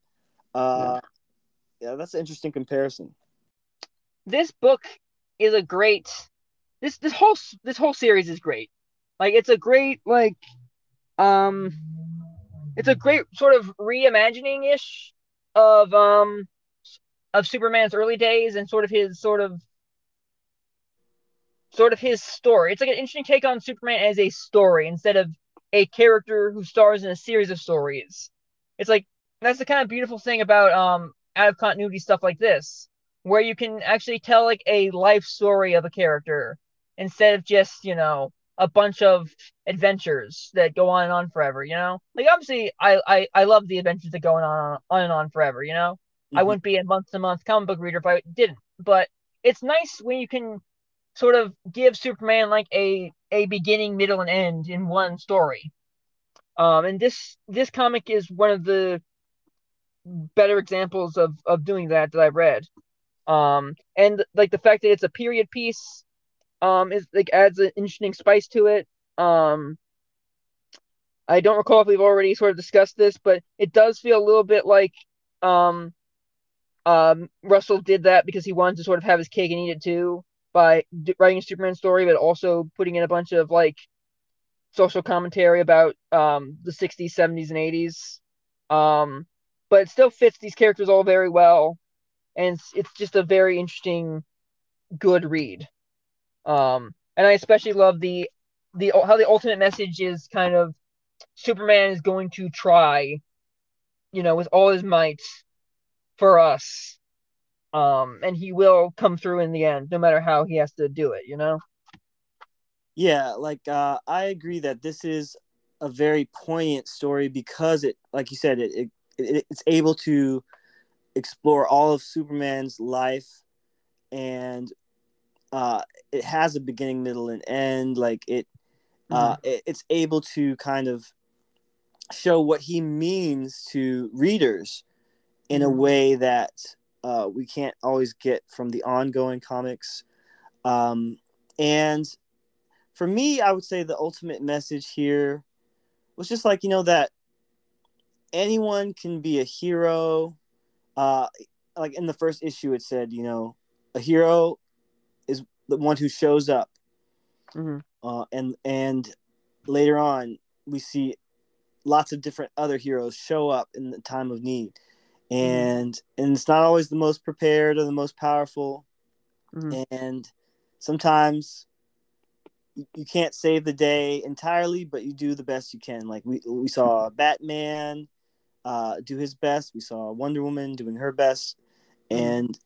uh yeah, that's an interesting comparison. This book is a great this this whole this whole series is great. Like it's a great like um it's a great sort of reimagining ish of um of Superman's early days and sort of his sort of sort of his story. It's like an interesting take on Superman as a story instead of a character who stars in a series of stories. It's like that's the kind of beautiful thing about um out of continuity stuff like this, where you can actually tell like a life story of a character instead of just, you know, a bunch of adventures that go on and on forever, you know? Like obviously I I, I love the adventures that go on, on on and on forever, you know? I Mhm. wouldn't be a month to month comic book reader if I didn't. But it's nice when you can sort of give Superman like a a beginning, middle, and end in one story. Um, and this this comic is one of the better examples of of doing that that I've read. Um, and like the fact that it's a period piece, um, is like adds an interesting spice to it. Um, I don't recall if we've already sort of discussed this, but it does feel a little bit like um, um, Russell did that because he wanted to sort of have his cake and eat it too by writing a Superman story, but also putting in a bunch of like social commentary about um, the 60s, 70s, and 80s. Um, but it still fits these characters all very well, and it's, it's just a very interesting, good read. Um, and I especially love the the how the ultimate message is kind of Superman is going to try, you know, with all his might for us. Um, and he will come through in the end, no matter how he has to do it, you know? Yeah, like uh, I agree that this is a very poignant story because it, like you said, it, it, it it's able to explore all of Superman's life, and uh, it has a beginning, middle, and end. Like it, uh, mm-hmm. it, it's able to kind of show what he means to readers in a mm-hmm. way that uh, we can't always get from the ongoing comics. Um, and for me, I would say the ultimate message here was just like, you know, that anyone can be a hero. Uh, like in the first issue, it said, you know, a hero is the one who shows up. Mm-hmm. Uh, and and later on, we see lots of different other heroes show up in the time of need mm-hmm. and mm-hmm. and it's not always the most prepared or the most powerful mm-hmm. and sometimes you can't save the day entirely but you do the best you can like we, we saw batman uh, do his best we saw wonder woman doing her best mm-hmm. and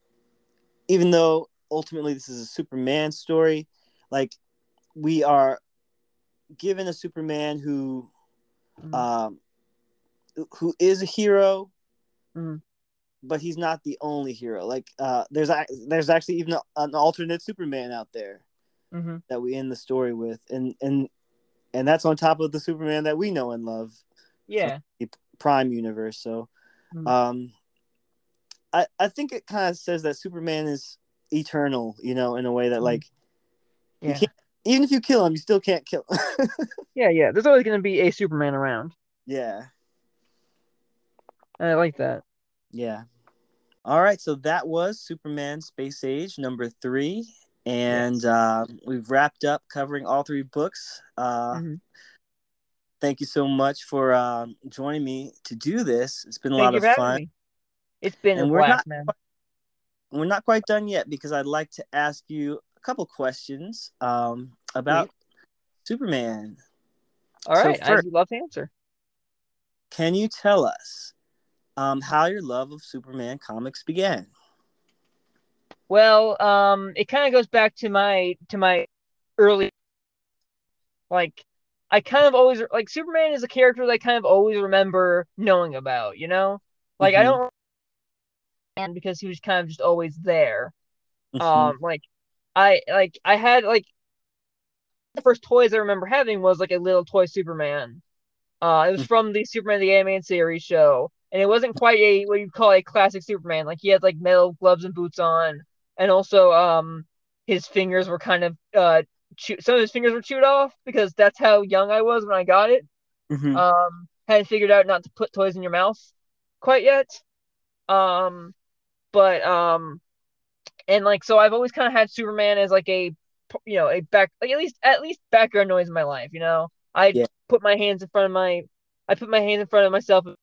even though ultimately this is a superman story like we are given a superman who mm. um, who is a hero, mm. but he's not the only hero. Like uh, there's there's actually even an alternate Superman out there mm-hmm. that we end the story with, and and and that's on top of the Superman that we know and love. Yeah, the Prime universe. So, mm. um, I I think it kind of says that Superman is eternal. You know, in a way that mm. like. Yeah even if you kill him, you still can't kill yeah, yeah. There's always going to be a Superman around. Yeah. I like that. Yeah. All right, so that was Superman Space Age number three, and yes. uh, we've wrapped up covering all three books. Uh, mm-hmm. Thank you so much for uh, joining me to do this. It's been a thank lot of fun. It's been and a blast, man. We're not quite done yet because I'd like to ask you a couple questions um, about Superman. All right, so first, I'd love to answer. Can you tell us um, how your love of Superman comics began? Well, um, it kind of goes back to my to my early, like, I kind of always like Superman is a character that I kind of always remember knowing about. You know, like mm-hmm. I don't, and because he was kind of just always there. Mm-hmm. Um, like I like I had like the first toys I remember having was like a little toy Superman. Uh, it was hmm. from the Superman the Animated Series show, and it wasn't quite a what you call a classic Superman. Like he had like metal gloves and boots on, and also um his fingers were kind of uh chew- some of his fingers were chewed off because that's how young I was when I got it. Mm-hmm. Um, hadn't figured out not to put toys in your mouth quite yet. Um, but um, and like so I've always kind of had Superman as like a you know a back like at least at least background noise in my life. You know, I yeah. put my hands in front of my I put my hands in front of myself. You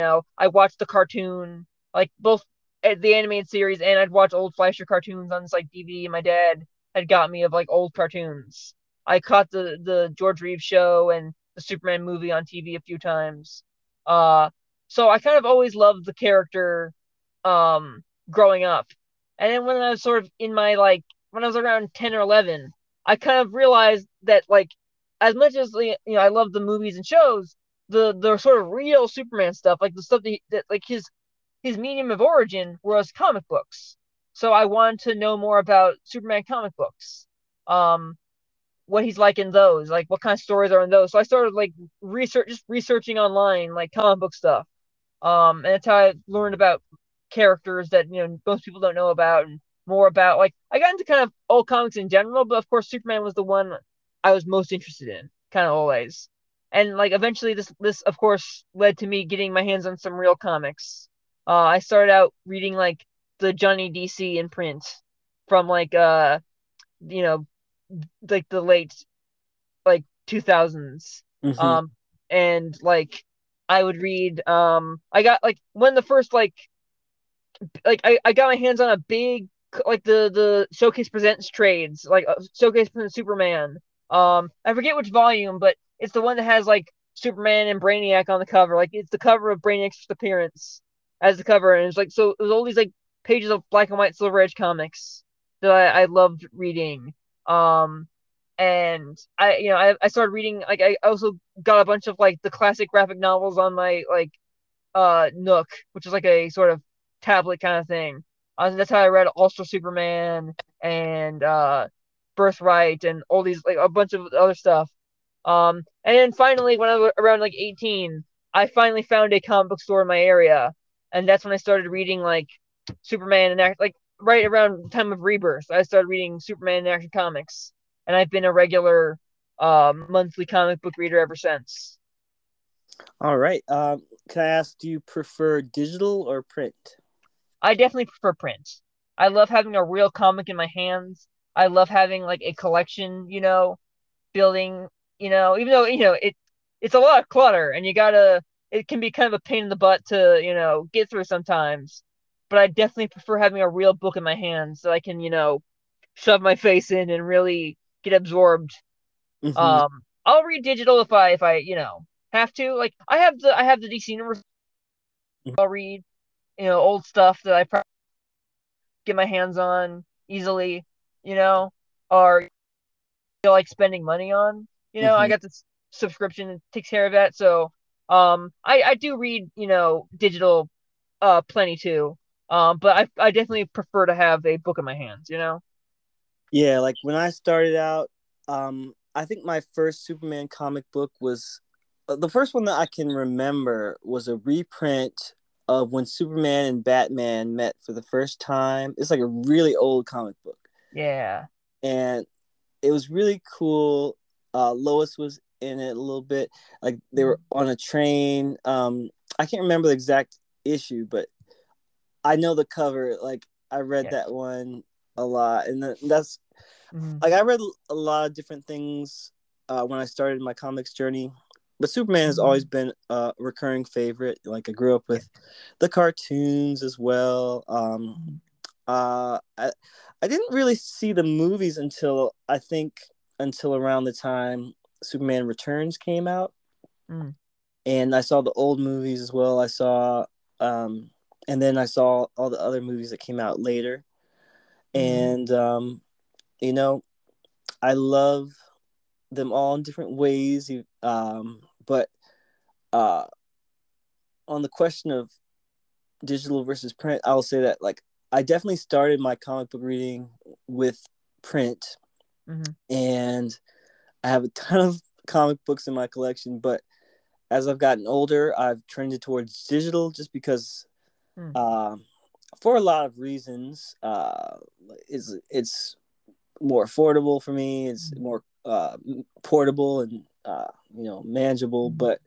know, I watched the cartoon like both the animated series and I'd watch old Fleischer cartoons on this like DVD. My dad had got me of like old cartoons. I caught the the George Reeves show and the Superman movie on TV a few times. Uh, so I kind of always loved the character um growing up and then when I was sort of in my like when I was around ten or eleven, I kind of realized that like as much as you know I love the movies and shows, the the sort of real Superman stuff, like the stuff that, that like his his medium of origin was comic books. So I wanted to know more about Superman comic books. Um what he's like in those, like what kind of stories are in those. So I started like research just researching online like comic book stuff. Um and that's how I learned about characters that you know most people don't know about and more about like I got into kind of old comics in general, but of course Superman was the one I was most interested in, kind of always. and like eventually this this of course led to me getting my hands on some real comics. Uh, I started out reading like the Johnny DC in print from like uh you know like the late like 2000s Mhm. um and like I would read um I got like when the first like like I, I got my hands on a big like the the showcase presents trades like uh, showcase presents Superman. Um I forget which volume but it's the one that has like Superman and Brainiac on the cover. Like it's the cover of Brainiac's first appearance as the cover and it's like so it was all these like pages of black and white Silver Age comics that I, I loved reading. Um and I you know I, I started reading like I also got a bunch of like the classic graphic novels on my like uh Nook, which is like a sort of tablet kind of thing. Uh, that's how I read All Star Superman and uh Birthright and all these like a bunch of other stuff. Um and then finally when I was around like 18, I finally found a comic book store in my area and that's when I started reading like Superman and like right around the time of Rebirth. I started reading Superman and Action Comics and I've been a regular um, monthly comic book reader ever since. All right. Um, can I ask, do you prefer digital or print? I definitely prefer print. I love having a real comic in my hands. I love having like a collection, you know, building, you know, even though, you know, it it's a lot of clutter and you gotta it can be kind of a pain in the butt to, you know, get through sometimes. But I definitely prefer having a real book in my hands so I can, you know, shove my face in and really get absorbed Mhm. Um, I'll read digital if I if I you know have to. Like I have the I have the DC universe. Mhm. I'll read you know old stuff that I probably get my hands on easily. You know, or feel like spending money on. You know, I Mhm. got this subscription that takes care of that. So um, I I do read you know digital uh plenty too. Um, but I I definitely prefer to have a book in my hands. You know. Yeah, like when I started out, um, I think my first Superman comic book was uh, the first one that I can remember was a reprint of when Superman and Batman met for the first time. It's like a really old comic book, Yeah. and it was really cool. Uh, Lois was in it a little bit. Like they were on a train. Um, I can't remember the exact issue, but I know the cover. Like I read Yeah. that one a lot, and th- that's Mhm. like I read a lot of different things uh, when I started my comics journey, but Superman has always been a recurring favorite. Like I grew up with the cartoons as well. Um, uh, I I didn't really see the movies until I think until around the time Superman Returns came out, Mm. and I saw the old movies as well. I saw, um, and then I saw all the other movies that came out later, Mhm. and um, you know, I love them all in different ways. You- Um, but uh, on the question of digital versus print, I'll say that like I definitely started my comic book reading with print, Mhm. and I have a ton of comic books in my collection. But as I've gotten older, I've trended towards digital just because, Hmm. um, for a lot of reasons, uh, it's it's more affordable for me. It's Mhm. more uh, portable and uh, you know manageable. Mhm. But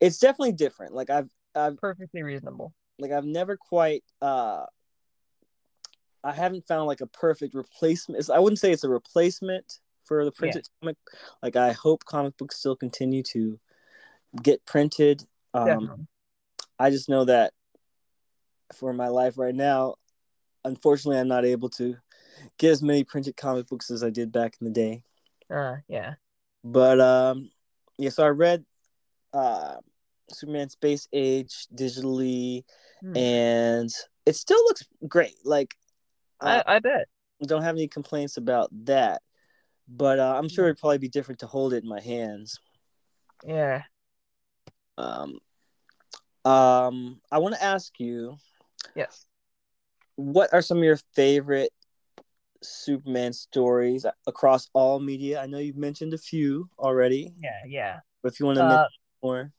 it's definitely different. Like I've I've Perfectly reasonable. like I've never quite uh I haven't found like a perfect replacement. I wouldn't say it's a replacement for the printed comic. Like I hope comic books still continue to get printed. Um, Definitely. I just know that for my life right now, unfortunately, I'm not able to get as many printed comic books as I did back in the day. Uh, yeah. But um, yeah, so I read uh, Superman Space Age digitally, Hmm. and it still looks great. Like uh, I, I bet. don't have any complaints about that. But uh, I'm sure it'd probably be different to hold it in my hands. Yeah. Um, um, I want to ask you, Yes. what are some of your favorite Superman stories across all media? I know you've mentioned a few already, Yeah. Yeah. but if you want to Uh, mention more,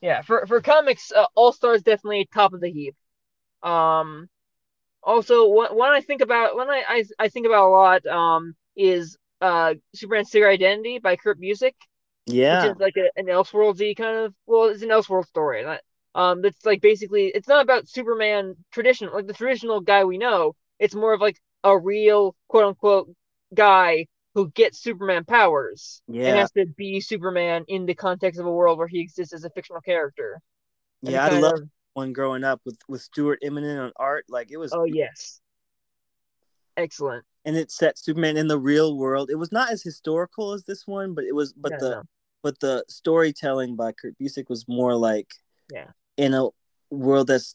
yeah. For for comics, uh, All Stars definitely top of the heap. Um. Also, one, one I think about, when I, I I think about a lot, um, is uh Superman Secret Identity by Kurt Busiek. Yeah. Which is like a, an Elseworldsy kind of well, it's an Elseworld story. Not, um, that's like basically it's not about Superman traditional like the traditional guy we know. It's more of like a real quote unquote guy who gets Superman powers Yeah. and has to be Superman in the context of a world where he exists as a fictional character. And yeah, I love one growing up with with Stuart Immonen on art. Like it was, Oh yes, excellent. and it set Superman in the real world. It was not as historical as this one, but it was, but No, the no. but the storytelling by Kurt Busiek was more like Yeah. in a world that's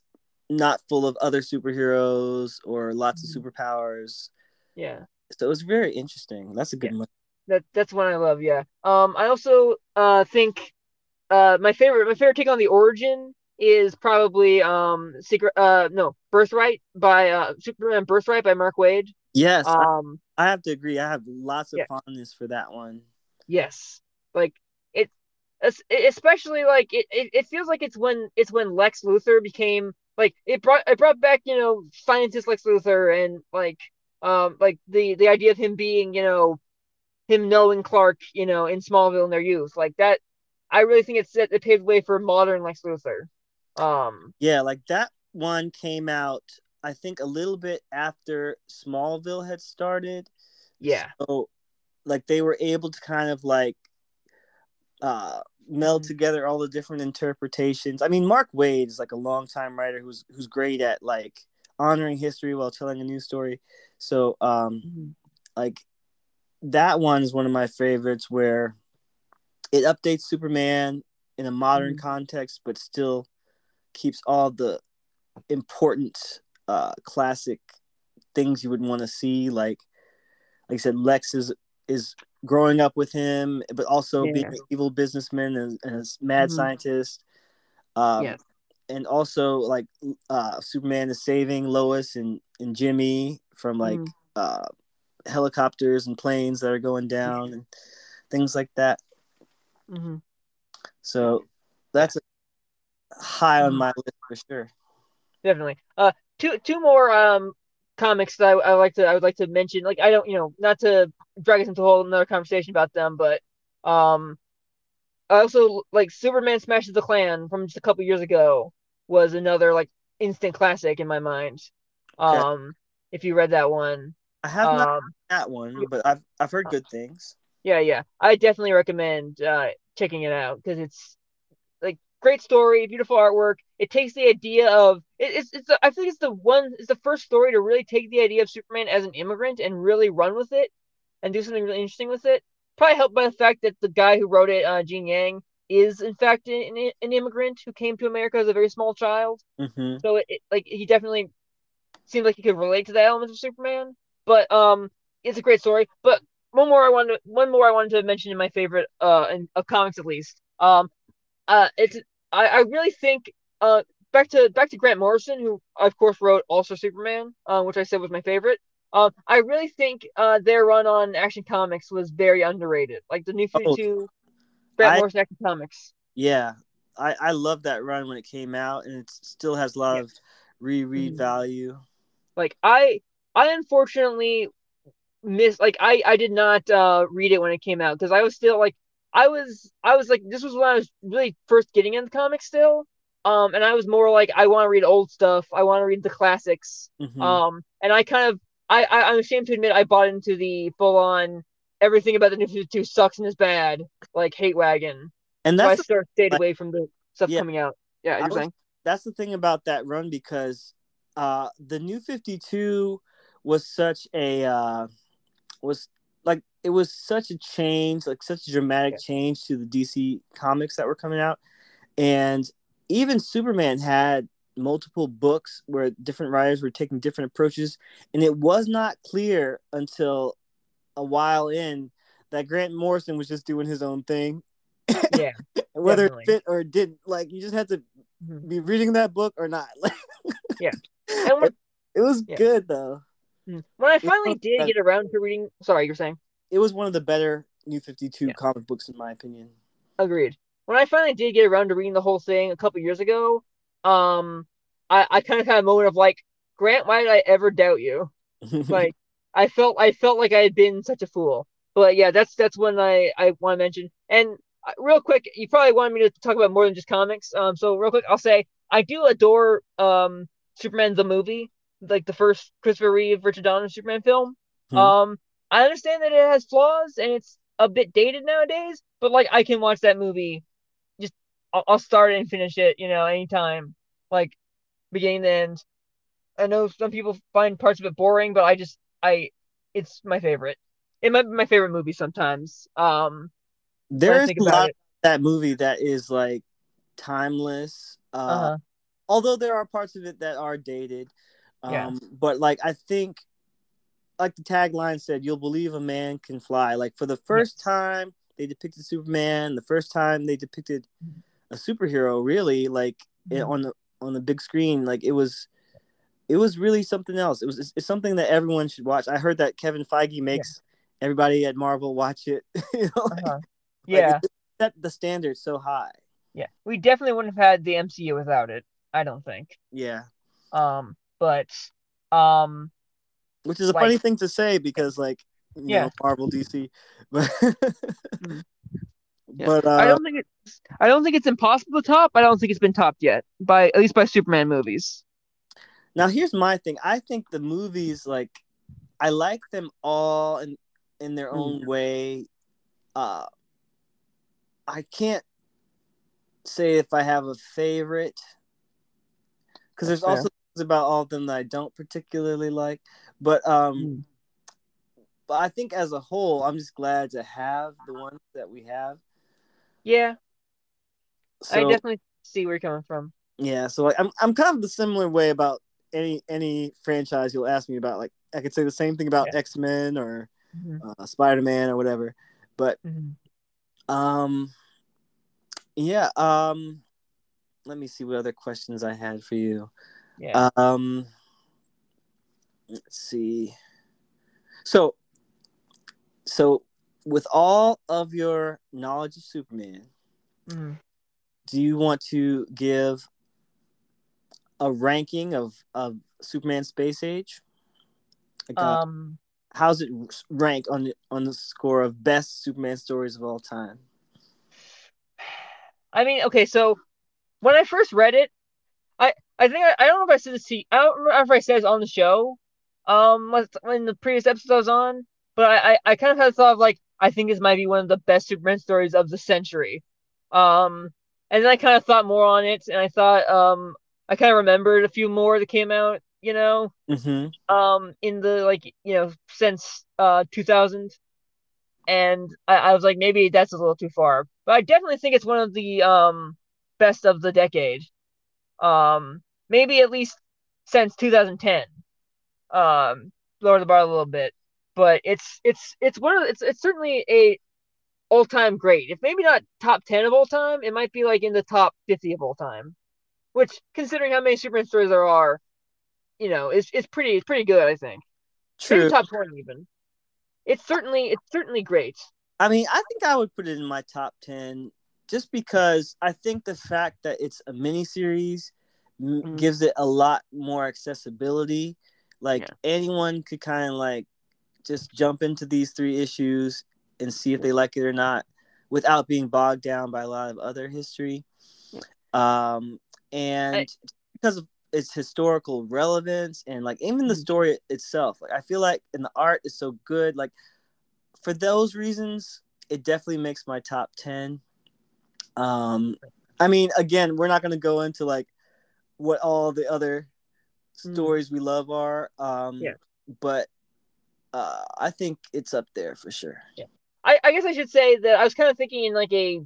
not full of other superheroes or lots Mhm. of superpowers. yeah. So it was very interesting. That's a good Yeah. one. That that's one I love. Yeah. Um, I also uh think uh my favorite my favorite take on the origin is probably um secret uh no birthright by uh Superman Birthright by Mark Waid. Yes, Um, I have to agree. I have lots of yeah. fondness for that one. yes, like it, especially like it, it, it feels like it's when it's when Lex Luthor became like it brought it brought back you know scientist Lex Luthor and like um like the the idea of him being you know him knowing Clark you know in Smallville in their youth like that. I really think it's it paved the way for modern Lex Luthor. Um, Yeah, like that one came out. I think a little bit after Smallville had started. yeah, So, like they were able to kind of like uh meld Mhm. together all the different interpretations. I mean, Mark Waid is like a longtime writer who's who's great at like honoring history while telling a new story. So, um, like that one is one of my favorites where it updates Superman in a modern Mhm. context, but still keeps all the important uh classic things you would want to see. Like like I said, Lex is is growing up with him, but also being an evil businessman and, and a mad Mhm. scientist. Um, Yeah. and also like uh Superman is saving Lois and, and Jimmy from like Mhm. uh helicopters and planes that are going down and things like that. Mhm. So that's a high on Mhm. my list for sure. definitely. Uh, two two more um comics that I, I like to I would like to mention. Like I don't you know not to drag us into a whole another conversation about them, but um, I also like Superman Smashes the Klan from just a couple years ago was another like instant classic in my mind. Okay. Um, if you read that one, I have not um, read that one, but I've I've heard good things. yeah, yeah, I definitely recommend uh checking it out because it's great story, beautiful artwork. It takes the idea of it, it's it's I think it's the one it's the first story to really take the idea of Superman as an immigrant and really run with it and do something really interesting with it. Probably helped by the fact that the guy who wrote it, uh, Gene Yang, is in fact an, an immigrant who came to America as a very small child. hmm So it, it like he definitely seemed like he could relate to the elements of Superman. But um, it's a great story. But one more I wanted, one more I wanted to mention in my favorite uh, in, of comics at least. Um, uh, it's I, I really think uh back to back to Grant Morrison, who of course wrote All Star Superman, uh, which I said was my favorite. Um, I really think uh their run on Action Comics was very underrated. Like the new Fifty Two, Grant I- Morrison Action Comics. Yeah, I I love that run when it came out, and it still has a lot Yeah. of reread Mhm. value. Like I I unfortunately missed like I I did not uh read it when it came out because I was still like I was I was like this was when I was really first getting into comics still. Um and I was more like I want to read old stuff. I want to read the classics. Mhm. Um and I kind of I, I I'm ashamed to admit I bought into the full on everything about the new 52 sucks and is bad like hate wagon. and that's So I that's the, sort of stayed like- away from the stuff Yeah. coming out. Yeah, you're was- saying? that's the thing about that run because uh the new 52 was such a uh was like it was such a change like such a dramatic change to the dc comics that were coming out and even superman had multiple books where different writers were taking different approaches and it was not clear until a while in that grant morrison was just doing his own thing Yeah. whether Definitely. it fit or it didn't like you just had to Mhm. be reading that book or not Yeah. And it was Yeah. good though when I finally did get around to reading, sorry, you're saying? it was one of the better new 52 Yeah. comic books in my opinion Agreed. When I finally did get around to reading the whole thing a couple years ago, um, I, I kind of had a moment of like, Grant, why did I ever doubt you? Like, I felt I felt like I had been such a fool. But yeah, that's that's when I I want to mention. And uh, real quick, you probably wanted me to talk about more than just comics. Um, so real quick, I'll say I do adore um Superman the movie, like the first Christopher Reeve, Richard Donner Superman film. Hmm. Um, I understand that it has flaws and it's a bit dated nowadays, but like I can watch that movie, just I'll, I'll start and finish it, you know, anytime, like beginning to end. I know some people find parts of it boring, but I just I it's my favorite. It might be my favorite movie sometimes. Um, there is a lot that movie that is like timeless. Uh, uh-huh. Although there are parts of it that are dated. Um, yeah. But like I think, like the tagline said, "You'll believe a man can fly." Like for the first time they depicted Superman, the first time they depicted a superhero, really like mm-hmm. on the on the big screen, like it was it was really something else. It was it's, it's, something that everyone should watch. I heard that Kevin Feige makes yeah. everybody at Marvel watch it. you know, like, uh-huh. Yeah, like set the standard so high. Yeah, we definitely wouldn't have had the MCU without it. I don't think. Yeah. Um, but um, which is a like, funny thing to say because like yeah, know, Marvel DC, but. mm. Yeah. But uh, I don't think it's I don't think it's impossible to top. I don't think it's been topped yet by at least by Superman movies. Now here's my thing. I think the movies like I like them all in in their own mm. way. Uh I can't say if I have a favorite because there's also about all of them that I don't particularly like. But um mm. but I think as a whole, I'm just glad to have the ones that we have. Yeah. So, I definitely see where you're coming from. Yeah, so like I'm I'm kind of the similar way about any any franchise you'll ask me about. Like I could say the same thing about yeah. X Men or mm-hmm. uh, Spider Man or whatever. But mm-hmm. um, yeah. Um, let me see what other questions I had for you. Yeah. Um, let's see. So, so with all of your knowledge of Superman, mm-hmm. do you want to give a ranking of of Superman Space Age? Like, uh, um, how's it rank on the on the score of best Superman stories of all time? I mean, okay, so when I first read it, I I think I, I don't know if I said this. I don't remember if I said it on the show, um, when the previous episode I was on, but I I, I kind of had thought of like I think this might be one of the best Superman stories of the century. Um, and then I kind of thought more on it, and I thought, um, I kind of remembered a few more that came out, you know, mm-hmm. um, in the like, you know, since uh 2000, and I, I was like, maybe that's a little too far, but I definitely think it's one of the um best of the decade, um, maybe at least since 2010. Um, lower the bar a little bit but it's it's it's one of it's it's certainly a all time great. If maybe not top ten of all time, it might be like in the top fifty of all time. Which, considering how many Superman stories there are, you know, is is pretty it's pretty good. I think. True. Maybe top twenty even. It's certainly it's certainly great. I mean, I think I would put it in my top ten, just because I think the fact that it's a miniseries mm-hmm. gives it a lot more accessibility. Like yeah. anyone could kind of like just jump into these three issues and see if they like it or not without being bogged down by a lot of other history. Um, and because of its historical relevance and like even the mm-hmm. story itself, like I feel like and the art is so good. Like for those reasons, it definitely makes my top 10. Um, I mean, again, we're not going to go into like what all the other mm. stories mm. we love are. Um, yeah. But uh, I think it's up there for sure. Yeah. I, I guess I should say that I was kind of thinking in like a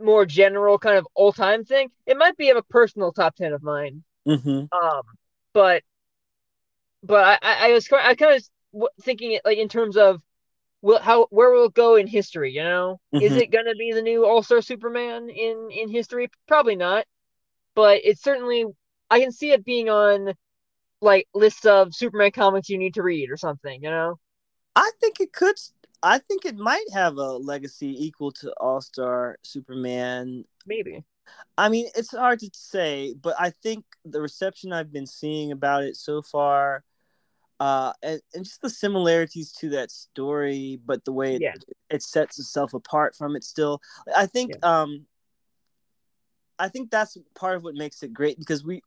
more general kind of all time thing. It might be a personal top ten of mine. Mm-hmm. Um, but but I, I was I kind of thinking it like in terms of will how where will it go in history? You know, mm-hmm. is it going to be the new All Star Superman in in history? Probably not, but it's certainly I can see it being on like lists of Superman comics you need to read or something, you know? I think it could I think it might have a legacy equal to All Star Superman. Maybe. I mean, it's hard to say, but I think the reception I've been seeing about it so far, uh, and, and just the similarities to that story, but the way it, Yeah. it sets itself apart from it. Still, I think um, I think that's part of what makes it great because we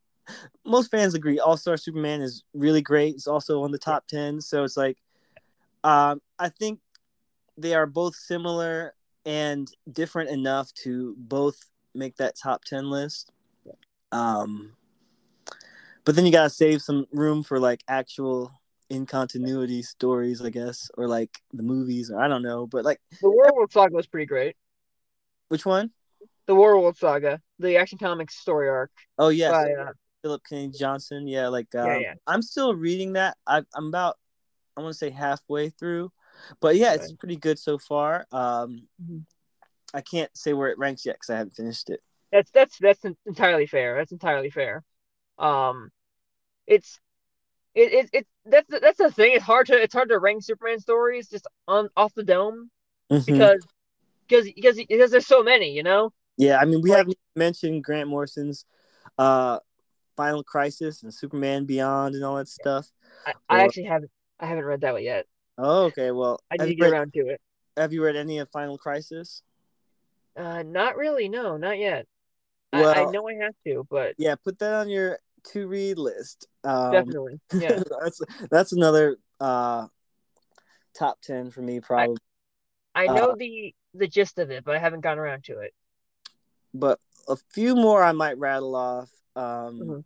most fans agree All Star Superman is really great. It's also on the top ten, so it's like um, I think they are both similar and different enough to both make that top ten list. Um, but then you gotta save some room for like actual in continuity stories, I guess, or like the movies, or I don't know. But like, The Warworld saga was pretty great. which one? The Warworld saga, the Action Comics story arc. Oh yes, by, uh, Philip Kennedy Johnson. Yeah, like um, Yeah, yeah. I'm still reading that. I, I'm about I want to say halfway through, but yeah, it's pretty good so far. Um, Mhm. I can't say where it ranks yet because I haven't finished it. That's that's that's entirely fair. That's entirely fair. Um, it's it it, it that's the- that's the thing. It's hard to it's hard to rank Superman stories just on off the dome Mhm. because because because because there's so many. You know. yeah, I mean, we like- haven't mentioned Grant Morrison's uh, Final Crisis and Superman Beyond and all that stuff. I, I Well- actually haven't I haven't read that one yet. Oh, okay. Well, I need to get read, around to it. have you read any of Final Crisis? Uh, not really. No, not yet. I, I know I have to, but Yeah, put that on your to read list. Um, definitely. Yeah. that's that's another uh, top ten for me, probably. I know Uh, the the gist of it, but I haven't gotten around to it. but a few more I might rattle off. Um, Mhm.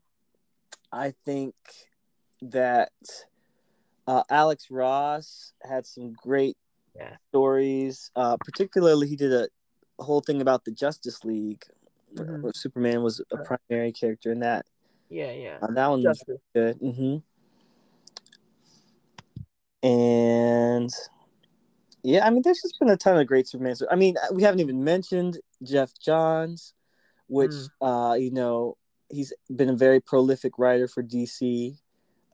I think that uh, Alex Ross had some great Yeah. stories. Uh, particularly, he did a whole thing about the Justice League, Mhm. where Superman was a primary character in that. Yeah, yeah. Uh, that one was Justice. good. hmm And yeah, I mean, there's just been a ton of great Superman. stories. I mean, we haven't even mentioned Geoff Johns, which uh, you know, he's been a very prolific writer for DC.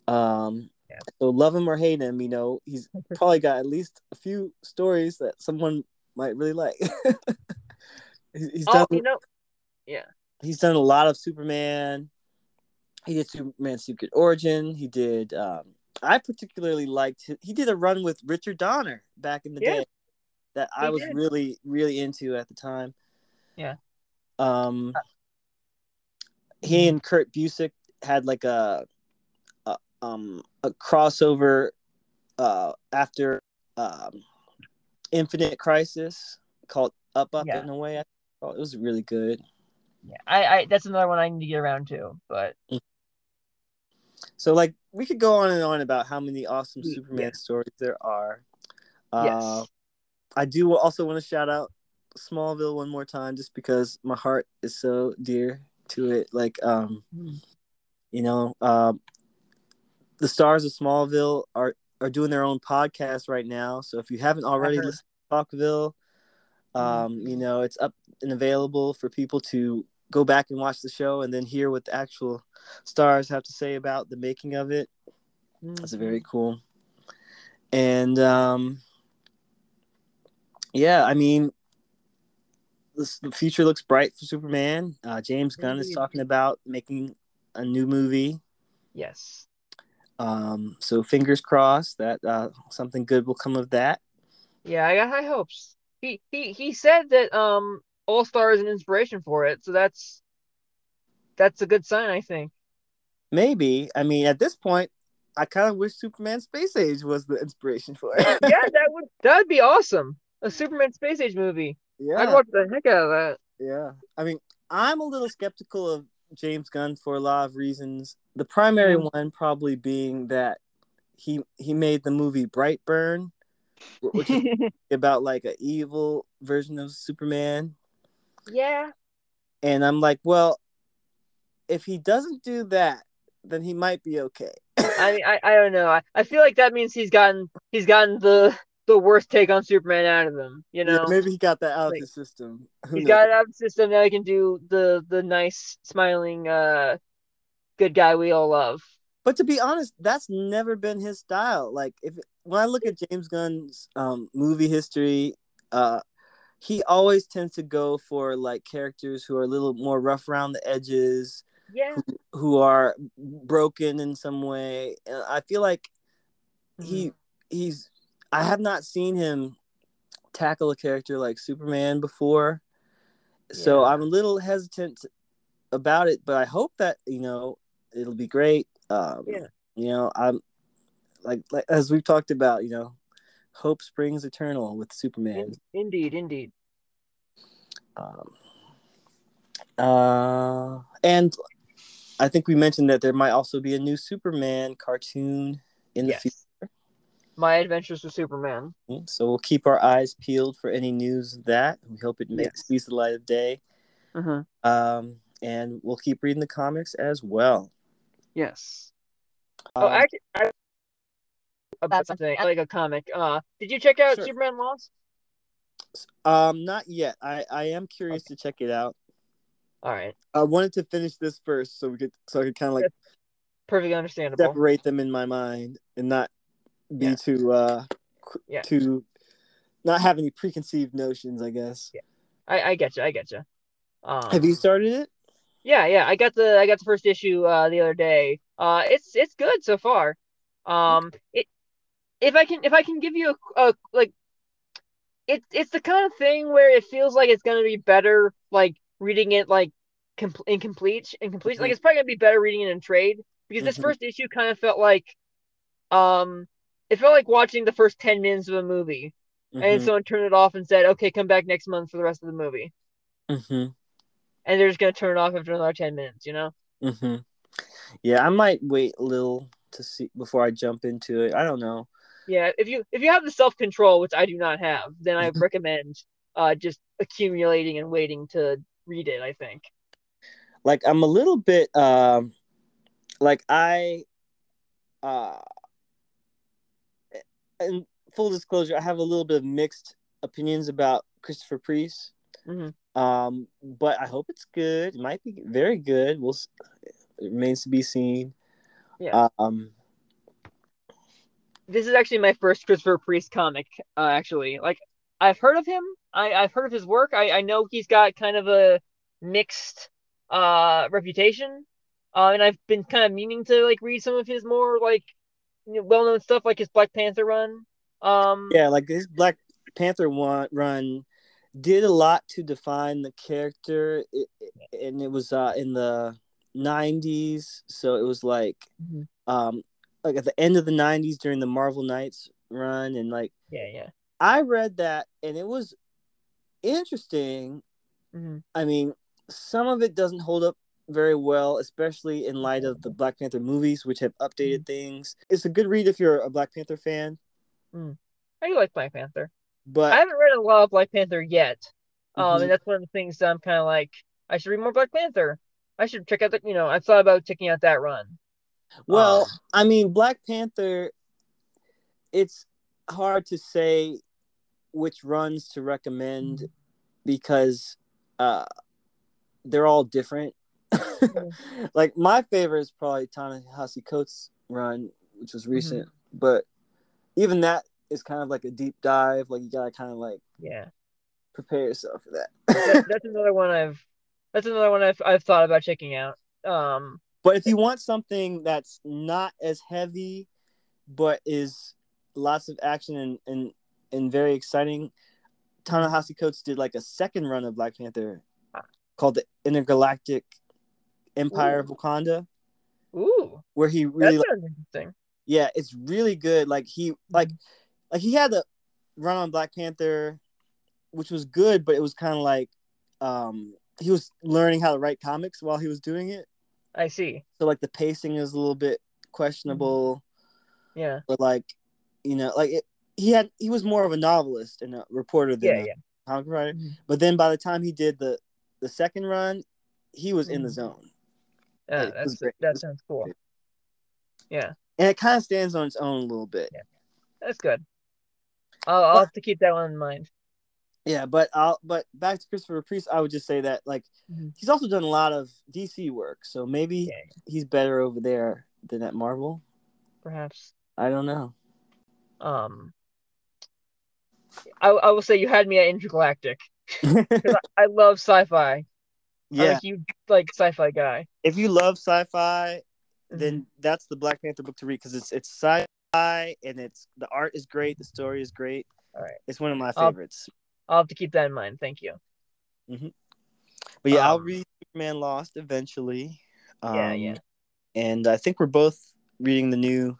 Um, Yeah. so love him or hate him, you know, he's probably got at least a few stories that someone might really like. He's- he's done Oh, you know, yeah, he's done a lot of Superman. He did Superman Secret Origin. He did. Um, I particularly liked. He, he did a run with Richard Donner back in the Yeah. day that I He was did. really really into at the time. Yeah. Um, he and Kurt Busiek had like a, a um a crossover uh after um Infinite Crisis called Up Up Yeah. and Away. I thought it was really good. yeah. I, I that's another one I need to get around to, but So like we could go on and on about how many awesome Mm, Superman yeah. stories there are. Uh, yes. I do also want to shout out Smallville one more time just because my heart is so dear to it. Like um Mm. you know, um the stars of Smallville are are doing their own podcast right now. So if you haven't already heard. listened to Talkville, um, you know, it's up and available for people to go back and watch the show and then hear what the actual stars have to say about the making of it. That's very cool. And um yeah, I mean this, the future looks bright for Superman. Uh, James Gunn is talking about making a new movie. yes. Um, so fingers crossed that uh, something good will come of that. Yeah, I got high hopes. He he he said that um All Star is an inspiration for it, so that's that's a good sign, I think. Maybe. I mean, at this point, I kind of wish Superman Space Age was the inspiration for it. yeah, that would that would be awesome. A Superman Space Age movie. yeah. I'd watch the heck out of that. Yeah. I mean, I'm a little skeptical of James Gunn for a lot of reasons. The primary Mhm. one probably being that he he made the movie Brightburn, wh- which is about like an evil version of Superman. Yeah. And I'm like, well, if he doesn't do that, then he might be okay. I mean, I, I don't know. I, I feel like that means he's gotten he's gotten the the worst take on Superman out of him. You Yeah, know, maybe he got that out like, of the system. Who he's knows? got it out of the system now. He can do the the nice smiling uh good guy we all love. But to be honest, that's never been his style. Like if when I look at James Gunn's um, movie history, uh, he always tends to go for like characters who are a little more rough around the edges, Yeah. who are broken in some way. And I feel like he he's I have not seen him tackle a character like Superman before. So I'm a little hesitant about it, but I hope that, you know, it'll be great. Um Yeah. you know, I'm like, like as we've talked about, you know, hope springs eternal with Superman. In- indeed, indeed. Um, uh, and I think we mentioned that there might also be a new Superman cartoon in the Yes. future. My Adventures with Superman. So we'll keep our eyes peeled for any news of that. We hope it makes sees the light of day. Uh-huh. Um, and we'll keep reading the comics as well. Yes. oh, Um, actually, I, about something like a comic. Uh, did you check out Sure. Superman Lost? um, not yet. I I am curious to check it out. All right, I wanted to finish this first, so we could so I could kind of like perfectly understandable. separate them in my mind and not be Yeah. too uh Yeah. too not have any preconceived notions. I guess. Yeah. I I get you. I get you. Um, Have you started it? Yeah, yeah. I got the I got the first issue uh the other day. Uh, it's it's good so far. Um, it if I can if I can give you a, a like, it's it's the kind of thing where it feels like it's gonna be better like reading it like com- incomplete incomplete. Like Mhm. it's probably gonna be better reading it in trade because this Mhm. first issue kind of felt like, um, it felt like watching the first ten minutes of a movie and Mhm, someone turned it off and said, "Okay, come back next month for the rest of the movie," mhm, and they're just gonna turn it off after another ten minutes. You know? mhm. Yeah, I might wait a little to see before I jump into it. I don't know. Yeah, if you if you have the self control, which I do not have, then I Mhm. recommend uh just accumulating and waiting to read it. I think. Like I'm a little bit um like I uh and full disclosure, I have a little bit of mixed opinions about Christopher Priest. Mhm. Um, but I hope it's good. It might be very good. We'll it remains to be seen. Yeah. Um This is actually my first Christopher Priest comic. Uh, actually, like I've heard of him. I I've heard of his work. I I know he's got kind of a mixed uh reputation. Uh, and I've been kind of meaning to like read some of his more like you know, well known stuff, like his Black Panther run. Um, yeah, like his Black Panther one run did a lot to define the character it, it- and it was uh in the 90s so it was like Mhm. um like at the end of the 90s during the Marvel Knights run and like yeah, yeah. I read that and it was interesting hmm I mean some of it doesn't hold up very well especially in light of the Black Panther movies which have updated things it's a good read if you're a Black Panther fan I do like Black Panther. but I haven't read a lot of Black Panther yet. Um, Mhm. and that's one of the things that I'm kind of like, I should read more Black Panther. I should check out the, you know, I've thought about checking out that run. Well, Um, I mean, Black Panther. It's hard to say which runs to recommend because uh, they're all different. like my favorite is probably Ta-Nehisi Coates' run, which was recent, but even that is kind of like a deep dive. Like you gotta kind of like Yeah, prepare yourself for that, that. that's another one I've, that's another one I've, I've thought about checking out. Um, But if you want something that's not as heavy, but is lots of action and and, and very exciting, Ta-Nehisi Coates did like a second run of Black Panther called the Intergalactic Empire of Wakanda, ooh, where he really, sounds interesting. yeah, it's really good. Like he like like he had the run on Black Panther, which was good, but it was kind of like um he was learning how to write comics while he was doing it. I see. So like the pacing is a little bit questionable. Yeah, but like you know like it, he had he was more of a novelist and a reporter than yeah, a yeah. comic writer Mhm. but then by the time he did the the second run he was in the Mhm. zone Yeah, it that's great. That sounds cool. great. Yeah, and it kind of stands on its own a little bit Yeah. that's good. I'll, I'll But- have to keep that one in mind. Yeah but i'll but back to christopher priest i would just say that like Mhm. he's also done a lot of dc work so maybe Yeah, he's better over there than at marvel perhaps. i don't know Um, I I will say you had me at Intergalactic. I, I love sci-fi. I'm yeah a huge like sci-fi guy. if you love sci-fi Mhm. then that's the black panther book to read because it's it's sci fi and it's the art is great, the story is great. All right. It's one of my favorites. I'll have to keep that in mind. Thank you. But yeah, I'll Um, read Superman Lost eventually. Yeah, Um, yeah. And I think we're both reading the new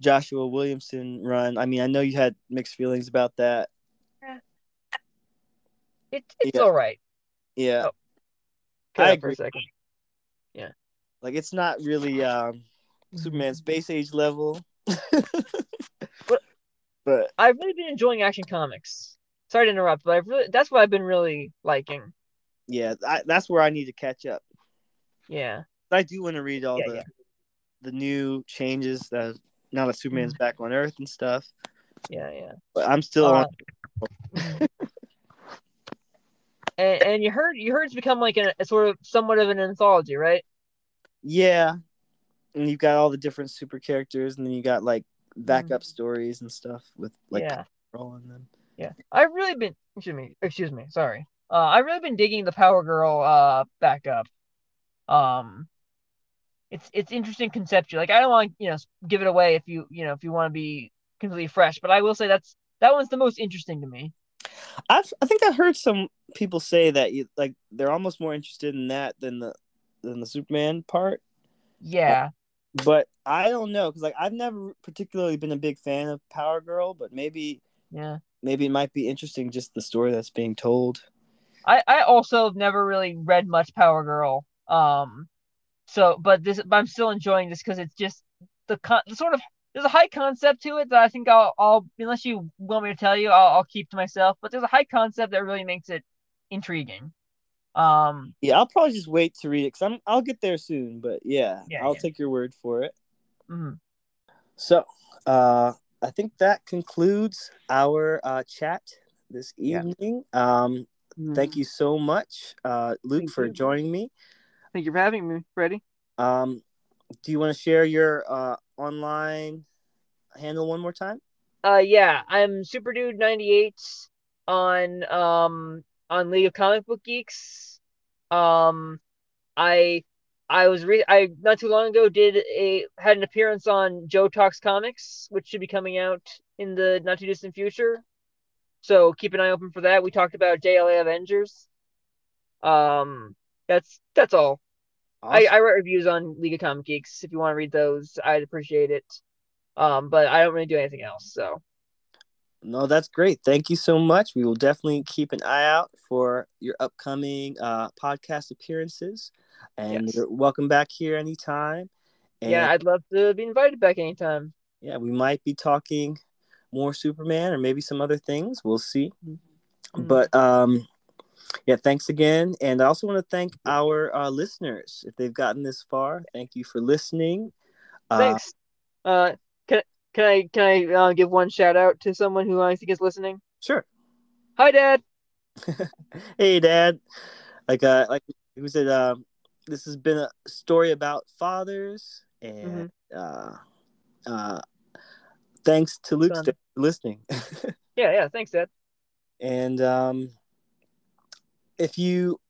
Joshua Williamson run. I mean, I know you had mixed feelings about that. It, it's Yeah. all right. Yeah, Oh. I out for a agree. second. like it's not really um, Superman space age level. What- but I've really been enjoying Action Comics. Sorry to interrupt, but I've really that's what I've been really liking. yeah, I, that's where I need to catch up. Yeah. I do want to read all Yeah, the yeah. the new changes that now that Superman's back on Earth and stuff. Yeah, yeah. But I'm still Uh, on. and, and you heard you heard it's become like an, a sort of somewhat of an anthology, right? Yeah, and you've got all the different super characters, and then you got like backup stories and stuff with like yeah. them. Yeah, I've really been. Excuse me. Excuse me. Sorry. Uh, I've really been digging the Power Girl uh backup. Um, it's it's interesting conceptually. Like I don't want to you know give it away if you you know if you want to be completely fresh, but I will say that's that one's the most interesting to me. I've, I think I heard some people say that you like they're almost more interested in that than the than the Superman part. Yeah. But I don't know because like I've never particularly been a big fan of Power Girl, but maybe Yeah. Maybe it might be interesting just the story that's being told. I I also have never really read much Power Girl. Um, so but this but I'm still enjoying this because it's just the con the sort of there's a high concept to it that I think I'll I'll unless you want me to tell you I'll I'll keep to myself. But there's a high concept that really makes it intriguing. Um, Yeah, I'll probably just wait to read it because I'm I'll get there soon. But yeah, Yeah, I'll yeah. take your word for it. mhm. So, uh, I think that concludes our uh, chat this Yeah. evening. Um, thank you so much, uh, Luke, Thank for you. joining me. Thank you for having me, Freddie. Um, do you want to share your uh, online handle one more time? Uh, yeah, I'm Super Dude 98 on um on League of Comic Book Geeks. Um, I I was re I not too long ago did a had an appearance on Joe Talks Comics, which should be coming out in the not too distant future. So keep an eye open for that. We talked about JLA Avengers. Um, that's that's all. I, I write reviews on League of Comic Geeks. If you want to read those, I'd appreciate it. Um, but I don't really do anything else. So No, that's great. Thank you so much. We will definitely keep an eye out for your upcoming uh, podcast appearances, and Yes. you're welcome back here anytime. And yeah, I'd love to be invited back anytime. yeah, we might be talking more Superman or maybe some other things. We'll see. Mhm. But um, yeah, thanks again, and I also want to thank our uh, listeners if they've gotten this far. Thank you for listening. Uh, Thanks. Uh, can can I can I uh, give one shout out to someone who I think is listening? sure. Hi, Dad. hey, Dad. Like uh, like we said, um, this has been a story about fathers, and uh, uh, thanks to Luke for listening. Yeah, yeah. Thanks, Dad. and um, if you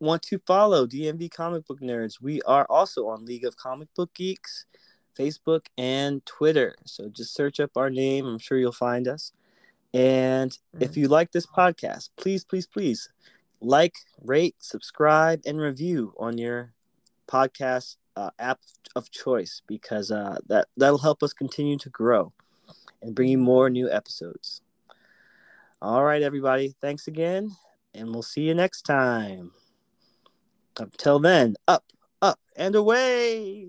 want to follow DMV Comic Book Nerds, we are also on League of Comic Book Geeks, Facebook, and Twitter. So just search up our name. I'm sure you'll find us. And if you like this podcast, please, please, please like, rate, subscribe, and review on your podcast uh, app of choice because uh, that that'll help us continue to grow and bring you more new episodes. All right, everybody. Thanks again, and we'll see you next time. Until then, up, up, and away.